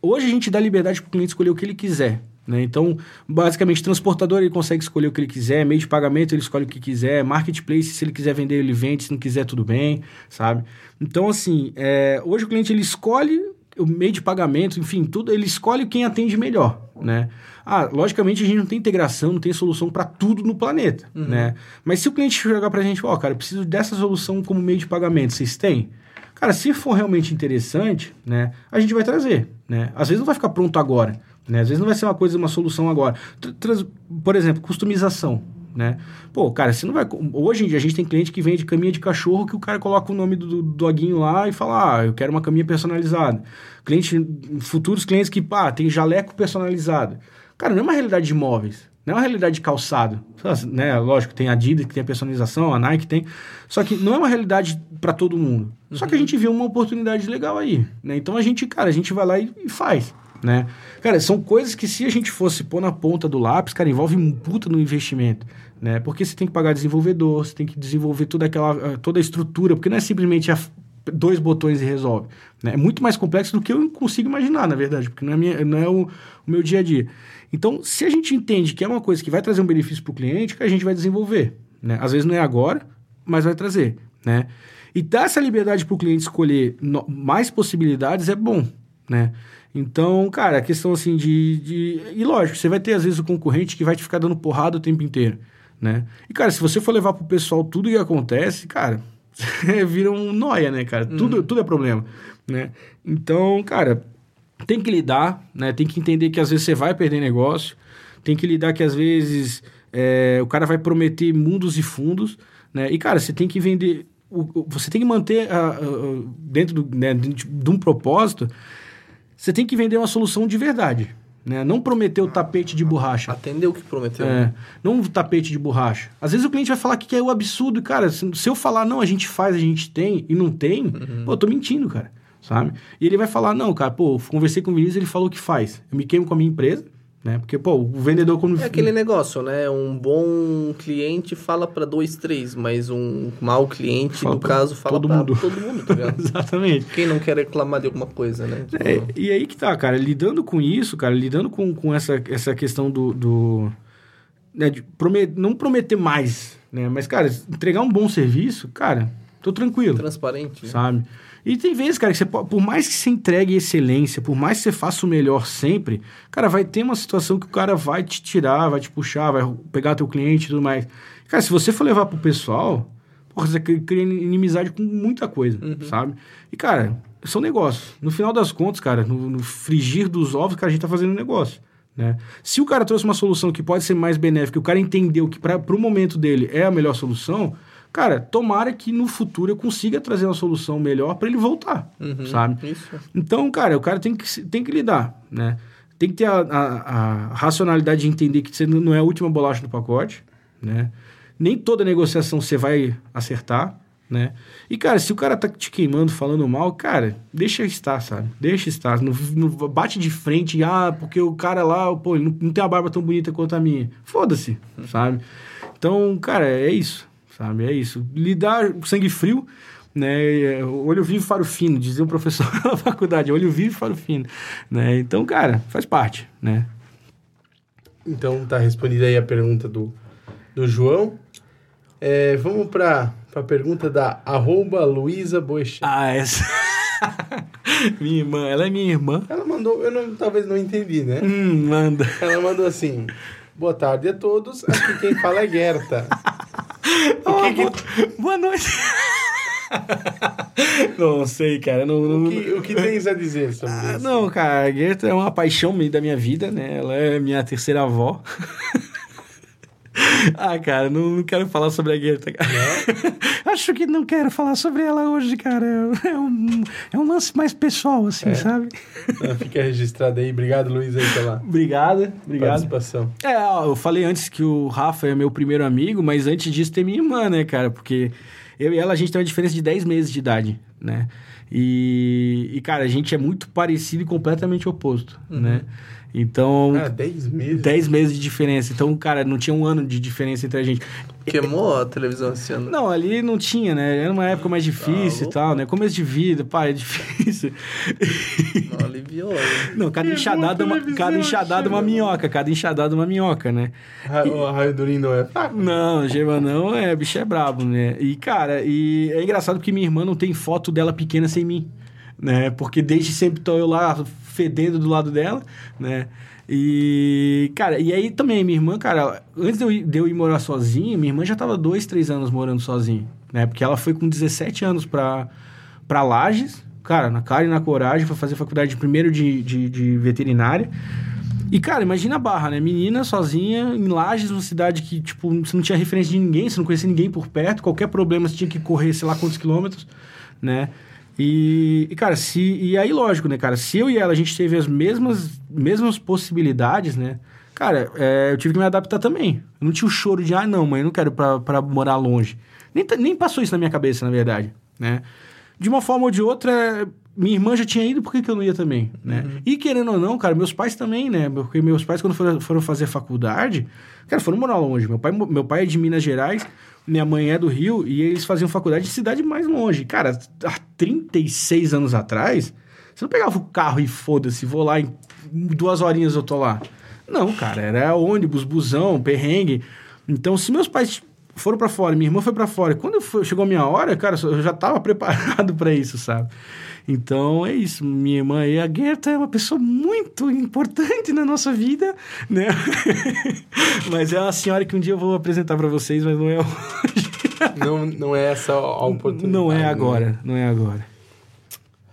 hoje a gente dá liberdade para o cliente escolher o que ele quiser, Né? Então, basicamente, transportador ele consegue escolher o que ele quiser, meio de pagamento ele escolhe o que quiser, marketplace, se ele quiser vender, ele vende, se não quiser, tudo bem, sabe? Então, assim, é, hoje o cliente ele escolhe o meio de pagamento, enfim, tudo, ele escolhe quem atende melhor, né? Ah, logicamente a gente não tem integração, não tem solução para tudo no planeta, uhum. né? Mas se o cliente chegar para a gente, ó, oh, cara, eu preciso dessa solução como meio de pagamento, vocês têm? Cara, se for realmente interessante, né, a gente vai trazer, né? Às vezes não vai ficar pronto agora, né? Às vezes não vai ser uma coisa, uma solução agora. Trans, por exemplo, customização, né? Pô, cara, você não vai. Hoje em dia a gente tem cliente que vende caminha de cachorro que o cara coloca o nome do, do doguinho lá e fala: Ah, eu quero uma caminha personalizada. Cliente, futuros clientes que, pá, tem jaleco personalizado. Cara, não é uma realidade de imóveis. Não é uma realidade de calçado. Né? Lógico, tem a Adidas que tem a personalização, a Nike tem. Só que não é uma realidade para todo mundo. Uhum. Só que a uhum. gente vê uma oportunidade legal aí. Né? Então a gente, cara, a gente vai lá e, e faz né? Cara, são coisas que se a gente fosse pôr na ponta do lápis, cara, envolve um puta no investimento, né? Porque você tem que pagar desenvolvedor, você tem que desenvolver toda aquela, eh, toda a estrutura, porque não é simplesmente a, dois botões e resolve, né? É muito mais complexo do que eu consigo imaginar, na verdade, porque não é, minha, não é o, o meu dia a dia. Então, se a gente entende que é uma coisa que vai trazer um benefício para o cliente, que a gente vai desenvolver, né? Às vezes não é agora, mas vai trazer, né? E dar essa liberdade para o cliente escolher no, mais possibilidades é bom, né? Então, cara, a questão assim de, de. E lógico, você vai ter às vezes o concorrente que vai te ficar dando porrada o tempo inteiro, né? E, cara, se você for levar pro pessoal tudo que acontece, cara, vira um noia, né, cara? Uhum. Tudo, tudo é problema, né? Então, cara, tem que lidar, né? Tem que entender que às vezes você vai perder negócio, tem que lidar que às vezes é, o cara vai prometer mundos e fundos, né? E, cara, você tem que vender. O, você tem que manter a, a, dentro, do, né, dentro de um propósito você tem que vender uma solução de verdade. Né? Não prometer o tapete de borracha. Atender o que prometeu. É, não o tapete de borracha. Às vezes o cliente vai falar que é o absurdo. Cara, se, se eu falar, não, a gente faz, a gente tem, e não tem, uhum. pô, eu tô mentindo, cara. Sabe? E ele vai falar, não, cara, pô, conversei com o Vinícius, ele falou que faz. Eu me queimo com a minha empresa, né? Porque, pô, o vendedor quando... É aquele negócio, né? Um bom cliente fala para dois, três, mas um mau cliente, fala no caso, fala todo mundo. todo mundo, tá ligado? Exatamente. Quem não quer reclamar de alguma coisa, né? Tipo... É, e aí que tá, cara, lidando com isso, cara, lidando com, com essa, essa questão do... do né, de promet, não prometer mais, né? Mas, cara, entregar um bom serviço, cara, tô tranquilo. Transparente. Né? E tem vezes, cara, que você por mais que você entregue excelência, por mais que você faça o melhor sempre, cara, vai ter uma situação que o cara vai te tirar, vai te puxar, vai pegar teu cliente e tudo mais. Cara, se você for levar pro pessoal, porra, você cria inimizade com muita coisa, uhum. sabe? E, cara, são negócios. No final das contas, cara, no, no frigir dos ovos, cara, a gente tá fazendo um negócio. Né? Se o cara trouxe uma solução que pode ser mais benéfica, o cara entendeu que para o momento dele é a melhor solução, Cara, tomara que no futuro eu consiga trazer uma solução melhor para ele voltar, uhum, sabe? Isso. Então, cara, o cara tem que, tem que lidar, né? Tem que ter a, a, a racionalidade de entender que você não é a última bolacha do pacote, né? Nem toda negociação você vai acertar, né? E, cara, se o cara tá te queimando, falando mal, cara, deixa estar, sabe? Deixa estar. Não, não bate de frente, ah, porque o cara lá, pô, não, não tem a barba tão bonita quanto a minha. Foda-se, sabe? Então, cara, é isso sabe? É isso. Lidar com sangue frio, né? Olho vivo, faro fino, dizia o professor da faculdade, olho vivo, faro fino, né? Então, cara, faz parte, né? Então, tá respondida aí a pergunta do, do João. É, vamos para a pergunta da arroba Luísa Boechat. Ah, essa... minha irmã, ela é minha irmã. Ela mandou, eu não, talvez não entendi, né? Hum, manda. Ela mandou assim, boa tarde a todos, aqui quem fala é Gerta. Oh, que... Boa noite. não sei, cara. Não, não... O, que, o que tens a dizer sobre ah, isso? Não, cara, a Gerta é uma paixão da minha vida, né? Ela é minha terceira avó. ah, cara, não, não, quero falar sobre a Gerta, cara. Acho que não quero falar sobre ela hoje, cara. É um, é um lance mais pessoal, assim, é. sabe? Não, fica registrado aí. Obrigado, Luiz, aí pela obrigado, obrigado. participação. É, ó, eu falei antes que o Rafa é meu primeiro amigo, mas antes disso tem minha irmã, né, cara? Porque eu e ela, a gente tem uma diferença de 10 meses de idade, né? E, e, cara, a gente é muito parecido e completamente oposto, uhum. né? Então. Ah, 10 meses. 10 meses de diferença. Então, cara, não tinha um ano de diferença entre a gente. Queimou a televisão esse ano? Não, ali não tinha, né? Era uma época mais difícil ah, e tal, né? Começo de vida, pai, é difícil. Não, aliviou. Né? Não, cada enxadada, é uma, cada enxadada é uma minhoca, cada enxadada é uma minhoca, né? O raio do não é fraco? Não, Gema não é, bicho é brabo, né? E, cara, e é engraçado porque minha irmã não tem foto dela pequena sem mim né? Porque desde sempre tô eu lá fedendo do lado dela, né? E, cara, e aí também, minha irmã, cara, antes de eu, de eu ir morar sozinha, minha irmã já tava dois, três anos morando sozinha, né? Porque ela foi com 17 anos pra, pra Lages, cara, na cara e na coragem, foi fazer faculdade de primeiro de, de, de veterinária. E, cara, imagina a barra, né? Menina sozinha, em Lages, uma cidade que, tipo, você não tinha referência de ninguém, você não conhecia ninguém por perto, qualquer problema você tinha que correr, sei lá quantos quilômetros, né? E, e, cara, se. E aí, lógico, né, cara? Se eu e ela a gente teve as mesmas, mesmas possibilidades, né? Cara, é, eu tive que me adaptar também. Eu não tinha o choro de, ah, não, mãe, eu não quero pra, pra morar longe. Nem, nem passou isso na minha cabeça, na verdade, né? De uma forma ou de outra, minha irmã já tinha ido, por que, que eu não ia também, né? Uhum. E querendo ou não, cara, meus pais também, né? Porque meus pais, quando foram, foram fazer faculdade, cara, foram morar longe. Meu pai, meu pai é de Minas Gerais, minha mãe é do Rio e eles faziam faculdade de cidade mais longe. Cara, há 36 anos atrás, você não pegava o carro e foda-se, vou lá em duas horinhas eu tô lá. Não, cara, era ônibus, busão, perrengue. Então, se meus pais foram para fora, minha irmã foi para fora, quando chegou a minha hora, cara, eu já tava preparado para isso, sabe? Então é isso. Minha irmã aí, a Gerta, é uma pessoa muito importante na nossa vida, né? mas é uma senhora que um dia eu vou apresentar para vocês, mas não é hoje. não, não é essa a oportunidade. Não é agora, né? não é agora.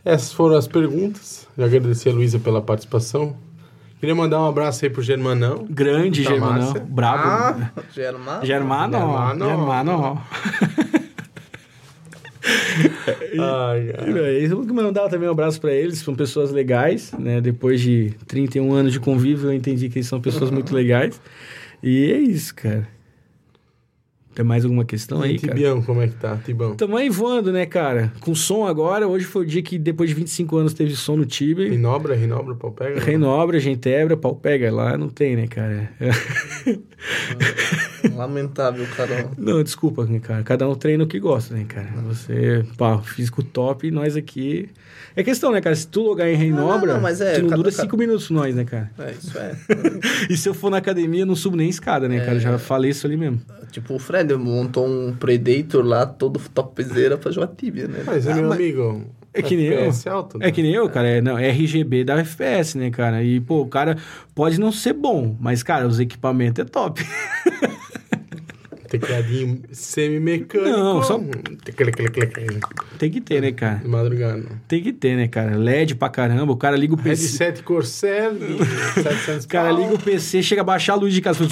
Essas foram as perguntas. Já agradecer a Luísa pela participação. Queria mandar um abraço aí pro Germanão. Grande Germanão. Brabo. Ah, Germano. Germano. Germano. Germano. ai, ai. Eu vou mandar também um abraço para eles, são pessoas legais, né? Depois de 31 anos de convívio, eu entendi que eles são pessoas muito legais. E é isso, cara. Tem mais alguma questão e aí, Tibião, cara? como é que tá? Tibão. Tamo aí voando, né, cara? Com som agora. Hoje foi o dia que, depois de 25 anos, teve som no Tibia. Renobra, Renobra, pau pega? Renobra, Gentebra, pau pega. Lá não tem, né, cara? Lamentável, cara. Não, desculpa, né, cara. Cada um treina o que gosta, né, cara? Você, pá, físico top e nós aqui... É questão, né, cara? Se tu logar em Renobra, não, não, mas é, tu não cada, dura 5 cada... minutos nós, né, cara? É, isso é. e se eu for na academia, eu não subo nem escada, né, é... cara? Já falei isso ali mesmo. Tipo, o Fred montou um Predator lá, todo topzera pra jogar Tibia, né? Mas, é ah, meu mas... amigo... É que nem eu. Alto, né? É que nem eu, cara. É, não, é RGB da FPS, né, cara? E, pô, o cara pode não ser bom, mas, cara, os equipamentos é top. Tecladinho semi-mecânico. Não, só. Tem que ter, né, cara? De madrugada. Tem que ter, né, cara? LED pra caramba. O cara liga o PC. Headset Corsair, 700 O cara liga o PC, chega a baixar a luz de casa.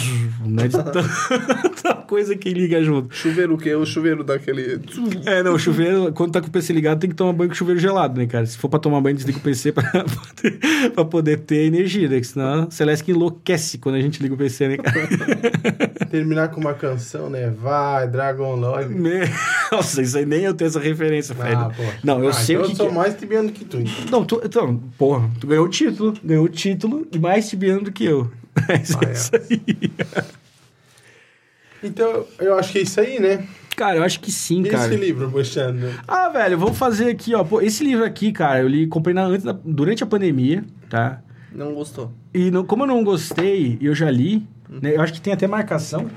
Né, de tanta coisa que liga junto. Chuveiro o quê? O chuveiro daquele. É, não, o chuveiro, quando tá com o PC ligado, tem que tomar banho com chuveiro gelado, né, cara? Se for pra tomar banho, desliga o PC pra, poder, pra poder ter energia, né? senão a Celeste enlouquece quando a gente liga o PC, né, cara? Terminar com uma canção né? Vai, Dragon Lord. Nossa, isso aí nem eu tenho essa referência, Fred. Ah, não, eu ah, sei então o que. Eu sou que... mais tibiano que tu. Então. Não, tu, então, porra, tu ganhou o título. Ganhou o título e mais tibiano do que eu. Mas ah, é isso aí. Então, eu acho que é isso aí, né? Cara, eu acho que sim, e cara. esse livro, Bochando? Ah, velho, vamos fazer aqui, ó. Pô, esse livro aqui, cara, eu li, comprei na, antes da, durante a pandemia, tá? Não gostou. E não, como eu não gostei, eu já li, né? Eu acho que tem até marcação,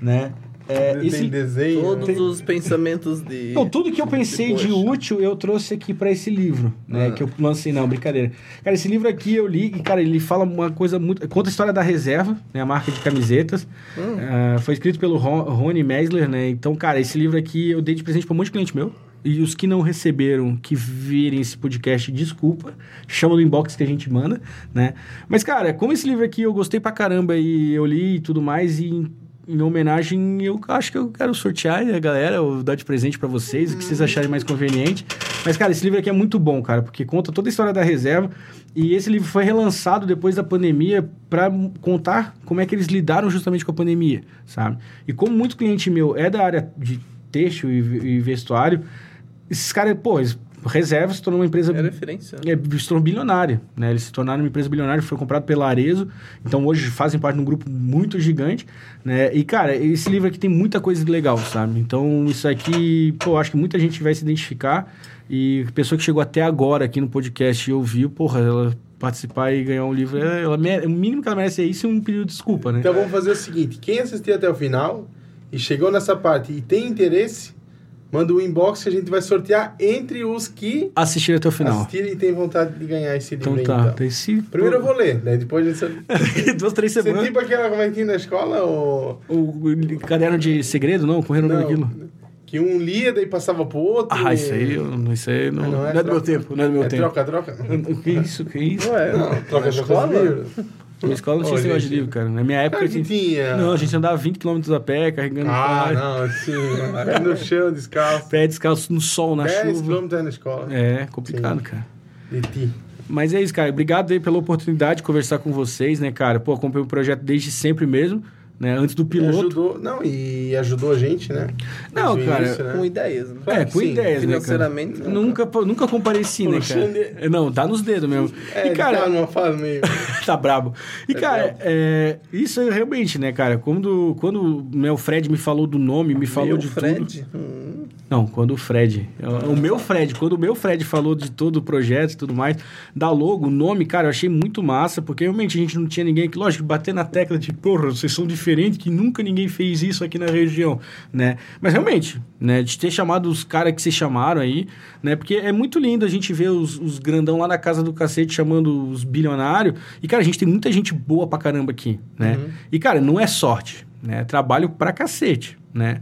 né? É, esse, tem desenho. Todos tem... os pensamentos de. Não, tudo que eu pensei de, de útil eu trouxe aqui para esse livro, né? Ah. Que eu lancei, não, brincadeira. Cara, esse livro aqui eu li e, cara, ele fala uma coisa muito. Conta a história da reserva, né? A marca de camisetas. Hum. Uh, foi escrito pelo Ron, Rony Mesler, né? Então, cara, esse livro aqui eu dei de presente para um monte de cliente meu. E os que não receberam, que virem esse podcast, desculpa. Chama no inbox que a gente manda, né? Mas, cara, como esse livro aqui eu gostei pra caramba e eu li e tudo mais, e em homenagem, eu acho que eu quero sortear, né, galera? Eu dar de presente para vocês, o que vocês acharem mais conveniente. Mas, cara, esse livro aqui é muito bom, cara, porque conta toda a história da reserva. E esse livro foi relançado depois da pandemia para contar como é que eles lidaram justamente com a pandemia, sabe? E como muito cliente meu é da área de texto e, e vestuário, esses caras, pô, eles reserva se tornou uma empresa. É referência. É, se tornou bilionária. Né? Eles se tornaram uma empresa bilionária, foi comprado pela Arezo. Então hoje fazem parte de um grupo muito gigante. Né? E, cara, esse livro aqui tem muita coisa legal, sabe? Então isso aqui, pô, acho que muita gente vai se identificar. E a pessoa que chegou até agora aqui no podcast e ouviu, porra, ela participar e ganhar um livro, ela, ela, o mínimo que ela merece é isso e um pedido de desculpa, né? Então vamos fazer o seguinte: quem assistiu até o final e chegou nessa parte e tem interesse, manda um inbox que a gente vai sortear entre os que assistiram até o final. Assistirem e tem vontade de ganhar esse livro. Então tá. Então. Esse... Primeiro eu vou ler, né? Depois a gente... Duas, três semanas. Você tipo aquela é que na escola? Ou... O, caderno de segredo, não? Correndo não, naquilo. Que um lia, daí passava pro outro. Ah, isso aí, isso aí não, não, é, não é do meu tempo. Não é do meu é tempo. Troca, troca. Que isso, que isso? Não é, não. Troca de Na escola não tinha esse negócio de livro, cara. Na minha época. a gente tinha. Não, a gente andava 20 km a pé, carregando. Ah, não, sim. Pé no chão, descalço. Pé descalço no sol, na 10 chuva. 10 km na escola. É, complicado, sim. cara. De ti. Mas é isso, cara. Obrigado aí pela oportunidade de conversar com vocês, né, cara? Pô, acompanho o projeto desde sempre mesmo né? Antes do piloto. E ajudou, não, e ajudou a gente, né? Não, cara, início, né? com ideias, né? É, com Sim, ideias, financeiramente, né, nunca, nunca compareci, né, cara? De... Não, tá nos dedos mesmo. É, e, cara, tá numa fase meio... tá brabo. E, é cara, é, isso é realmente, né, cara? Quando, quando né, o Fred me falou do nome, me falou meu de Fred? tudo... Hum. Não, quando o Fred. O meu Fred, quando o meu Fred falou de todo o projeto e tudo mais, da logo, o nome, cara, eu achei muito massa, porque realmente a gente não tinha ninguém que, lógico, bater na tecla de, porra, vocês são diferentes, que nunca ninguém fez isso aqui na região, né? Mas realmente, né, de ter chamado os caras que se chamaram aí, né? Porque é muito lindo a gente ver os, os grandão lá na casa do cacete chamando os bilionários. E, cara, a gente tem muita gente boa pra caramba aqui, né? Uhum. E, cara, não é sorte, né? Trabalho pra cacete, né?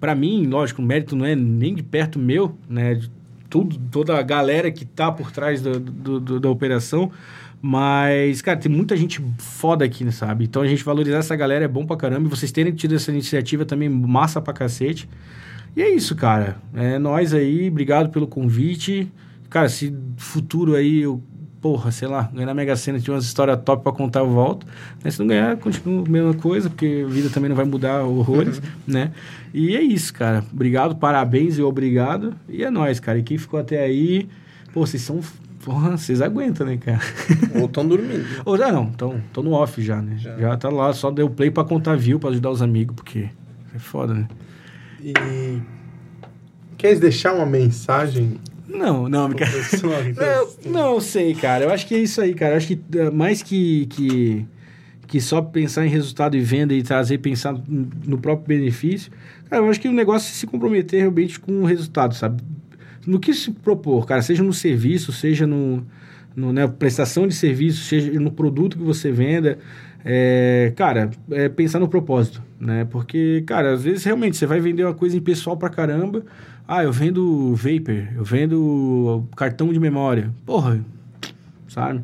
Para mim, lógico, o mérito não é nem de perto meu, né? De tudo, toda a galera que tá por trás do, do, do, da operação. Mas, cara, tem muita gente foda aqui, sabe? Então a gente valorizar essa galera é bom pra caramba. E vocês terem tido essa iniciativa também, massa pra cacete. E é isso, cara. É nós aí, obrigado pelo convite. Cara, se futuro aí eu porra, sei lá, ganhar na Mega Sena, tinha umas histórias top pra contar, eu volto. Mas se não ganhar, continua a mesma coisa, porque a vida também não vai mudar horrores, né? E é isso, cara. Obrigado, parabéns e obrigado. E é nóis, cara. E quem ficou até aí, pô, vocês são. Porra, vocês aguentam, né, cara? Ou estão dormindo. Ou já não, estão no off já, né? Já. já tá lá, só deu play pra contar view, pra ajudar os amigos, porque é foda, né? E. Queres deixar uma mensagem não, não, cara. não, não sei, cara. Eu acho que é isso aí, cara. Eu acho que eh, mais que, que, que só pensar em resultado e venda e trazer, pensar no próprio benefício, cara, eu acho que o negócio é se comprometer realmente com o resultado, sabe? No que se propor, cara, seja no serviço, seja no, no né, prestação de serviço, seja no produto que você venda, é, cara, é pensar no propósito, né? Porque, cara, às vezes realmente você vai vender uma coisa impessoal pra caramba, ah, eu vendo vapor, eu vendo cartão de memória. Porra, sabe?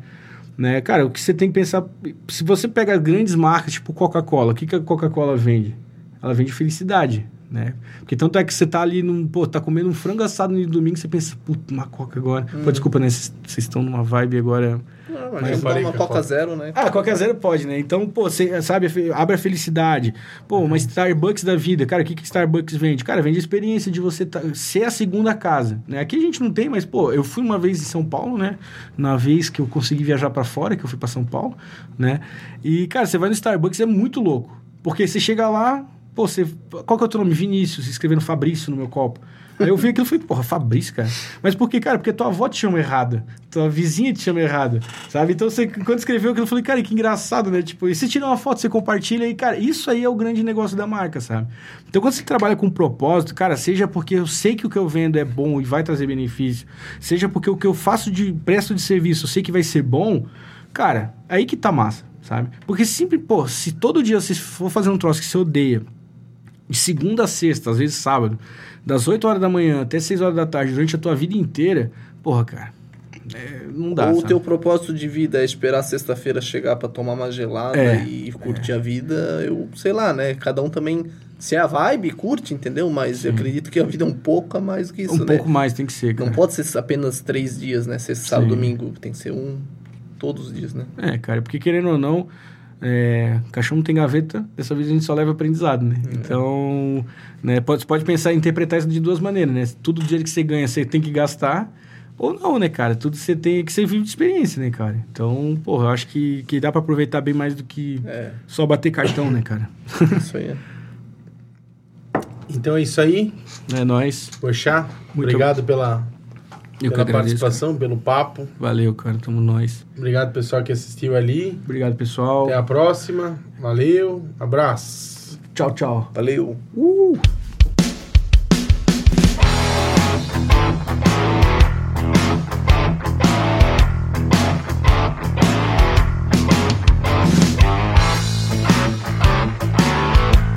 Né? Cara, o que você tem que pensar... Se você pega grandes marcas, tipo Coca-Cola, o que, que a Coca-Cola vende? Ela vende felicidade, né? Porque tanto é que você tá ali, num, pô, tá comendo um frango assado no domingo, você pensa, puta, uma Coca agora. Hum. Pô, desculpa, né? Vocês estão numa vibe agora não, mas dá uma Coca Zero, né? Ah, Coca Zero pode, né? Então, pô, você sabe, abre a felicidade. Pô, uma Starbucks da vida. Cara, o que que Starbucks vende? Cara, vende a experiência de você tá, ser a segunda casa, né? Aqui a gente não tem, mas, pô, eu fui uma vez em São Paulo, né? Na vez que eu consegui viajar para fora, que eu fui para São Paulo, né? E, cara, você vai no Starbucks, é muito louco. Porque você chega lá, pô, você... Qual que é o teu nome? Vinícius, escrevendo Fabrício no meu copo. Aí eu vi aquilo e falei, porra, Fabrício, cara. Mas por que, cara? Porque tua avó te chama errada. Tua vizinha te chama errada. Sabe? Então, você, quando escreveu aquilo, eu falei, cara, que engraçado, né? Tipo, e você tira uma foto, você compartilha e, cara, isso aí é o grande negócio da marca, sabe? Então, quando você trabalha com propósito, cara, seja porque eu sei que o que eu vendo é bom e vai trazer benefício, seja porque o que eu faço de presto de serviço eu sei que vai ser bom, cara, aí que tá massa, sabe? Porque sempre, pô, se todo dia você for fazer um troço que você odeia, de segunda a sexta, às vezes sábado, das 8 horas da manhã até 6 horas da tarde, durante a tua vida inteira, porra, cara, é, não dá. Ou o teu propósito de vida é esperar sexta-feira chegar para tomar uma gelada é, e curtir é. a vida, eu sei lá, né? Cada um também. Se é a vibe, curte, entendeu? Mas Sim. eu acredito que a vida é um pouco a mais que isso, um né? Um pouco mais tem que ser, cara. Não pode ser apenas três dias, né? Sexta, sábado, domingo. Tem que ser um todos os dias, né? É, cara, porque querendo ou não, É, caixão não tem gaveta, dessa vez a gente só leva aprendizado, né? É. Então, né, pode, pode pensar em interpretar isso de duas maneiras, né? Tudo dinheiro que você ganha, você tem que gastar, ou não, né, cara? Tudo você tem que ser vivo de experiência, né, cara? Então, porra, eu acho que, que dá para aproveitar bem mais do que é. só bater cartão, né, cara? Isso aí. Então é isso aí. É nóis. Poxa, obrigado pela, eu pela participação, cara. pelo papo. Valeu, cara. Tamo nós. Obrigado, pessoal, que assistiu ali. Obrigado, pessoal. Até a próxima. Valeu. Abraço. Tchau, tchau. Valeu. Uh!